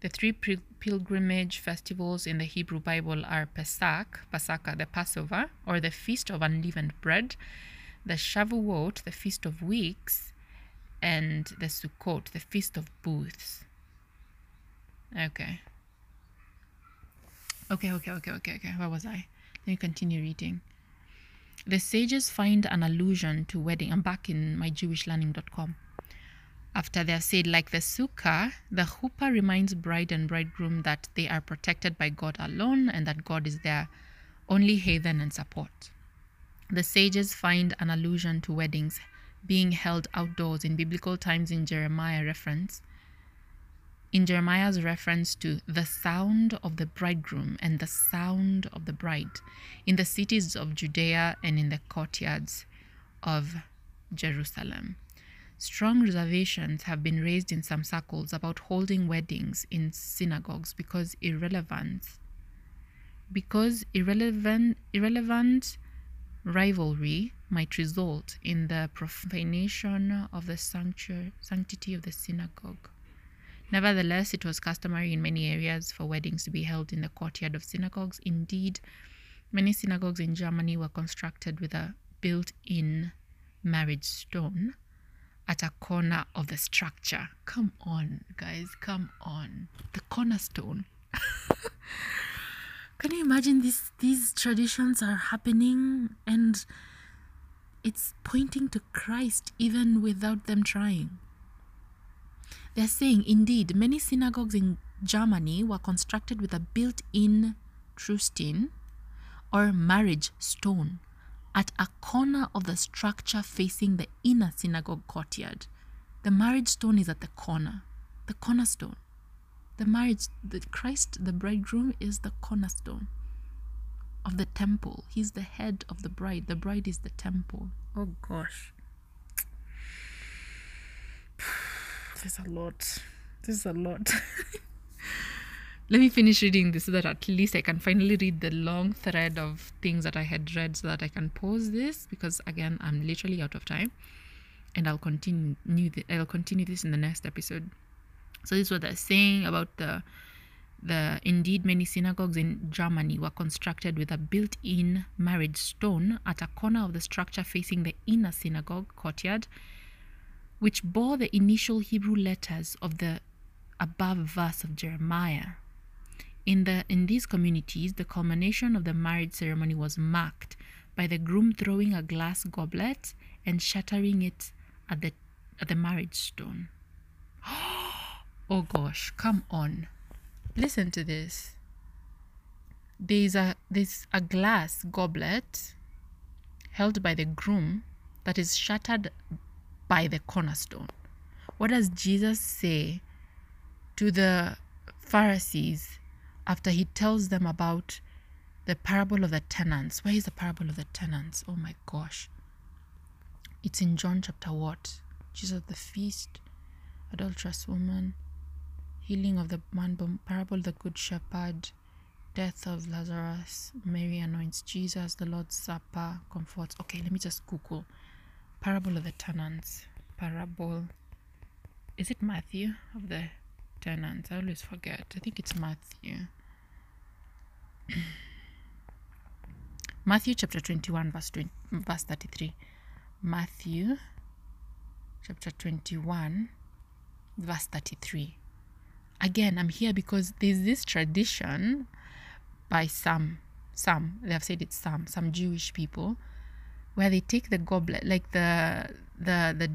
the three pil- pilgrimage festivals in the Hebrew Bible are Pesach, Pasaka, the Passover, or the Feast of Unleavened Bread, the Shavuot, the Feast of Weeks, and the Sukkot, the Feast of Booths. Okay. Okay, okay, okay, okay, okay. Where was I? Let me continue reading. The sages find an allusion to wedding. I'm back in my jewishlearning.com. After they are said, like the sukkah, the chuppah reminds bride and bridegroom that they are protected by God alone and that God is their only haven and support. The sages find an allusion to weddings being held outdoors in biblical times in Jeremiah reference in Jeremiah's reference to the sound of the bridegroom and the sound of the bride in the cities of Judea and in the courtyards of Jerusalem. Strong reservations have been raised in some circles about holding weddings in synagogues because irrelevant because irrelevant irrelevant rivalry might result in the profanation of the sanctity of the synagogue. Nevertheless, it was customary in many areas for weddings to be held in the courtyard of synagogues. Indeed, many synagogues in Germany were constructed with a built in marriage stone at a corner of the structure. Come on, guys, come on. The cornerstone. Can you imagine these these traditions are happening and it's pointing to Christ even without them trying? They're saying, indeed, many synagogues in Germany were constructed with a built in Traustein or marriage stone at a corner of the structure facing the inner synagogue courtyard. The marriage stone is at the corner, the cornerstone. The marriage, the Christ, the bridegroom, is the cornerstone of the temple. He's the head of the bride. The bride is the temple. Oh gosh. There's a lot. There's a lot. Let me finish reading this so that at least I can finally read the long thread of things that I had read so that I can pause this because again I'm literally out of time and I'll continue the, I'll continue this in the next episode. So this is what they're saying about the the indeed many synagogues in Germany were constructed with a built-in marriage stone at a corner of the structure facing the inner synagogue courtyard which bore the initial Hebrew letters of the above verse of Jeremiah. In, the, in these communities, the culmination of the marriage ceremony was marked by the groom throwing a glass goblet and shattering it at the, at the marriage stone. Oh, oh gosh, come on. Listen to this. There's a, there's a glass goblet held by the groom that is shattered by the cornerstone. What does Jesus say to the Pharisees after he tells them about the parable of the tenants? Where is the parable of the tenants? Oh my gosh. It's in John chapter what? Jesus the feast, adulterous woman, healing of the man, parable the good shepherd, death of Lazarus, Mary anoints Jesus, the Lord's Supper, comforts. Okay, let me just Google Parable of the Tenants. Parable. Is it Matthew of the tenants? I always forget. I think it's Matthew. Matthew chapter 21, verse, 20, verse 33. Matthew chapter 21, verse 33. Again, I'm here because there's this tradition by some, some, they have said it's some, some Jewish people where they take the goblet, like the the the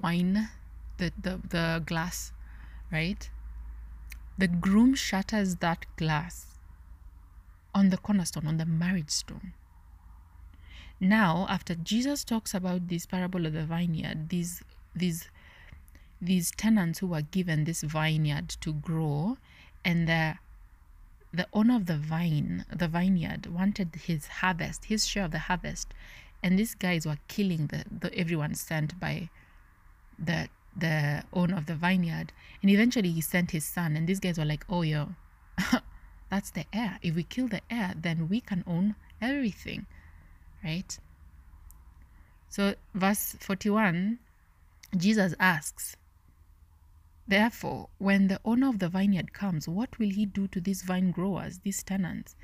wine, the the, the glass, right? The groom shatters that glass on the cornerstone, on the marriage stone. Now, after Jesus talks about this parable of the vineyard, these these these tenants who were given this vineyard to grow, and the the owner of the vine, the vineyard, wanted his harvest, his share of the harvest, and these guys were killing the, the everyone sent by the the owner of the vineyard and eventually he sent his son and these guys were like oh yo That's the heir. If we kill the heir, then we can own everything, right? So, verse 41, Jesus asks, Therefore, when the owner of the vineyard comes, what will he do to these vine growers, these tenants?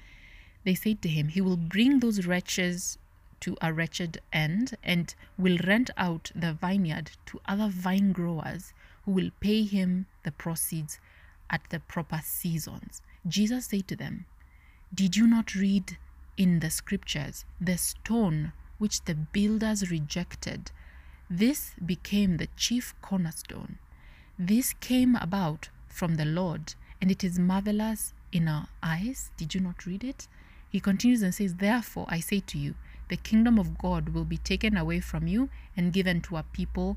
They said to him, He will bring those wretches to a wretched end and will rent out the vineyard to other vine growers who will pay him the proceeds at the proper seasons. Jesus said to them, Did you not read in the scriptures the stone which the builders rejected? This became the chief cornerstone. This came about from the Lord, and it is marvelous in our eyes. Did you not read it? He continues and says, Therefore, I say to you, the kingdom of God will be taken away from you and given to a people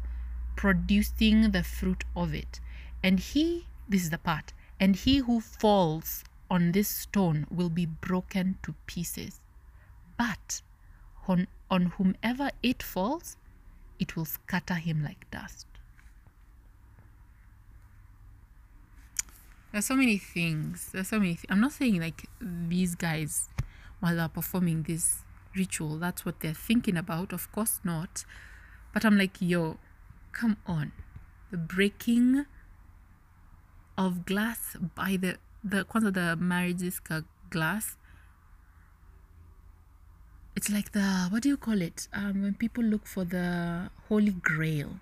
producing the fruit of it. And he, this is the part, and he who falls on this stone will be broken to pieces. But on, on whomever it falls, it will scatter him like dust. There's so many things. There's so many. Th- I'm not saying like these guys, while they're performing this ritual, that's what they're thinking about. Of course not. But I'm like, yo, come on. The breaking of glass by the the kwanza the marriage glass. It's like the what do you call it? Um, when people look for the holy grail.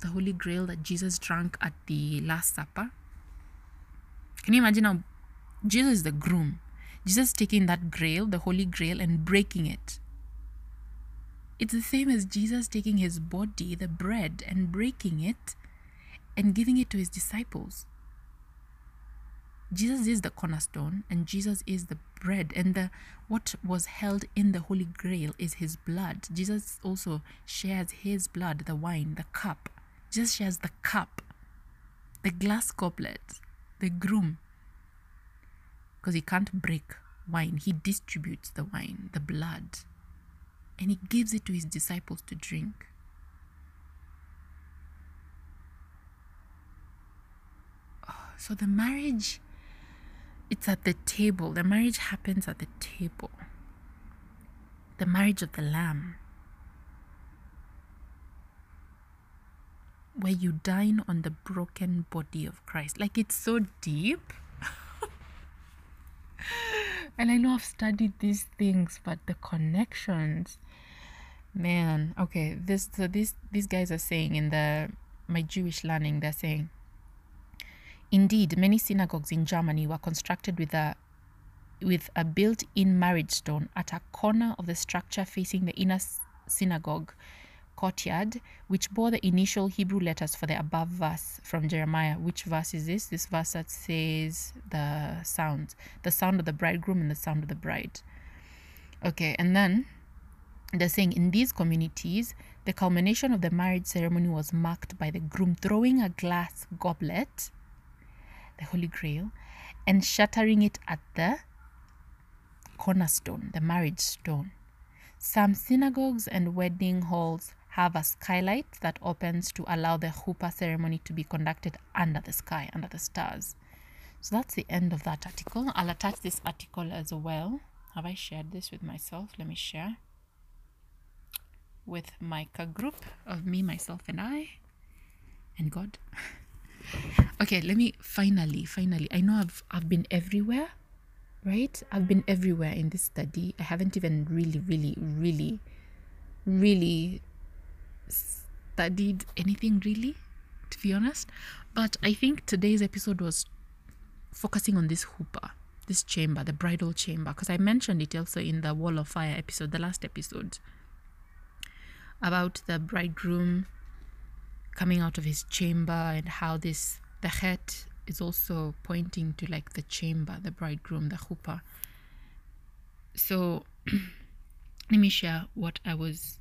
The holy grail that Jesus drank at the Last Supper. Can you imagine how Jesus is the groom? Jesus taking that grail, the holy grail, and breaking it. It's the same as Jesus taking his body, the bread, and breaking it and giving it to his disciples. Jesus is the cornerstone and Jesus is the bread and the what was held in the holy grail is his blood. Jesus also shares his blood, the wine, the cup. Jesus shares the cup, the glass goblet, the groom. Because he can't break wine. He distributes the wine, the blood, and he gives it to his disciples to drink. So the marriage, it's at the table. The marriage happens at the table. The marriage of the Lamb. Where you dine on the broken body of Christ. Like it's so deep. and I know I've studied these things, but the connections, man. Okay, this so these these guys are saying in the my Jewish learning, they're saying Indeed, many synagogues in Germany were constructed with a with a built-in marriage stone at a corner of the structure facing the inner synagogue courtyard, which bore the initial Hebrew letters for the above verse from Jeremiah. Which verse is this? This verse that says the sound, the sound of the bridegroom and the sound of the bride. Okay, and then they're saying in these communities, the culmination of the marriage ceremony was marked by the groom throwing a glass goblet the Holy Grail, and shattering it at the cornerstone, the marriage stone. Some synagogues and wedding halls have a skylight that opens to allow the chuppah ceremony to be conducted under the sky, under the stars. So that's the end of that article. I'll attach this article as well. Have I shared this with myself? Let me share with my group of me, myself, and I, and God. okay let me finally finally i know i've i've been everywhere right i've been everywhere in this study i haven't even really really really really studied anything really to be honest but i think today's episode was focusing on this chuppah this chamber the bridal chamber because i mentioned it also in the wall of fire episode the last episode about the bridegroom coming out of his chamber and how this the het is also pointing to like the chamber, the bridegroom, the chuppah. So let me share what I was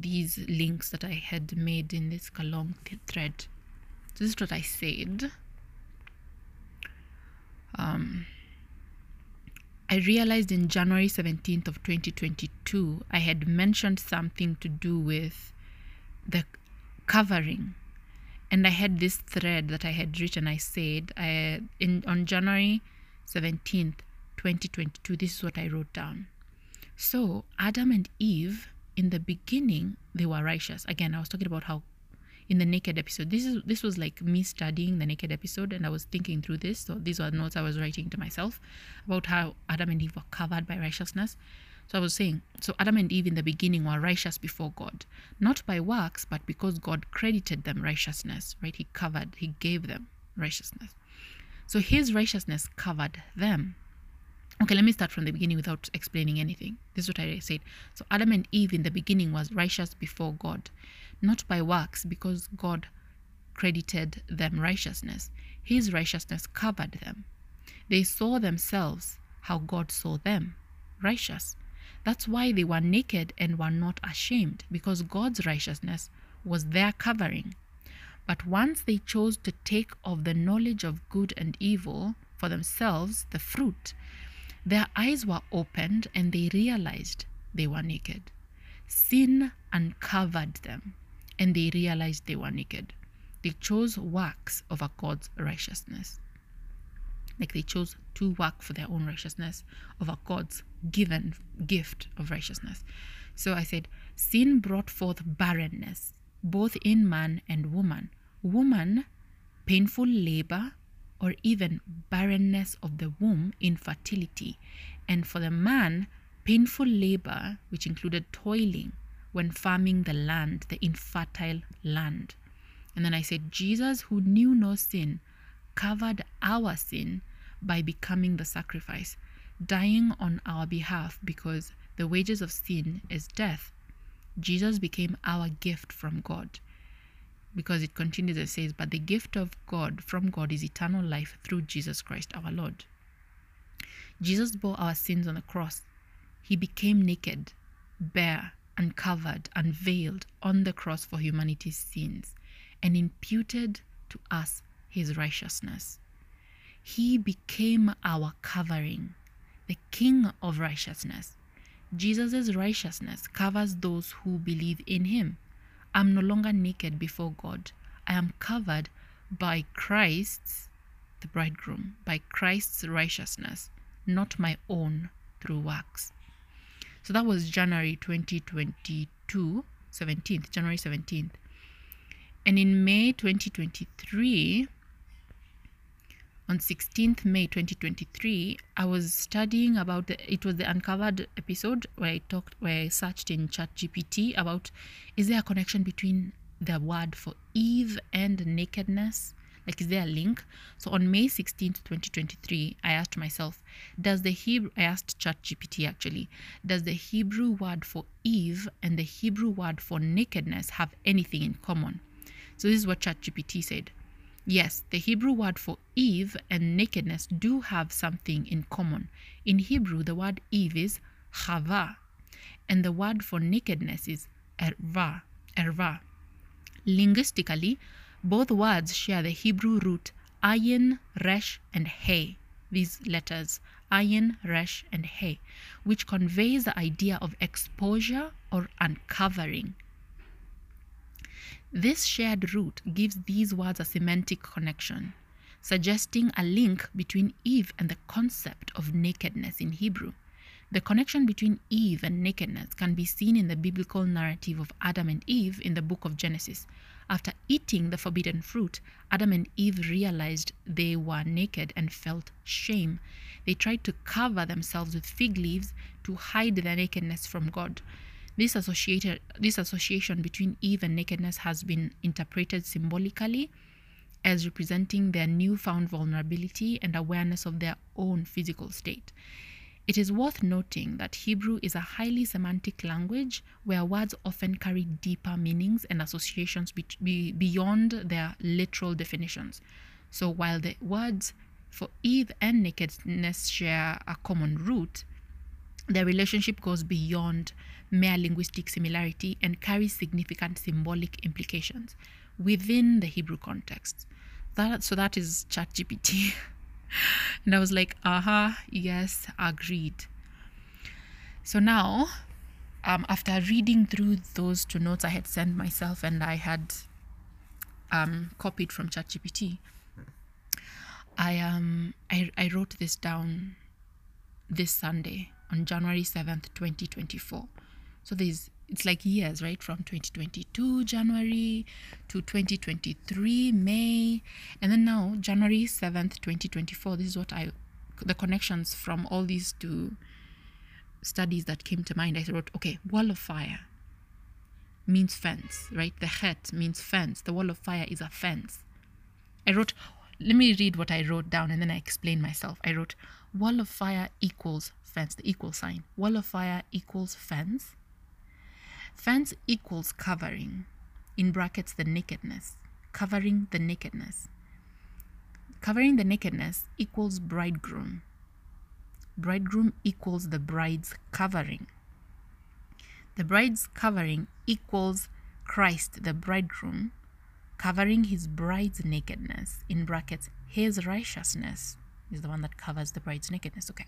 these links that I had made in this long thread. So this is what I said. Um, I realized in January 17th of 2022, I had mentioned something to do with the covering and I had this thread that I had written. I said I, in on January 17th, 2022, this is what I wrote down. So, Adam and Eve, in the beginning, they were righteous. Again, I was talking about how in the naked episode this is this was like me studying the naked episode and i was thinking through this. So these were notes i was writing to myself about how adam and eve were covered by righteousness. So i was saying so adam and eve in the beginning were righteous before god not by works but because god credited them righteousness right? He covered he gave them righteousness. So his righteousness covered them Okay, let me start from the beginning without explaining anything. This is what I said. So Adam and Eve in the beginning was righteous before God, not by works, because God credited them righteousness. His righteousness covered them. They saw themselves how God saw them, righteous. That's why they were naked and were not ashamed, because God's righteousness was their covering. But once they chose to take of the knowledge of good and evil for themselves, the fruit, their eyes were opened and they realized they were naked. Sin uncovered them and they realized they were naked. They chose works over God's righteousness. Like they chose to work for their own righteousness over God's given gift of righteousness. So I said, sin brought forth barrenness, both in man and woman. Woman, painful labor or even barrenness of the womb, infertility, and for the man, painful labor, which included toiling when farming the land, the infertile land. And then I said, Jesus, who knew no sin, covered our sin by becoming the sacrifice, dying on our behalf because the wages of sin is death. Jesus became our gift from God because it continues and says, But the gift of God from God is eternal life through Jesus Christ our Lord. Jesus bore our sins on the cross. He became naked, bare, uncovered, unveiled on the cross for humanity's sins, and imputed to us his righteousness. He became our covering, the King of righteousness. Jesus' righteousness covers those who believe in him. I'm no longer naked before God. I am covered by Christ's, the bridegroom, by Christ's righteousness, not my own through works. So that was January 2022, 17th, January 17th. And in May 2023, on 16th May 2023, I was studying about the, it was the uncovered episode where I talked where I searched in ChatGPT about is there a connection between the word for Eve and nakedness? Like is there a link? So on May 16th, 2023, I asked myself, does the Hebrew I asked ChatGPT actually, does the Hebrew word for Eve and the Hebrew word for nakedness have anything in common? So this is what ChatGPT said. Yes, the Hebrew word for Eve and nakedness do have something in common. In Hebrew, the word Eve is chava, and the word for nakedness is erva. erva. Linguistically, both words share the Hebrew root ayin, resh, and he. These letters, ayin, resh, and he, which conveys the idea of exposure or uncovering. This shared root gives these words a semantic connection, suggesting a link between Eve and the concept of nakedness in Hebrew. The connection between Eve and nakedness can be seen in the biblical narrative of Adam and Eve in the book of Genesis. After eating the forbidden fruit, Adam and Eve realized they were naked and felt shame. They tried to cover themselves with fig leaves to hide their nakedness from God. This, associated, this association between Eve and nakedness has been interpreted symbolically as representing their newfound vulnerability and awareness of their own physical state. It is worth noting that Hebrew is a highly semantic language where words often carry deeper meanings and associations be- be- beyond their literal definitions. So while the words for Eve and nakedness share a common root, their relationship goes beyond mere linguistic similarity and carries significant symbolic implications within the Hebrew context. That, so that is ChatGPT. and I was like, aha, uh-huh, yes, agreed. So now, um, after reading through those two notes I had sent myself and I had um, copied from ChatGPT. I um I, I wrote this down this Sunday on January 7th, 2024. So there's it's like years, right? From 2022 January to 2023 May, and then now January 7th, 2024. This is what I the connections from all these two studies that came to mind. I wrote, okay, wall of fire means fence, right? The het means fence. The wall of fire is a fence. I wrote, let me read what I wrote down and then I explain myself. I wrote, wall of fire equals fence, the equal sign. Wall of fire equals fence. Fence equals covering, in brackets, the nakedness. Covering the nakedness. Covering the nakedness equals bridegroom. Bridegroom equals the bride's covering. The bride's covering equals Christ, the bridegroom, covering his bride's nakedness, in brackets, his righteousness is the one that covers the bride's nakedness. Okay.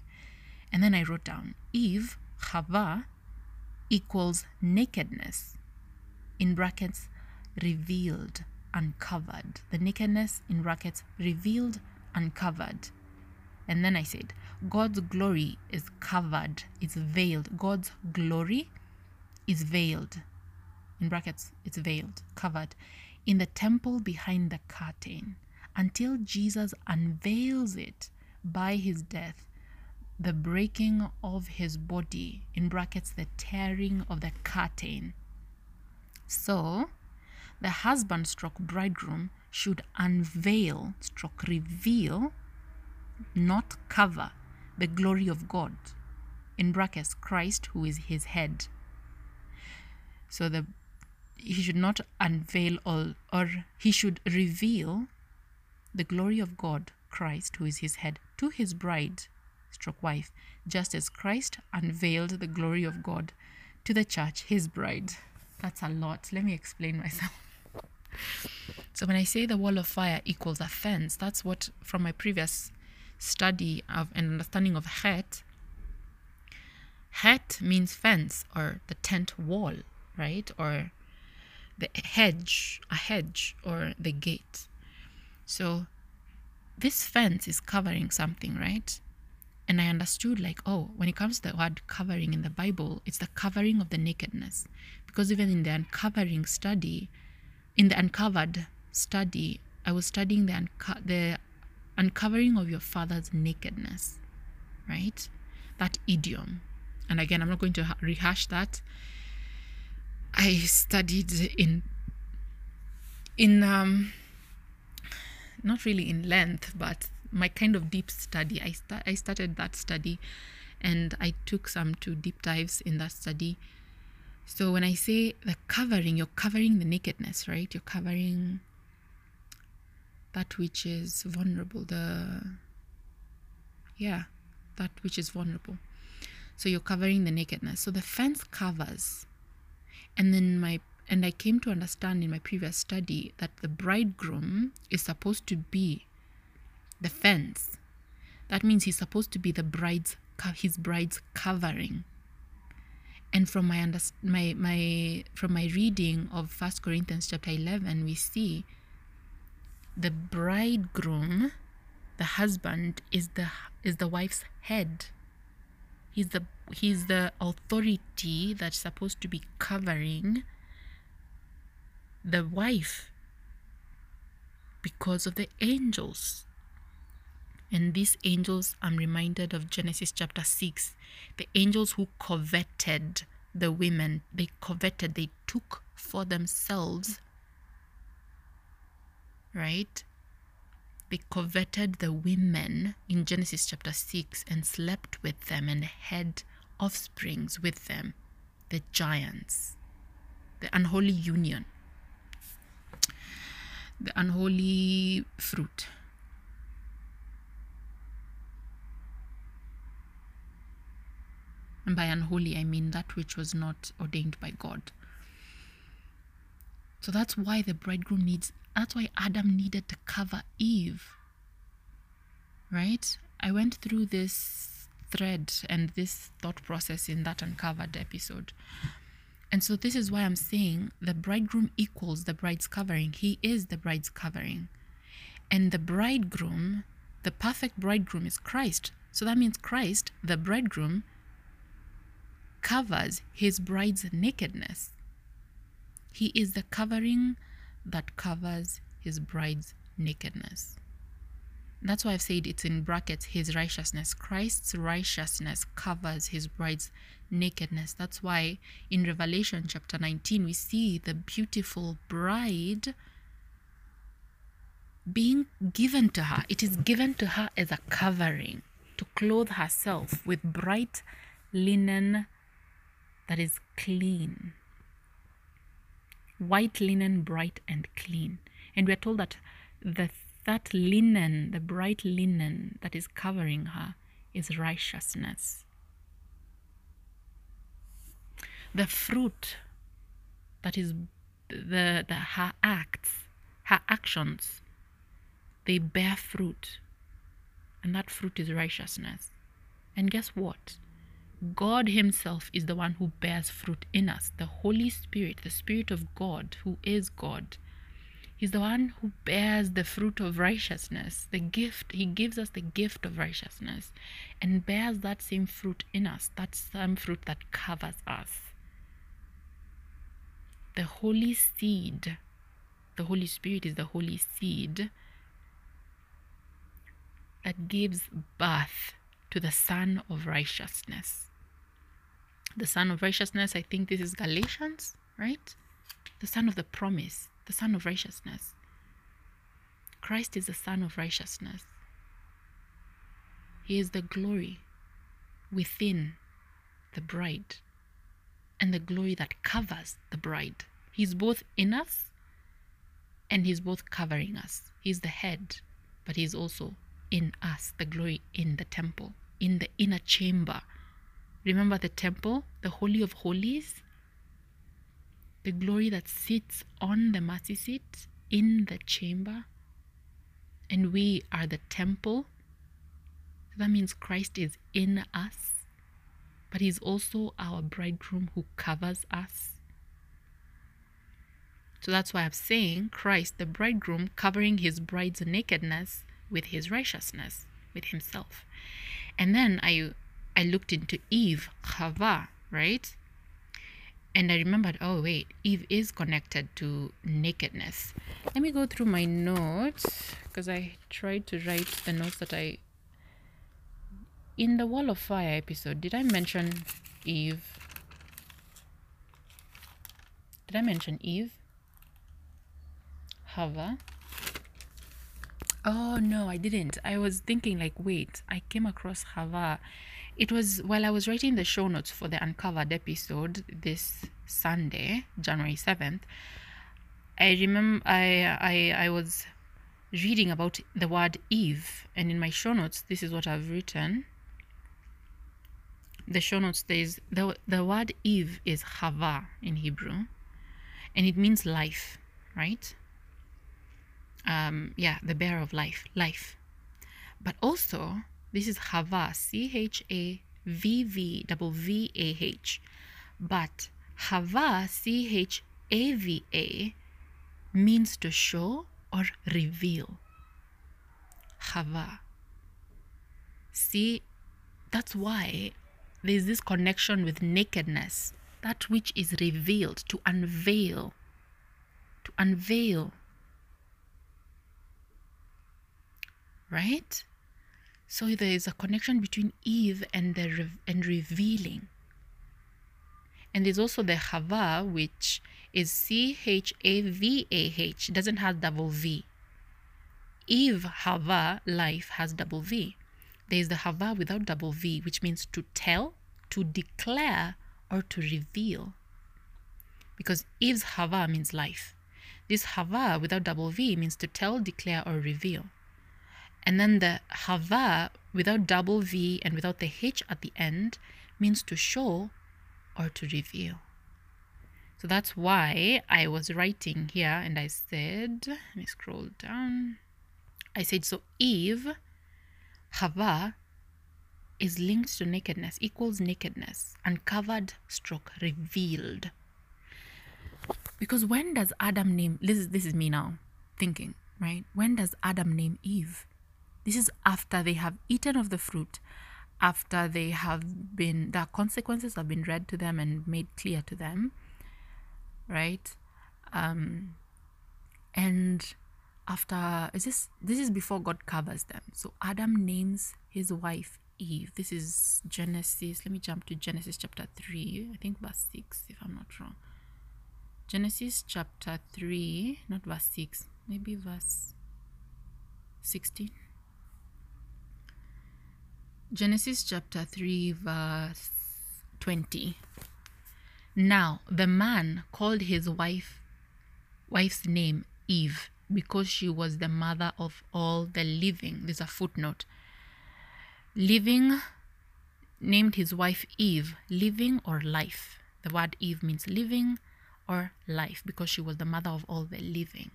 And then I wrote down Eve, Chava, equals nakedness, in brackets, revealed, uncovered. The nakedness, in brackets, revealed, uncovered. And then I said, God's glory is covered, it's veiled. God's glory is veiled. In brackets, it's veiled, covered, in the temple behind the curtain until Jesus unveils it by his death, the breaking of his body, in brackets, the tearing of the curtain. So, the husband stroke bridegroom should unveil stroke reveal, not cover, the glory of God, in brackets, Christ, who is his head. So the he should not unveil all, or he should reveal the glory of God, Christ, who is his head, to his bride, stroke wife, just as Christ unveiled the glory of God to the church, his bride. That's a lot. Let me explain myself. So when I say the wall of fire equals a fence, that's what from my previous study of an understanding of het. Het means fence or the tent wall, right? Or the hedge, a hedge, or the gate. So this fence is covering something, right? And I understood, like, oh, when it comes to the word covering in the Bible, it's the covering of the nakedness. Because even in the uncovering study, in the uncovered study, I was studying the, unco- the uncovering of your father's nakedness, right? That idiom. And again, I'm not going to rehash that. I studied in in um not really in length, but my kind of deep study. I sta- I started that study, and I took some two deep dives in that study. So when I say the covering, you're covering the nakedness, right? You're covering that which is vulnerable. The yeah, that which is vulnerable. So you're covering the nakedness. So the fence covers and then my and I came to understand in my previous study that the bridegroom is supposed to be the fence. That means he's supposed to be the bride's his bride's covering. And from my under, my my from my reading of First Corinthians chapter eleven, we see the bridegroom, the husband, is the is the wife's head. He's the he's the authority that's supposed to be covering the wife because of the angels. And these angels, I'm reminded of Genesis chapter 6. The angels who coveted the women, they coveted, they took for themselves, right? They coveted the women in Genesis chapter 6 and slept with them and had offsprings with them, the giants, the unholy union, the unholy fruit. And by unholy, I mean that which was not ordained by God. So that's why the bridegroom needs that's why Adam needed to cover Eve. Right? I went through this thread and this thought process in that uncovered episode. And so this is why I'm saying the bridegroom equals the bride's covering. He is the bride's covering. And the bridegroom, the perfect bridegroom is Christ. So that means Christ, the bridegroom, covers his bride's nakedness. He is the covering that covers his bride's nakedness. That's why I've said it's in brackets his righteousness. Christ's righteousness covers his bride's nakedness. That's why in Revelation chapter 19 we see the beautiful bride being given to her. It is given to her as a covering to clothe herself with bright linen that is clean. White linen, bright and clean. And we are told that the that linen, the bright linen that is covering her, is righteousness. The fruit that is the, the her acts, her actions, they bear fruit. And that fruit is righteousness. And guess what? God Himself is the one who bears fruit in us. The Holy Spirit, the Spirit of God, who is God, He's the one who bears the fruit of righteousness, the gift. He gives us the gift of righteousness and bears that same fruit in us, that same fruit that covers us. The Holy Seed, the Holy Spirit is the Holy Seed that gives birth to the Son of Righteousness. The Son of Righteousness, I think this is Galatians, right? The Son of the promise the Son of Righteousness. Christ is the Son of Righteousness. He is the glory within the bride and the glory that covers the bride. He's both in us and He's both covering us. He's the head, but He's also in us, the glory in the temple, in the inner chamber. Remember the temple, the Holy of Holies? the glory that sits on the mercy seat in the chamber, and we are the temple. That means Christ is in us, but He's also our bridegroom who covers us. So that's why I'm saying Christ, the bridegroom, covering his bride's nakedness with his righteousness, with himself. And then I I looked into Eve, Chava, right? and I remembered, oh, wait, Eve is connected to nakedness. Let me go through my notes because I tried to write the notes that I. In the Wall of Fire episode, did I mention Eve? Did I mention Eve? Hava? Oh no, I didn't. I was thinking, like, wait, I came across Hava it was while I was writing the show notes for the Uncovered episode this Sunday, January 7th, I remember I, I, I was reading about the word Eve, and in my show notes, this is what I've written. The show notes says the, the word Eve is Hava in Hebrew, and it means life, right? Um, yeah, the bearer of life, life. But also, this is Hava, C H A V V V A H. But Hava, C H A V A, means to show or reveal. Hava. See, that's why there's this connection with nakedness, that which is revealed, to unveil. To unveil. Right? So there is a connection between Eve and the re- and revealing. And there's also the Hava, which is C H A V A H, doesn't have double V. Eve Hava life has double V. There is the Hava without double V, which means to tell, to declare, or to reveal. Because Eve's Hava means life. This Hava without double V means to tell, declare, or reveal. And then the hava without double V and without the H at the end means to show or to reveal. So that's why I was writing here and I said, let me scroll down. I said, so Eve, Hava, is linked to nakedness, equals nakedness, uncovered stroke revealed. Because when does Adam name this is this is me now thinking, right? When does Adam name Eve? This is after they have eaten of the fruit, after they have been the consequences have been read to them and made clear to them, right? Um and after is this this is before God covers them. So Adam names his wife Eve. This is Genesis. Let me jump to Genesis chapter 3, I think verse 6, if I'm not wrong. Genesis chapter 3, not verse 6, maybe verse 16. Genesis chapter 3, verse 20. Now the man called his wife wife's name Eve because she was the mother of all the living. There's a footnote. Living named his wife Eve, living or life. The word Eve means living or life because she was the mother of all the living.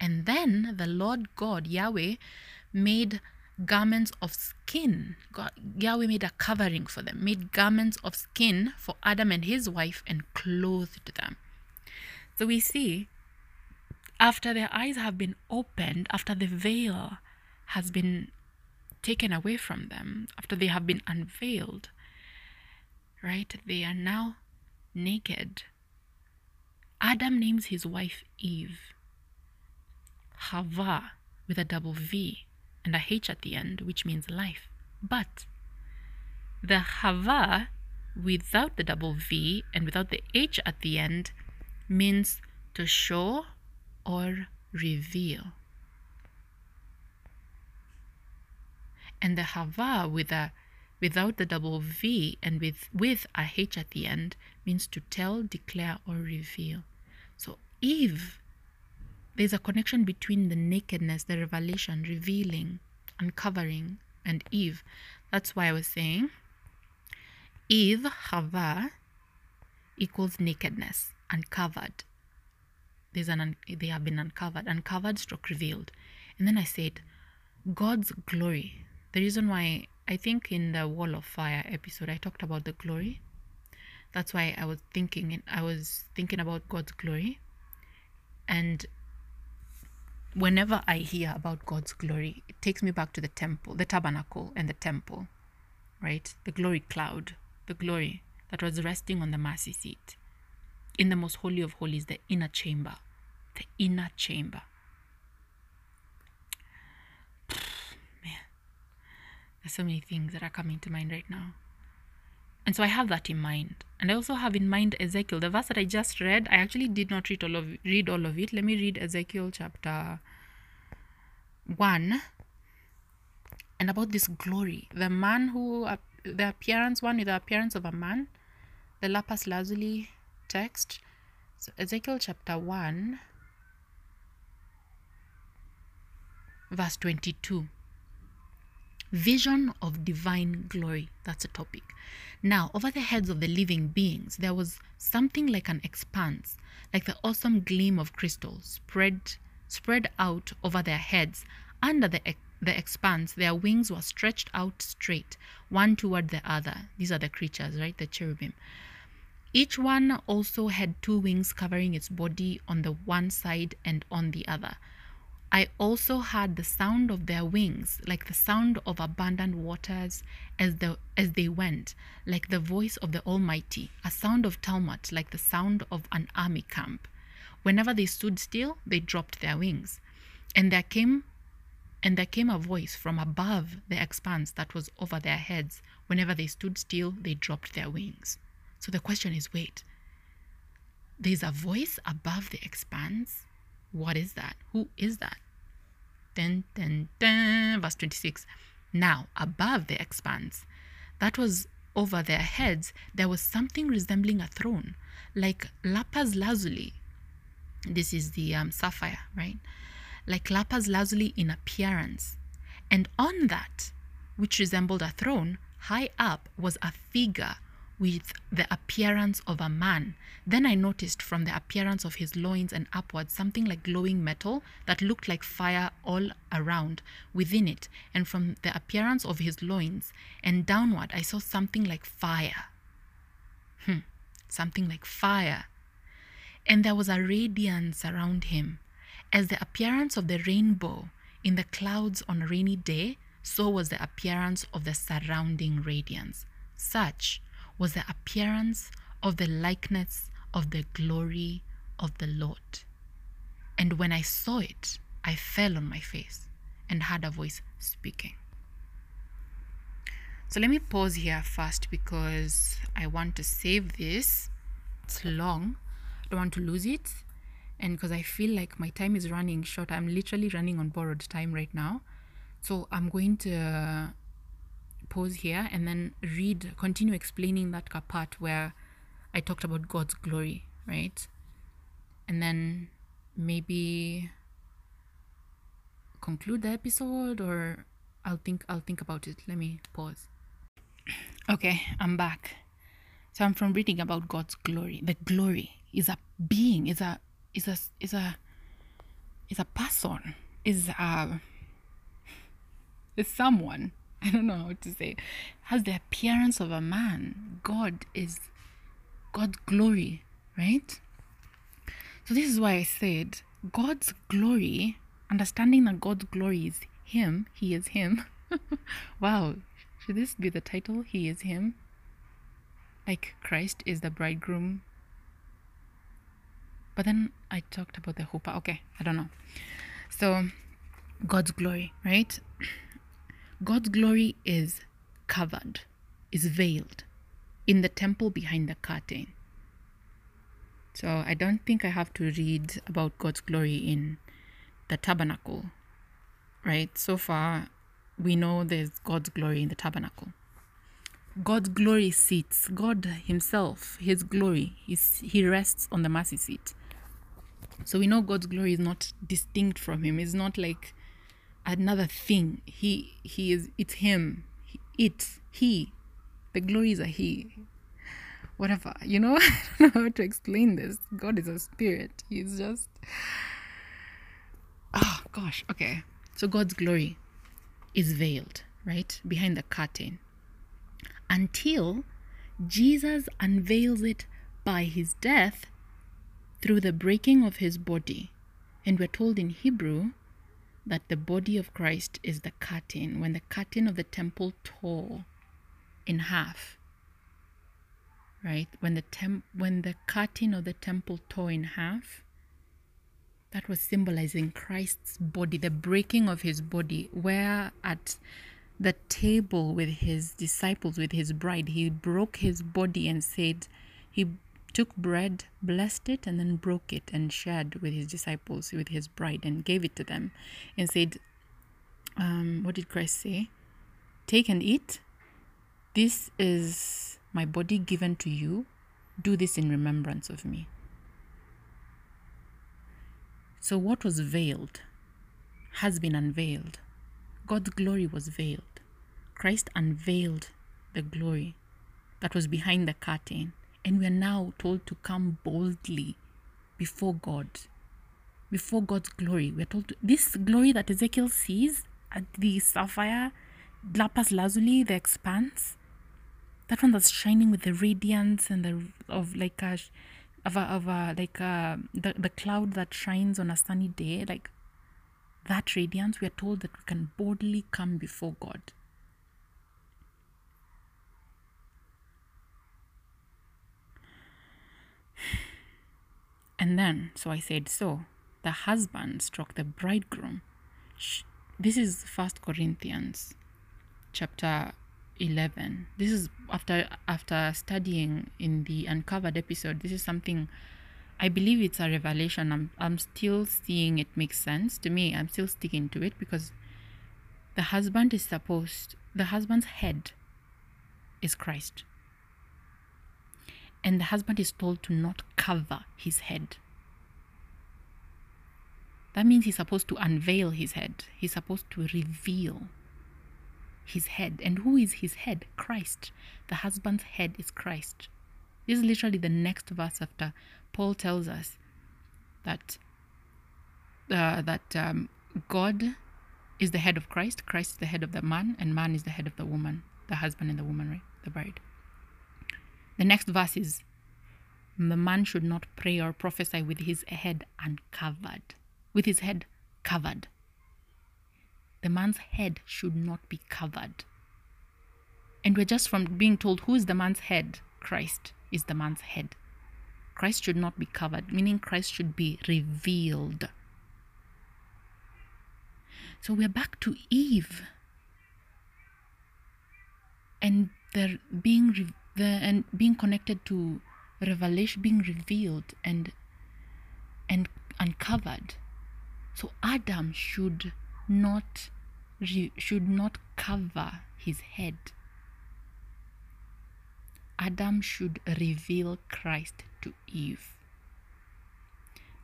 And then the Lord God, Yahweh, made garments of skin. God, Yahweh made a covering for them, made garments of skin for Adam and his wife and clothed them. So we see after their eyes have been opened, after the veil has been taken away from them, after they have been unveiled, right? They are now naked. Adam names his wife Eve. Hava with a double V and a H at the end, which means life. But the Hava without the double V and without the H at the end means to show or reveal. And the Hava with a without the double V and with, with a H at the end means to tell, declare, or reveal. So Eve, there's a connection between the nakedness, the revelation, revealing, uncovering, and Eve. That's why I was saying Eve, Hava, equals nakedness, uncovered. There's an un- they have been uncovered, uncovered, stroke revealed. And then I said, God's glory. The reason why I think in the Wall of Fire episode I talked about the glory. That's why I was thinking I was thinking about God's glory. And whenever I hear about God's glory, it takes me back to the temple, the tabernacle and the temple, right? The glory cloud, the glory that was resting on the mercy seat. In the most holy of holies, the inner chamber. The inner chamber. Man, there's so many things that are coming to mind right now. And so I have that in mind. And I also have in mind Ezekiel. The verse that I just read, I actually did not read all of read all of it. Let me read Ezekiel chapter 1 and about this glory. The man who uh, the appearance one with the appearance of a man, the lapis lazuli text. So Ezekiel chapter 1 verse 22 vision of divine glory. That's a topic. Now, over the heads of the living beings, there was something like an expanse, like the awesome gleam of crystal spread spread out over their heads. Under the the expanse, their wings were stretched out straight, one toward the other. These are the creatures, right? The cherubim. Each one also had two wings covering its body on the one side and on the other. I also heard the sound of their wings, like the sound of abundant waters as, the, as they went, like the voice of the Almighty, a sound of tumult, like the sound of an army camp. Whenever they stood still, they dropped their wings. And there came and there came a voice from above the expanse that was over their heads. Whenever they stood still, they dropped their wings. So the question is wait, there's a voice above the expanse? What is that? Who is that? Dun, dun, dun, verse 26. Now, above the expanse, that was over their heads, there was something resembling a throne, like lapis lazuli. This is the um, sapphire, right? Like lapis lazuli in appearance. And on that, which resembled a throne, high up was a figure with the appearance of a man. Then I noticed from the appearance of his loins and upwards something like glowing metal that looked like fire all around within it. And from the appearance of his loins and downward, I saw something like fire. Hmm, something like fire. And there was a radiance around him, as the appearance of the rainbow in the clouds on a rainy day, so was the appearance of the surrounding radiance. Such was the appearance of the likeness of the glory of the Lord. And when I saw it, I fell on my face and heard a voice speaking. So let me pause here first because I want to save this. It's long. I don't want to lose it. And because I feel like my time is running short, I'm literally running on borrowed time right now. So I'm going to pause here and then read, continue explaining that part where I talked about God's glory, right? And then maybe conclude the episode or I'll think I'll think about it. Let me pause. Okay, I'm back. So I'm from reading about God's glory. The glory is a being, is a is a is a is a person, is a is someone. I don't know how to say. Has the appearance of a man. God is God's glory, right? So this is why I said God's glory, understanding that God's glory is him, he is him. wow, should this be the title? He is him. Like Christ is the bridegroom. But then I talked about the chuppah. Okay, I don't know. So, God's glory, right? God's glory is covered, is veiled in the temple behind the curtain. So I don't think I have to read about God's glory in the tabernacle, right? So far, we know there's God's glory in the tabernacle. God's glory sits, God Himself, His glory, he's, He rests on the mercy seat. So we know God's glory is not distinct from Him. It's not like another thing. He He is. It's Him. He, He. The glory is a He. Whatever you know. I don't know how to explain this. God is a spirit. He's just. Oh gosh. Okay. So God's glory is veiled, right? Behind the curtain. Until Jesus unveils it by his death through the breaking of his body. And we're told in Hebrew that the body of Christ is the curtain. When the curtain of the temple tore in half, right? When the temp- when the curtain of the temple tore in half, that was symbolizing Christ's body, the breaking of his body, where at the table with his disciples, with his bride, he broke his body and said, he took bread, blessed it, and then broke it and shared with his disciples, with his bride, and gave it to them, and said, um, What did Christ say? Take and eat. This is my body given to you. Do this in remembrance of me. So, what was veiled has been unveiled. God's glory was veiled. Christ unveiled the glory that was behind the curtain. And we are now told to come boldly before God, before God's glory. We are told to, this glory that Ezekiel sees at the sapphire, lapis lazuli, the expanse, that one that's shining with the radiance and the of like a of a, of a like a, the the cloud that shines on a sunny day, like that radiance. We are told that we can boldly come before God. And then, so I said, so the husband struck the bridegroom. This is First Corinthians, chapter 11. This is after after studying in the uncovered episode. This is something I believe it's a revelation. I'm I'm still seeing it make sense to me. I'm still sticking to it because the husband is supposed the husband's head is Christ. And the husband is told to not cover his head. That means he's supposed to unveil his head. He's supposed to reveal his head. And who is his head? Christ. The husband's head is Christ. This is literally the next verse after Paul tells us that uh, that um, God is the head of Christ, Christ is the head of the man, and man is the head of the woman, the husband and the woman, right? The bride. The next verse is The man should not pray or prophesy with his head uncovered, with his head covered. The man's head should not be covered. And we're just from being told who is the man's head? Christ is the man's head. Christ should not be covered, meaning Christ should be revealed. So we're back to Eve. And they're being the, and being connected to revelation being revealed and and uncovered. So Adam should not should not cover his head. Adam should reveal Christ to Eve.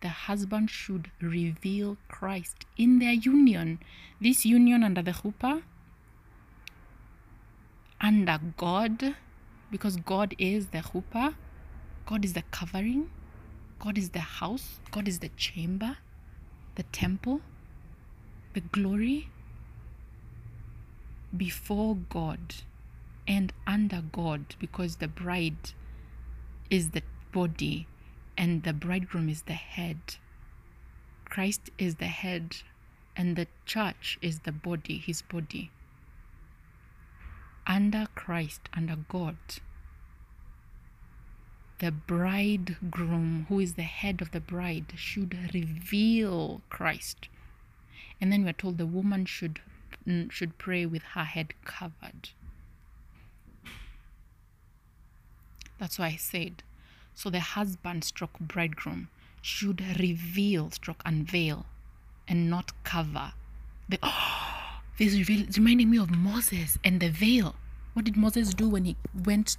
The husband should reveal Christ in their union. This union under the chuppah, under God, because God is the chuppah, God is the covering, God is the house, God is the chamber, the temple, the glory before God and under God because the bride is the body and the bridegroom is the head. Christ is the head and the church is the body, his body. Under Christ, under God, the bridegroom, who is the head of the bride, should reveal Christ. And then we're told the woman should should pray with her head covered. That's why I said, so the husband stroke bridegroom should reveal stroke unveil and not cover. The oh, this reminding me of Moses and the veil. What did Moses do when he went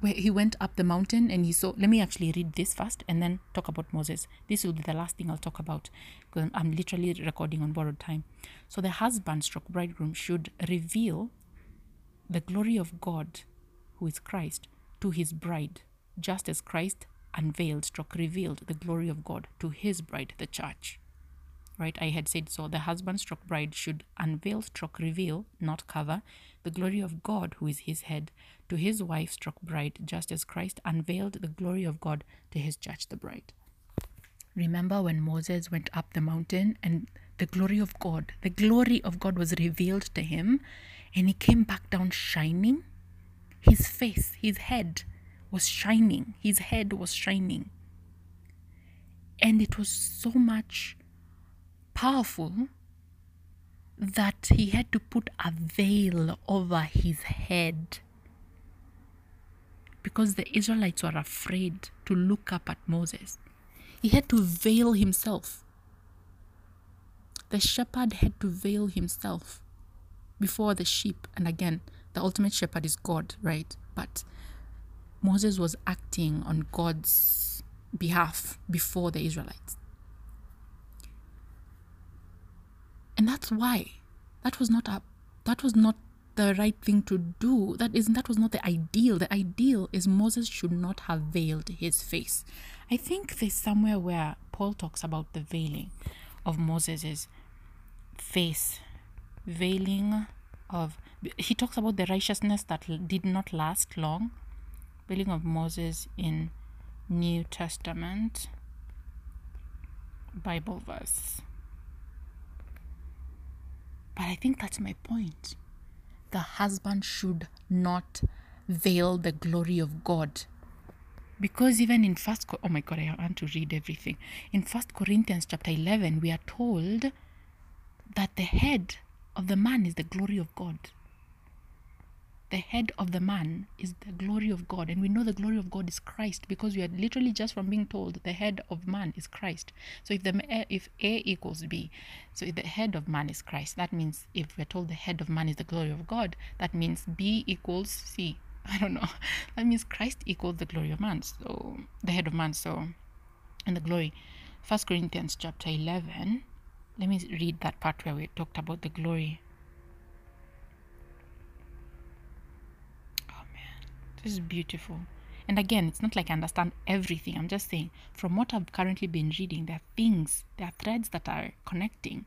where he went up the mountain and he saw let me actually read this first and then talk about Moses. This will be the last thing I'll talk about because I'm literally recording on borrowed time. So the husband stroke bridegroom should reveal the glory of God, who is Christ, to his bride, just as Christ unveiled, stroke revealed the glory of God to his bride, the church. Right? I had said so. The husband stroke bride should unveil, stroke reveal, not cover, the glory of God, who is his head, to his wife, stroke bride, just as Christ unveiled the glory of God to his church, the bride. Remember when Moses went up the mountain and the glory of God, the glory of God was revealed to him, and he came back down shining? His face, his head was shining, his head was shining. And it was so much powerful that he had to put a veil over his head because the Israelites were afraid to look up at Moses. He had to veil himself. The shepherd had to veil himself before the sheep. And again, the ultimate shepherd is God, right? But Moses was acting on God's behalf before the Israelites. And that's why that was not a that was not the right thing to do. That is that was not the ideal. The ideal is Moses should not have veiled his face. I think there's somewhere where Paul talks about the veiling of Moses's face, veiling of he talks about the righteousness that did not last long, veiling of Moses in New Testament Bible verse. But I think that's my point. The husband should not veil the glory of God. Because even in first oh my god, I want to read everything. In First Corinthians chapter 11, we are told that the head of the man is the glory of God. The head of the man is the glory of God. And we know the glory of God is Christ because we are literally just from being told the head of man is Christ. So if the eh, if A equals B, so if the head of man is Christ, that means if we're told the head of man is the glory of God, that means B equals C. I don't know. That means Christ equals the glory of man. So the head of man. So and the glory. First Corinthians chapter eleven. Let me read that part where we talked about the glory. This is beautiful. And again, it's not like I understand everything. I'm just saying, from what I've currently been reading, there are things, there are threads that are connecting.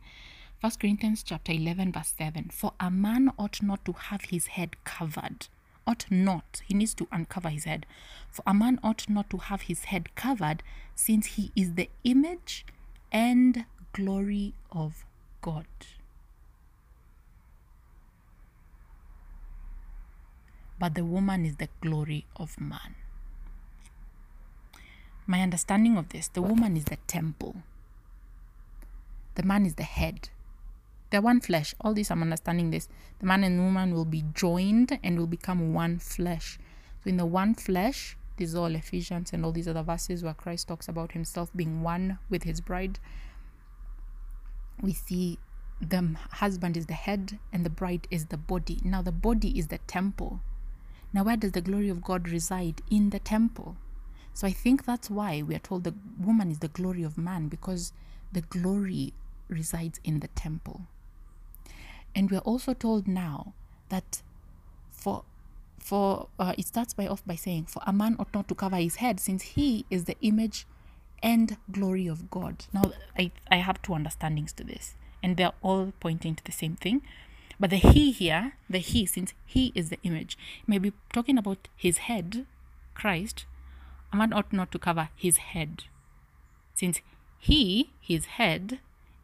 First Corinthians chapter 11, verse 7. For a man ought not to have his head covered ought not, he needs to uncover his head. For a man ought not to have his head covered, since he is the image and glory of God. But the woman is the glory of man. My understanding of this the woman is the temple, the man is the head. They're one flesh. All this, I'm understanding this. The man and woman will be joined and will become one flesh. So, in the one flesh, this is all Ephesians and all these other verses where Christ talks about himself being one with his bride. We see the husband is the head and the bride is the body. Now, the body is the temple. Now, where does the glory of God reside? In the temple. So, I think that's why we are told the woman is the glory of man because the glory resides in the temple. And we are also told now that for for uh, it starts by off by saying, For a man ought not to cover his head, since he is the image and glory of God. Now I, I have two understandings to this, and they're all pointing to the same thing. But the he here, the he, since he is the image, may be talking about his head, Christ. A man ought not to cover his head, since he, his head,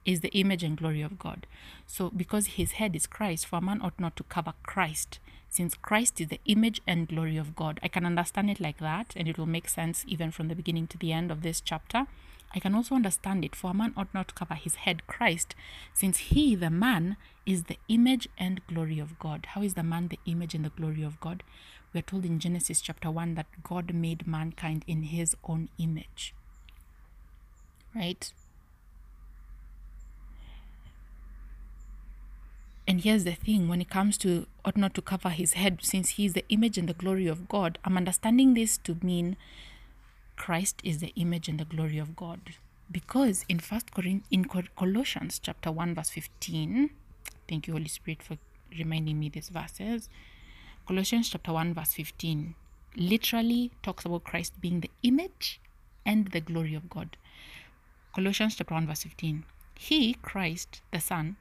is the image and glory of God. So, because his head is Christ, for a man ought not to cover Christ, since Christ is the image and glory of God. I can understand it like that, and it will make sense even from the beginning to the end of this chapter. I can also understand it, for a man ought not to cover his head, Christ, since he, the man, is the image and glory of God. How is the man the image and the glory of God? We are told in Genesis chapter 1 that God made mankind in his own image. Right? And here's the thing when it comes to ought not to cover his head, since he is the image and the glory of God, I'm understanding this to mean Christ is the image and the glory of God. Because in First Corinth, in Colossians chapter 1, verse 15, thank you, Holy Spirit, for reminding me these verses. Colossians chapter 1, verse 15 literally talks about Christ being the image and the glory of God. Colossians chapter 1, verse 15. He, Christ, the Son,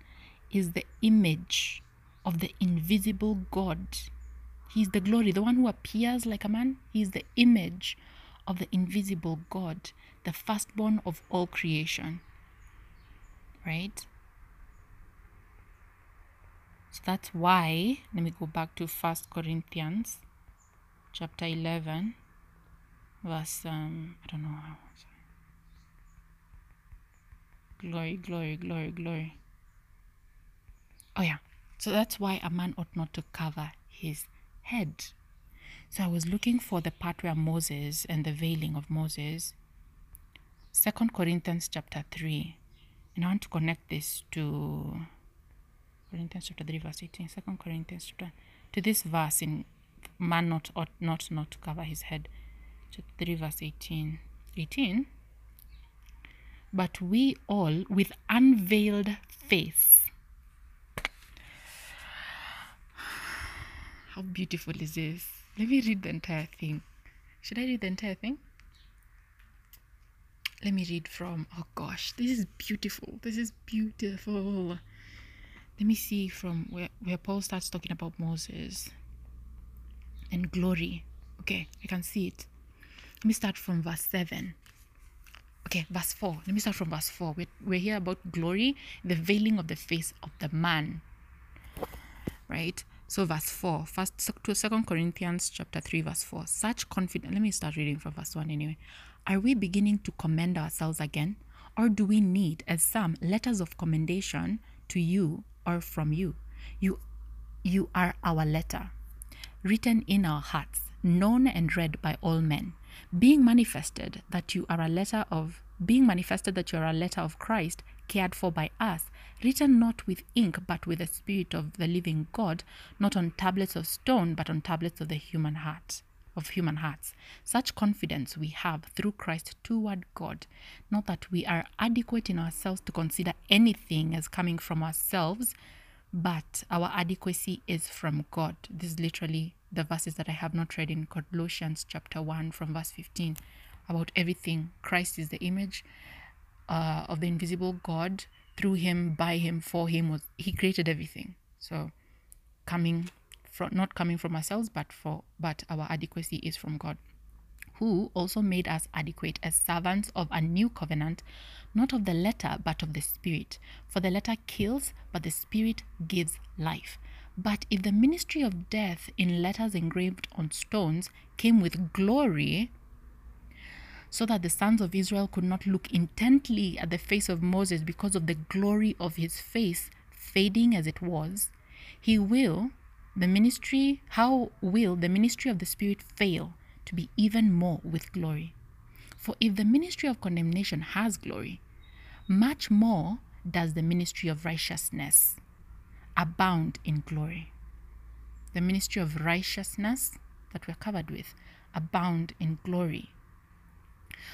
is the image of the invisible God. He is the glory, the one who appears like a man. He is the image of the invisible God, the firstborn of all creation. Right? So that's why, let me go back to First Corinthians chapter 11, verse, um, I don't know how. Glory, glory, glory, glory. Oh, yeah. So that's why a man ought not to cover his head. So I was looking for the part where Moses and the veiling of Moses. Second Corinthians chapter 3. And I want to connect this to Corinthians chapter 3, verse 18. Second Corinthians chapter to this verse in man not ought not not to cover his head. Chapter 3, verse 18. 18. But we all with unveiled face How beautiful is this? Let me read the entire thing. Should I read the entire thing? Let me read from, oh gosh, this is beautiful. This is beautiful. Let me see from where, where Paul starts talking about Moses and glory. Okay, I can see it. Let me start from verse 7. Okay, verse 4. Let me start from verse 4. We're, we're here about glory, the veiling of the face of the man. Right? So verse 4, first to Second Corinthians chapter 3, verse 4. Such confidence let me start reading from verse 1 anyway. Are we beginning to commend ourselves again? Or do we need, as some, letters of commendation to you or from you? You you are our letter, written in our hearts, known and read by all men, being manifested that you are a letter of being manifested that you are a letter of Christ, cared for by us, written not with ink, but with the Spirit of the living God, not on tablets of stone, but on tablets of the human heart of human hearts. Such confidence we have through Christ toward God, not that we are adequate in ourselves to consider anything as coming from ourselves, but our adequacy is from God. This is literally the verses that I have not read in Colossians chapter 1 from verse 15 about everything. Christ is the image uh, of the invisible God. Through him, by him, for him was he created everything. So coming from not coming from ourselves, but for but our adequacy is from God who also made us adequate as servants of a new covenant, not of the letter, but of the Spirit. For the letter kills, but the Spirit gives life. But if the ministry of death in letters engraved on stones came with glory, so that the sons of Israel could not look intently at the face of Moses because of the glory of his face, fading as it was, he will, the ministry, how will the ministry of the Spirit fail to be even more with glory? For if the ministry of condemnation has glory, much more does the ministry of righteousness abound in glory. The ministry of righteousness that we're covered with abound in glory.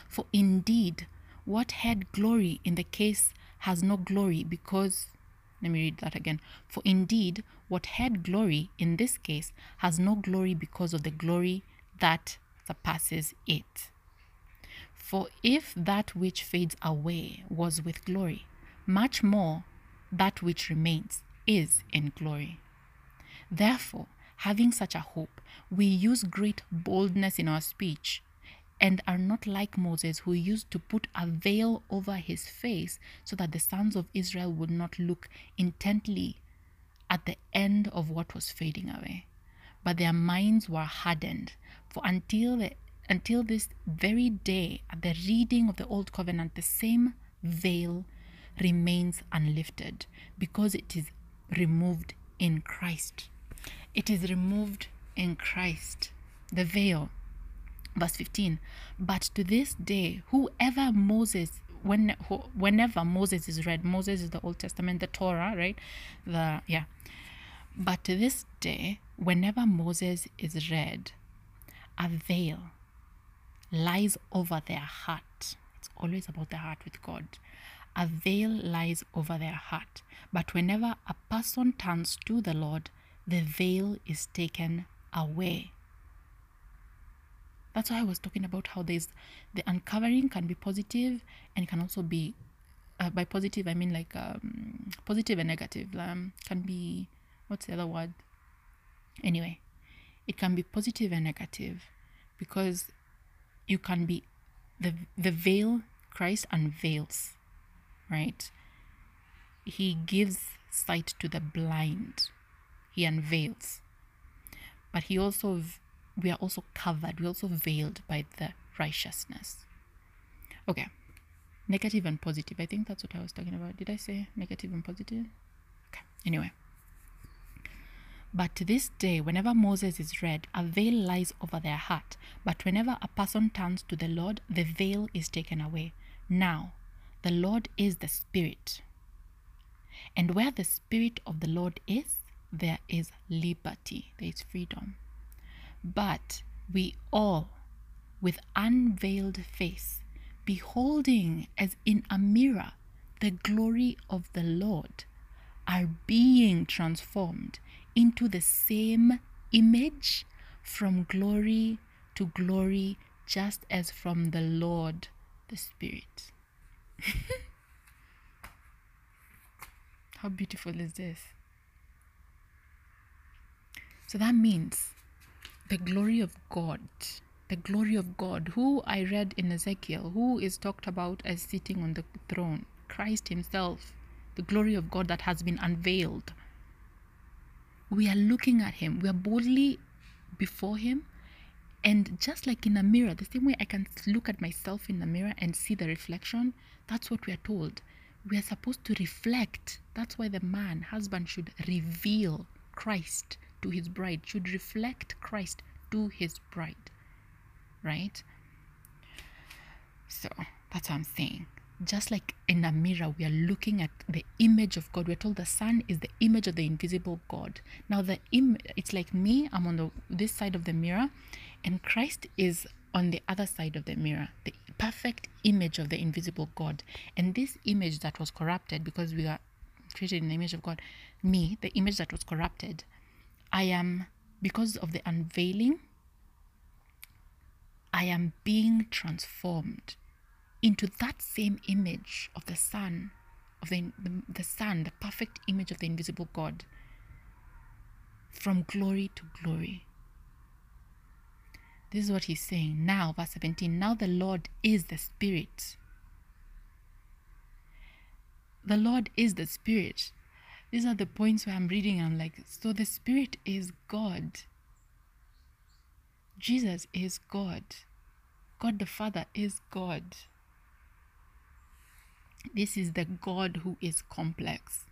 For indeed, what had glory in the case has no glory because, let me read that again. For indeed, what had glory in this case has no glory because of the glory that surpasses it. For if that which fades away was with glory, much more that which remains is in glory. Therefore, having such a hope, we use great boldness in our speech and are not like Moses, who used to put a veil over his face so that the sons of Israel would not look intently at the end of what was fading away. But their minds were hardened, for until the until this very day, at the reading of the Old Covenant, the same veil remains unlifted because it is removed in Christ. It is removed in Christ. The veil. Verse 15. But to this day, whoever Moses, when whenever Moses is read, Moses is the Old Testament, the Torah, right? The yeah. But to this day, whenever Moses is read, a veil lies over their heart. It's always about the heart with God. A veil lies over their heart. But whenever a person turns to the Lord, the veil is taken away. That's why I was talking about how there's the uncovering can be positive and can also be, uh, by positive, I mean like um, positive and negative. Um, can be, what's the other word? Anyway, it can be positive and negative because you can be, the, the veil Christ unveils, right? He gives sight to the blind, he unveils. But he also we are also covered, we're also veiled by the righteousness. Okay. Negative and positive. I think that's what I was talking about. Did I say negative and positive? Okay. Anyway. But to this day, whenever Moses is read, a veil lies over their heart. But whenever a person turns to the Lord, the veil is taken away. Now, the Lord is the Spirit. And where the Spirit of the Lord is, there is liberty, there is freedom. But we all, with unveiled face, beholding as in a mirror the glory of the Lord, are being transformed into the same image from glory to glory, just as from the Lord the Spirit. How beautiful is this? So that means the glory of God, the glory of God, who I read in Ezekiel, who is talked about as sitting on the throne, Christ Himself, the glory of God that has been unveiled. We are looking at Him, we are boldly before Him, and just like in a mirror, the same way I can look at myself in the mirror and see the reflection, that's what we are told. We are supposed to reflect. That's why the man, husband, should reveal Christ to his bride, should reflect Christ to his bride. Right? So that's what I'm saying. Just like in a mirror, we are looking at the image of God. We're told the Son is the image of the invisible God. Now the Im- it's like me, I'm on the this side of the mirror, and Christ is on the other side of the mirror, the perfect image of the invisible God. And this image that was corrupted because we are created in the image of God, me, the image that was corrupted, I am, because of the unveiling, I am being transformed into that same image of the Son, of the, the, the Son, the perfect image of the invisible God. from glory to glory. This is what he's saying now, verse 17. Now the Lord is the Spirit. The Lord is the Spirit. These are the points where I'm reading. I'm like, so the Spirit is God. Jesus is God. God the Father is God. This is the God who is complex,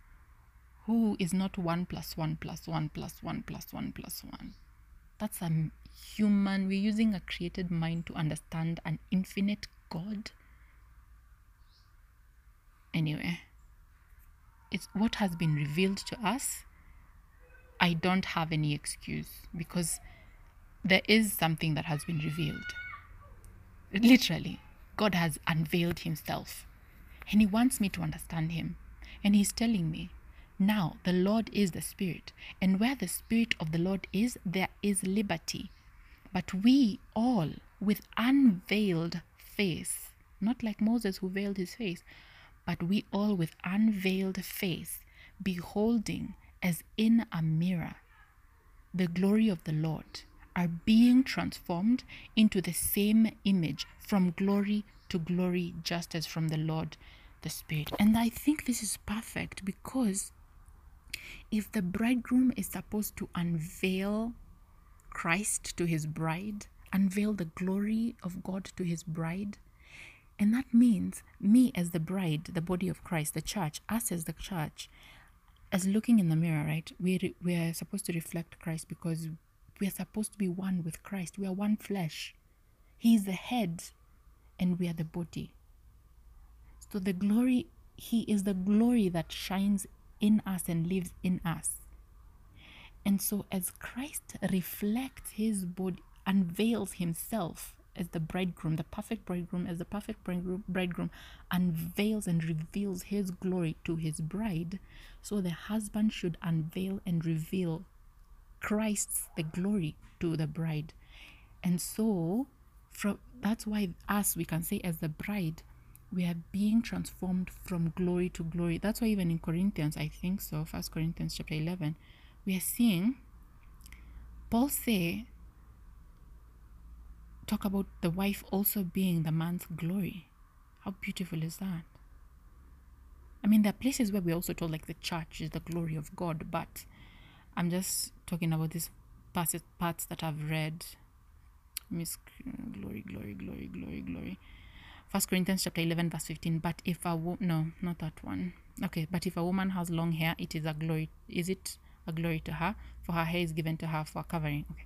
who is not 1 plus 1 plus 1 plus 1 plus 1 plus 1. That's a human. We're using a created mind to understand an infinite God. Anyway, it's what has been revealed to us. I don't have any excuse because there is something that has been revealed. Literally, God has unveiled Himself and He wants me to understand Him. And He's telling me, now the Lord is the Spirit, and where the Spirit of the Lord is, there is liberty. But we all, with unveiled face, not like Moses who veiled his face, but we all with unveiled face, beholding as in a mirror the glory of the Lord, are being transformed into the same image from glory to glory, just as from the Lord the Spirit. And I think this is perfect because if the bridegroom is supposed to unveil Christ to his bride, unveil the glory of God to his bride, and that means me as the bride, the body of Christ, the church, us as the church, as looking in the mirror, right? We we are supposed to reflect Christ because we are supposed to be one with Christ. We are one flesh. He is the head, and we are the body. So the glory, He is the glory that shines in us and lives in us. And so, as Christ reflects His body, unveils Himself as the bridegroom, the perfect bridegroom, as the perfect bridegroom, unveils and reveals His glory to His bride, so the husband should unveil and reveal Christ's the glory to the bride. And so, from that's why us we can say as the bride we are being transformed from glory to glory that's why even in corinthians i think so first corinthians chapter 11 we are seeing paul say talk about the wife also being the man's glory how beautiful is that i mean there are places where we also told like the church is the glory of god but i'm just talking about these parts, parts that i've read miss glory glory glory glory glory First Corinthians chapter 11 verse 15. But if a wo- no, not that one. Okay, but if a woman has long hair, it is a glory. Is it a glory to her? For her hair is given to her for covering. Okay,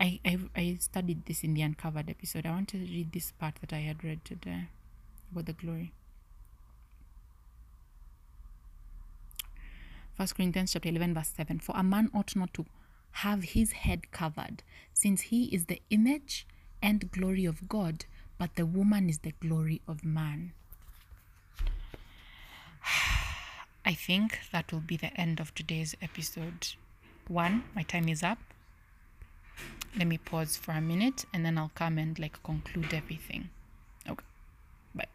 I I, I studied this in the uncovered episode. I want to read this part that I had read today about the glory. First Corinthians chapter 11 verse 7. For a man ought not to have his head covered, since he is the image and glory of God but the woman is the glory of man. I think that will be the end of today's episode. One, my time is up. Let me pause for a minute and then I'll come and like conclude everything. Okay. Bye.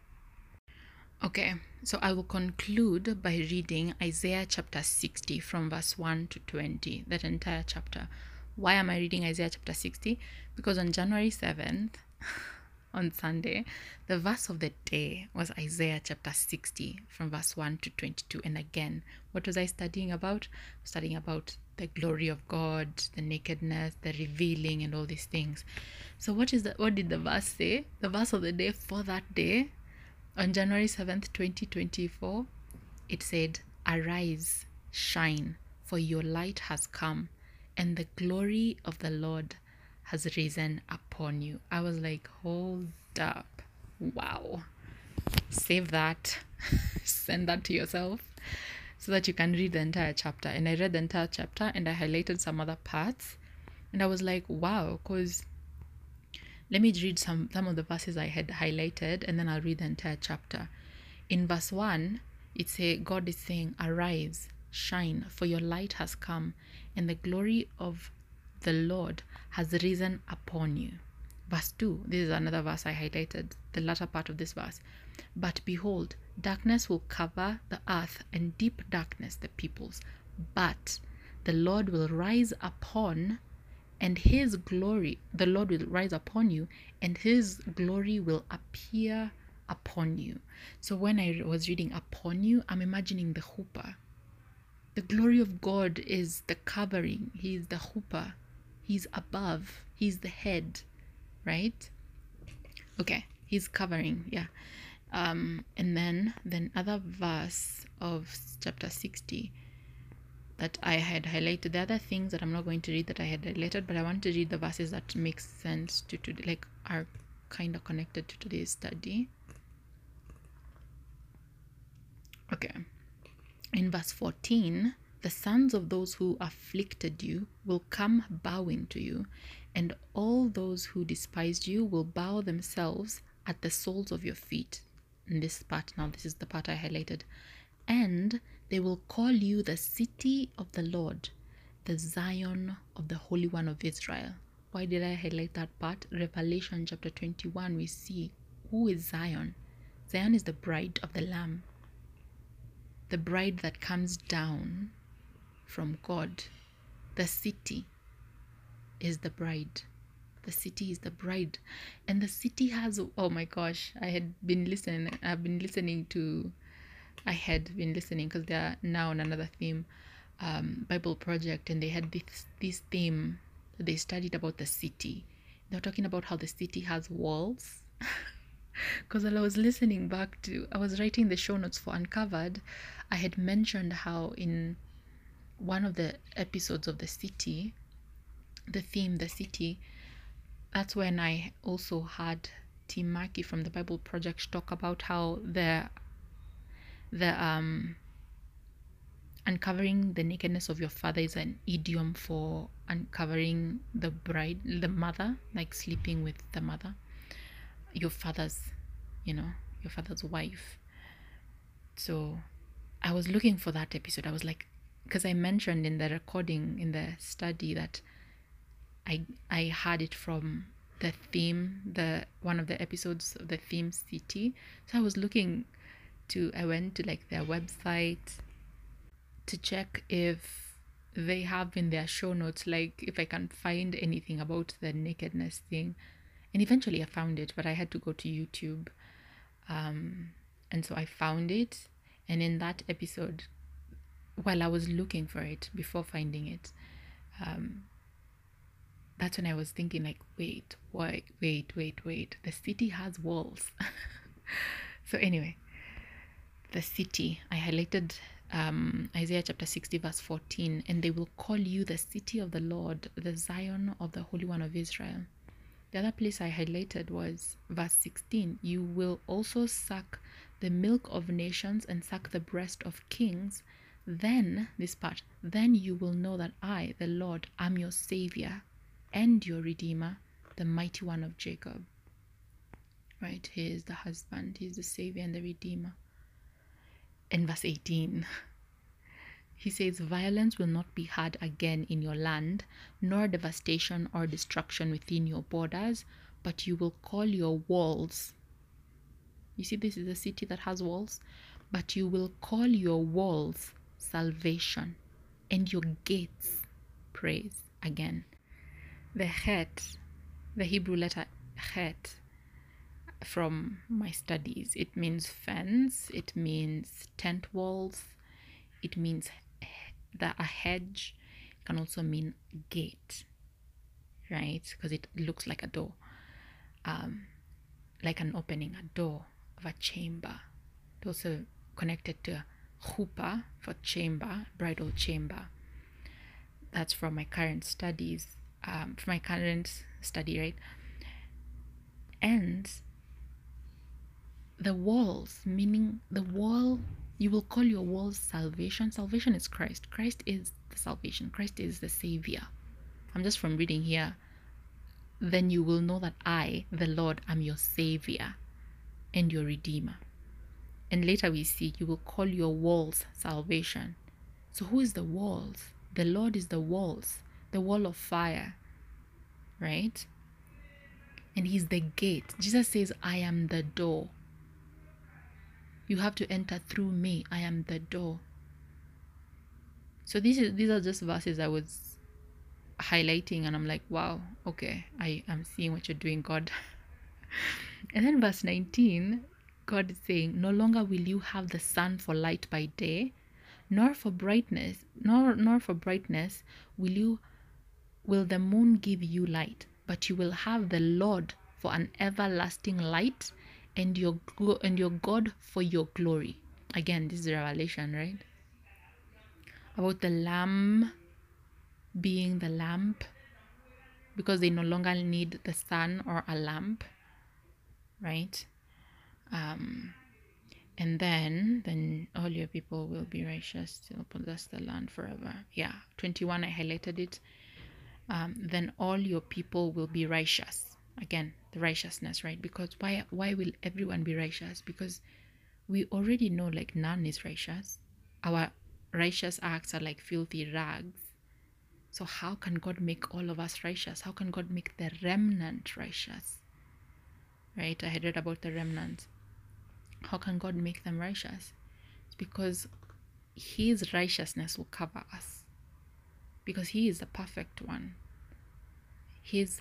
Okay, so I will conclude by reading Isaiah chapter 60 from verse 1 to 20, that entire chapter. Why am I reading Isaiah chapter 60? Because on January 7th, on Sunday, the verse of the day was Isaiah chapter 60 from verse 1 to 22. And again, what was I studying about? Studying about the glory of God, the nakedness, the revealing, and all these things. So, what is the what did the verse say? The verse of the day for that day, on January 7th, 2024, it said, Arise, shine, for your light has come, and the glory of the Lord has risen upon you. I was like, hold up. Wow. Save that. Send that to yourself so that you can read the entire chapter. And I read the entire chapter and I highlighted some other parts. And I was like, wow, because let me read some, some of the verses I had highlighted and then I'll read the entire chapter. In verse 1, it says, God is saying, Arise, shine, for your light has come, and the glory of the Lord has risen upon you. Verse 2, this is another verse I highlighted, the latter part of this verse. But behold, darkness will cover the earth, and deep darkness the peoples. But the Lord will rise upon and his glory, the Lord will rise upon you and his glory will appear upon you. So when I was reading upon you, I'm imagining the chuppah. The glory of God is the covering, He is the chuppah, He's above, He's the head, right? Okay, He's covering, yeah. Um, and then the other verse of chapter 60 that I had highlighted. The other things that I'm not going to read that I had highlighted, but I want to read the verses that make sense to, to like are kind of connected to today's study. Okay. In verse 14, the sons of those who afflicted you will come bowing to you, and all those who despised you will bow themselves at the soles of your feet. In this part, now this is the part I highlighted. And they will call you the city of the Lord, the Zion of the Holy One of Israel. Why did I highlight that part? Revelation chapter 21, we see who is Zion. Zion is the bride of the Lamb, the bride that comes down from God. The city is the bride. The city is the bride. And the city has, oh my gosh, I had been listening, I've been listening to I had been listening because they're now on another theme, um, Bible project, and they had this this theme. They studied about the city. They were talking about how the city has walls. Because I was listening back to, I was writing the show notes for Uncovered. I had mentioned how in one of the episodes of the city, the theme, the city, that's when I also had Tim Mackie from the Bible Project talk about how the the um uncovering the nakedness of your father is an idiom for uncovering the bride the mother like sleeping with the mother your father's you know your father's wife. So i was looking for that episode. I was like because i mentioned in the recording in the study that i i had it from the theme the one of the episodes of the theme city so i was looking to I went to like their website to check if they have in their show notes like if I can find anything about the nakedness thing. And eventually I found it, but I had to go to YouTube. Um, and so I found it. And in that episode, while I was looking for it before finding it, um, that's when I was thinking, like, wait, wait, wait, wait, wait. The city has walls. so, anyway, the city. I highlighted um, Isaiah chapter 60, verse 14, and they will call you the city of the Lord, the Zion of the Holy One of Israel. The other place I highlighted was verse 16 You will also suck the milk of nations and suck the breast of kings. Then, this part, then you will know that I, the Lord, am your Savior and your Redeemer, the mighty one of Jacob. Right? He is the husband, he is the Savior and the Redeemer in verse 18. He says, Violence will not be had again in your land, nor devastation or destruction within your borders, but you will call your walls. You see, this is a city that has walls, but you will call your walls salvation and your gates praise again. The het, the Hebrew letter het, from my studies. It means fence, it means tent walls, it means that a hedge, can also mean gate, right? Because it looks like a door, um, like an opening, a door of a chamber. It also connected to chuppah for chamber, bridal chamber. That's from my current studies, um, from my current study, right? And the walls, meaning the wall, you will call your walls salvation. Salvation is Christ. Christ is the salvation. Christ is the Savior. I'm just from reading here. Then you will know that I, the Lord, am your Savior and your Redeemer. And later we see you will call your walls salvation. So who is the walls? The Lord is the walls, the wall of fire, right? And He's the gate. Jesus says, I am the door. You have to enter through me. I am the door. So these is, these are just verses I was highlighting, and I'm like, wow, okay, I am seeing what you're doing, God. and then verse 19, God is saying, No longer will you have the sun for light by day, nor for brightness, nor nor for brightness will you will the moon give you light, but you will have the Lord for an everlasting light, and your and your God for your glory. Again, this is revelation, right? About the lamb being the lamp because they no longer need the sun or a lamp, right? Um, and then then all your people will be righteous they'll possess the land forever yeah 21 i highlighted it um, then all your people will be righteous. Again the righteousness right? Because why why will everyone be righteous? Because we already know like none is righteous. Our righteous acts are like filthy rags. So how can god make all of us righteous? How can god make the remnant righteous? Right? I had read about the remnant. How can God make them righteous? It's because His righteousness will cover us. Because He is the perfect one. His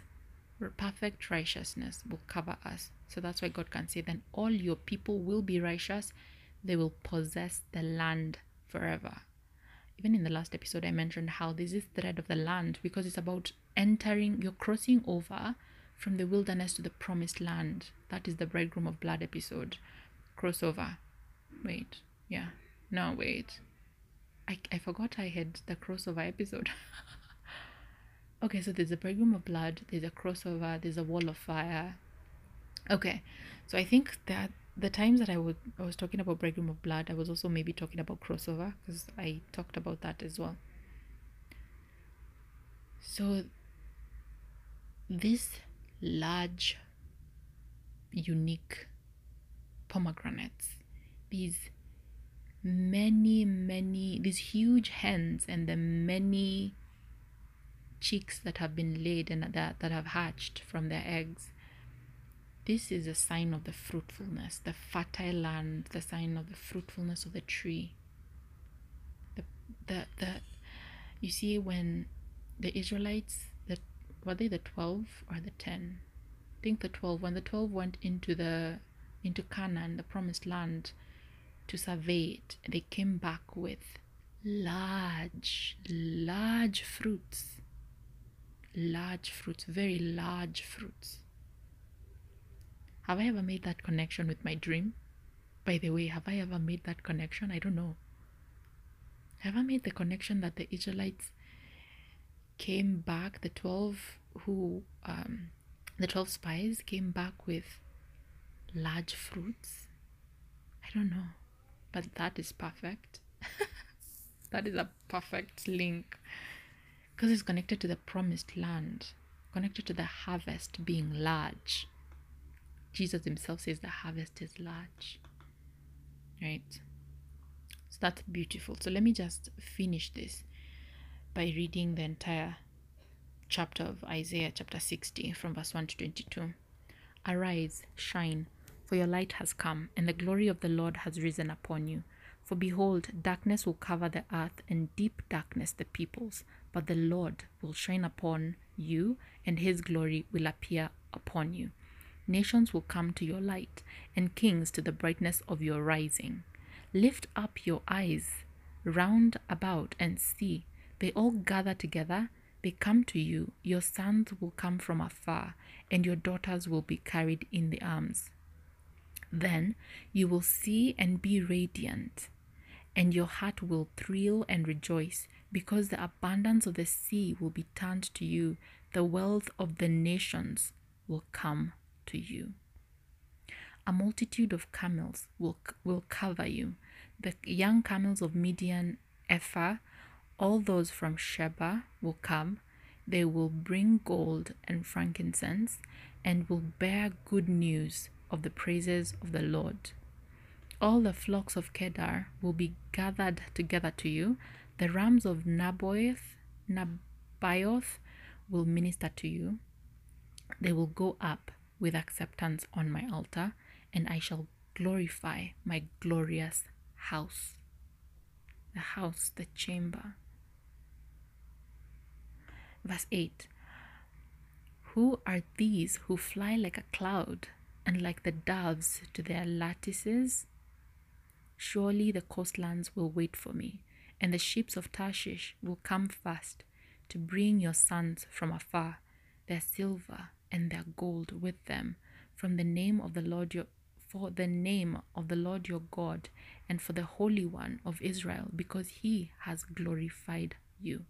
perfect righteousness will cover us. So that's why God can say, then all your people will be righteous. They will possess the land forever. Even in the last episode, I mentioned how this is the thread of the land because it's about entering, you're crossing over from the wilderness to the promised land. That is the bridegroom of blood episode crossover. Wait, yeah. No, wait. I, I forgot I had the crossover episode. okay, so there's a bridegroom of blood, there's a crossover, there's a wall of fire. Okay, so I think that the times that I would I was talking about bridegroom of blood, I was also maybe talking about crossover because I talked about that as well. So this large, unique pomegranates, these many, many, these huge hens and the many chicks that have been laid and that, that have hatched from their eggs. This is a sign of the fruitfulness, the fertile land, the sign of the fruitfulness of the tree. The, the, the, you see, when the Israelites, the, were they the 12 or the 10? I think the 12, when the 12 went into the into Canaan, the promised land, to survey it. They came back with large, large fruits. Large fruits, very large fruits. Have I ever made that connection with my dream? By the way, have I ever made that connection? I don't know. Have I made the connection that the Israelites came back, the 12 who, um, the 12 spies came back with large fruits. I don't know, but that is perfect. that is a perfect link because it's connected to the promised land, connected to the harvest being large. Jesus himself says the harvest is large, right? So that's beautiful. So let me just finish this by reading the entire chapter of Isaiah, chapter 60, from verse 1 to 22. Arise, shine for your light has come, and the glory of the Lord has risen upon you. For behold, darkness will cover the earth, and deep darkness the peoples. But the Lord will shine upon you, and his glory will appear upon you. Nations will come to your light, and kings to the brightness of your rising. Lift up your eyes round about and see. They all gather together. They come to you. Your sons will come from afar, and your daughters will be carried in the arms. Then you will see and be radiant, and your heart will thrill and rejoice, because the abundance of the sea will be turned to you, the wealth of the nations will come to you. A multitude of camels will, will cover you, the young camels of Midian, Ephah, all those from Sheba will come. They will bring gold and frankincense and will bear good news of the praises of the Lord. All the flocks of Kedar will be gathered together to you. The rams of Naboth, Nebaioth will minister to you. They will go up with acceptance on my altar, and I shall glorify my glorious house. The house, the chamber, Verse 8 Who are these who fly like a cloud and like the doves to their lattices? Surely the coastlands will wait for me, and the ships of Tarshish will come fast to bring your sons from afar, their silver and their gold with them, from the name of the Lord your for the name of the Lord your God and for the Holy One of Israel, because he has glorified you.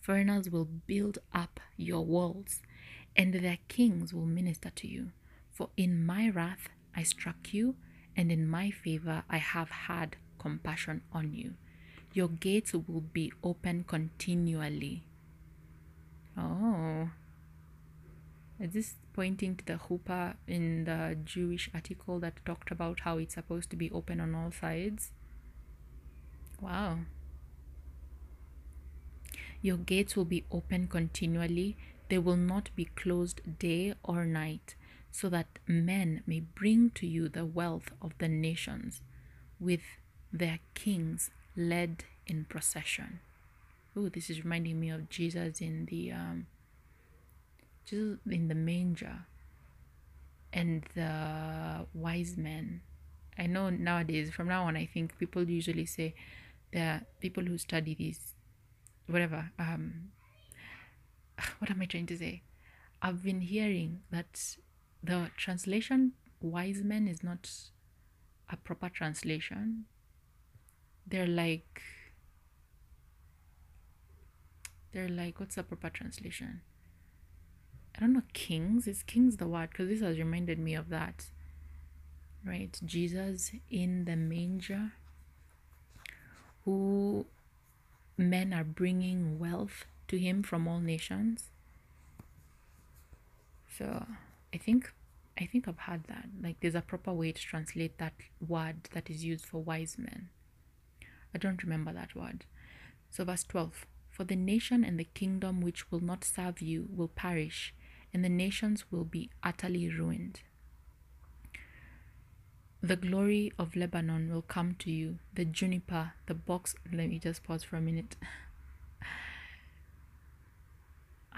Foreigners will build up your walls, and their kings will minister to you. For in my wrath I struck you, and in my favor I have had compassion on you. Your gates will be open continually. Oh. Is this pointing to the chuppah in the Jewish article that talked about how it's supposed to be open on all sides? Wow. Your gates will be open continually, they will not be closed day or night, so that men may bring to you the wealth of the nations with their kings led in procession. Oh, this is reminding me of Jesus in the um, Jesus in the manger and the wise men. I know nowadays, from now on, I think people usually say are people who study these, whatever. Um, what am I trying to say? I've been hearing that the translation wise men is not a proper translation. They're like, they're like, what's the proper translation? I don't know, kings. Is kings the word? Because this has reminded me of that. Right? Jesus in the manger, who men are bringing wealth to him from all nations. So I think I think I've had that. Like there's a proper way to translate that word that is used for wise men. I don't remember that word. So verse 12 For the nation and the kingdom which will not serve you will perish, and the nations will be utterly ruined. The glory of Lebanon will come to you, the juniper, the box. Let me just pause for a minute.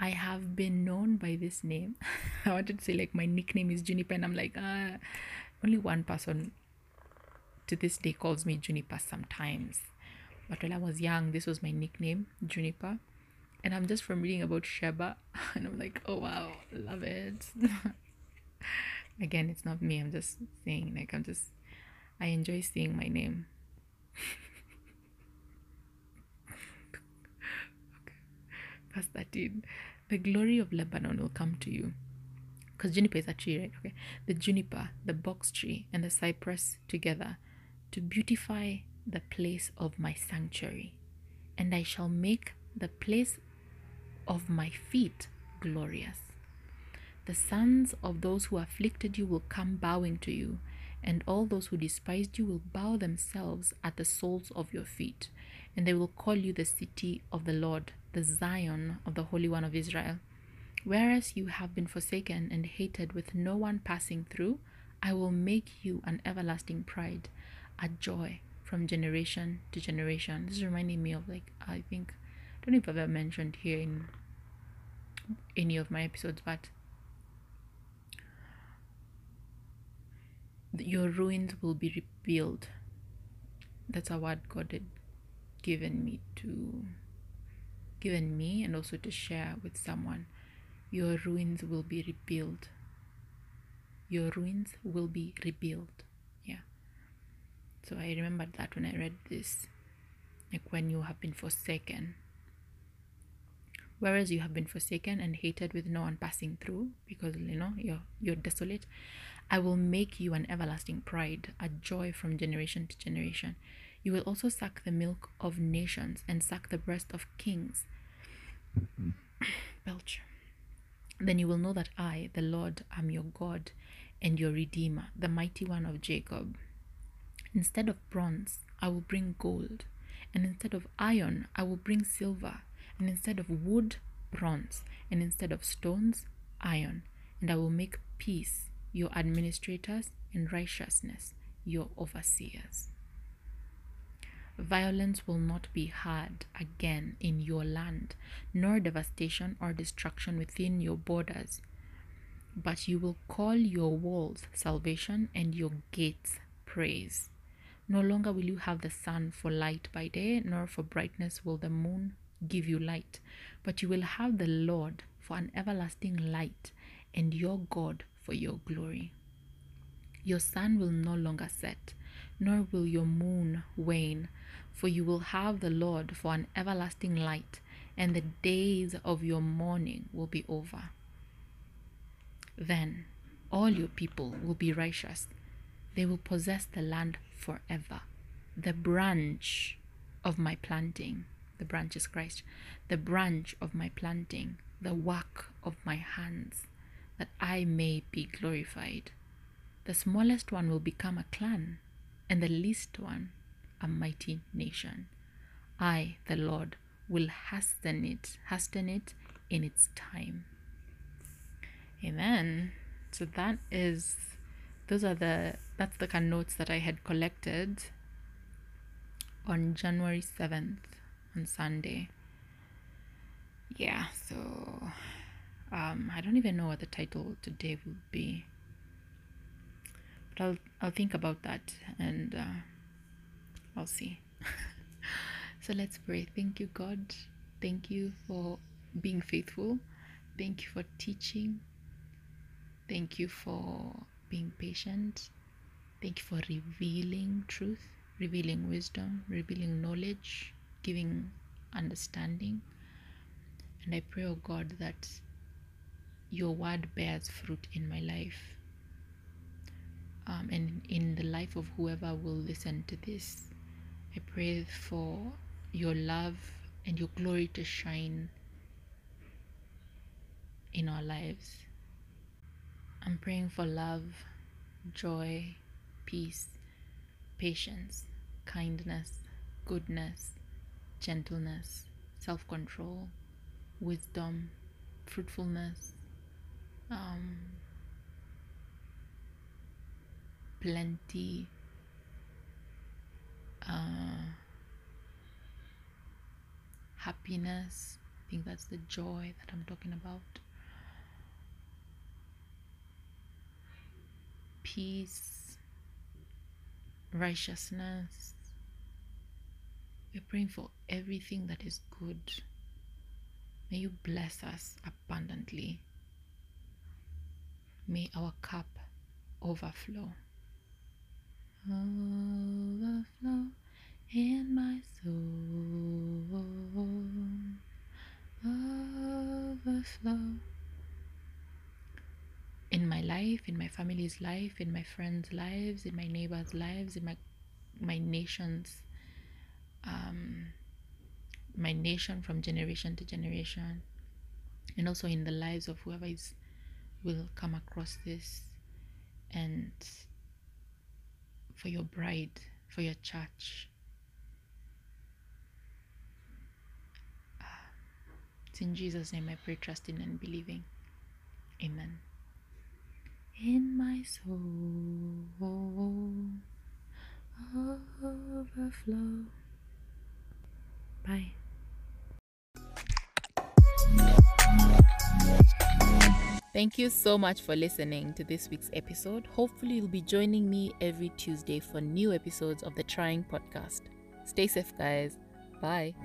I have been known by this name. I wanted to say like my nickname is Juniper, and I'm like, uh, only one person to this day calls me Juniper sometimes. But when I was young, this was my nickname, Juniper. And I'm just from reading about Sheba, and I'm like, oh wow, love it. Again, it's not me. I'm just saying, like, I'm just, I enjoy seeing my name. okay. Verse 13. The glory of Lebanon will come to you. Because juniper is a tree, right? Okay. The juniper, the box tree, and the cypress together to beautify the place of my sanctuary. And I shall make the place of my feet glorious. The sons of those who afflicted you will come bowing to you, and all those who despised you will bow themselves at the soles of your feet, and they will call you the city of the Lord, the Zion of the Holy One of Israel. Whereas you have been forsaken and hated with no one passing through, I will make you an everlasting pride, a joy from generation to generation. This is reminding me of like I think I don't know if I've ever mentioned here in any of my episodes, but your ruins will be rebuilt. That's a word God had given me to given me and also to share with someone. Your ruins will be rebuilt. Your ruins will be rebuilt. Yeah. So I remembered that when I read this. Like when you have been forsaken. Whereas you have been forsaken and hated with no one passing through, because you know you're you're desolate, I will make you an everlasting pride, a joy from generation to generation. You will also suck the milk of nations and suck the breast of kings. Belch. Then you will know that I, the Lord, am your God and your Redeemer, the mighty one of Jacob. Instead of bronze, I will bring gold, and instead of iron, I will bring silver, and instead of wood, bronze, and instead of stones, iron, and I will make peace your administrators and righteousness your overseers. Violence will not be heard again in your land, nor devastation or destruction within your borders. But you will call your walls salvation and your gates praise. No longer will you have the sun for light by day, nor for brightness will the moon give you light, but you will have the Lord for an everlasting light, and your God for your glory. Your sun will no longer set, nor will your moon wane, for you will have the Lord for an everlasting light, and the days of your mourning will be over. Then all your people will be righteous. They will possess the land forever. The branch of my planting, the branch is Christ, the branch of my planting, the work of my hands, that I may be glorified. The smallest one will become a clan, and the least one a mighty nation. I, the Lord, will hasten it, hasten it in its time. Amen. So that is those are the that's the kind of notes that I had collected on January 7th on Sunday. Yeah, so um, I don't even know what the title today will be. But I'll I'll think about that and uh, I'll see. so let's pray. Thank you, God. Thank you for being faithful. Thank you for teaching. Thank you for being patient. Thank you for revealing truth, revealing wisdom, revealing knowledge, giving understanding. And I pray, oh God, that your word bears fruit in my life um, and in the life of whoever will listen to this. I pray for your love and your glory to shine in our lives. I'm praying for love, joy, peace, patience, kindness, goodness, gentleness, self control, wisdom, fruitfulness, um, plenty, uh, happiness. I think that's the joy that I'm talking about. Peace, righteousness. We're praying for everything that is good. May you bless us abundantly. May our cup overflow. Overflow in my soul. Overflow in my life, in my family's life, in my friends' lives, in my neighbors' lives, in my my nation's um, my nation from generation to generation, and also in the lives of whoever is will come across this, and for your bride, for your church. It's in Jesus' name I pray, trusting and believing. Amen. In my soul, overflow. Bye. Thank you so much for listening to this week's episode. Hopefully, you'll be joining me every Tuesday for new episodes of the Trying Podcast. Stay safe, guys. Bye.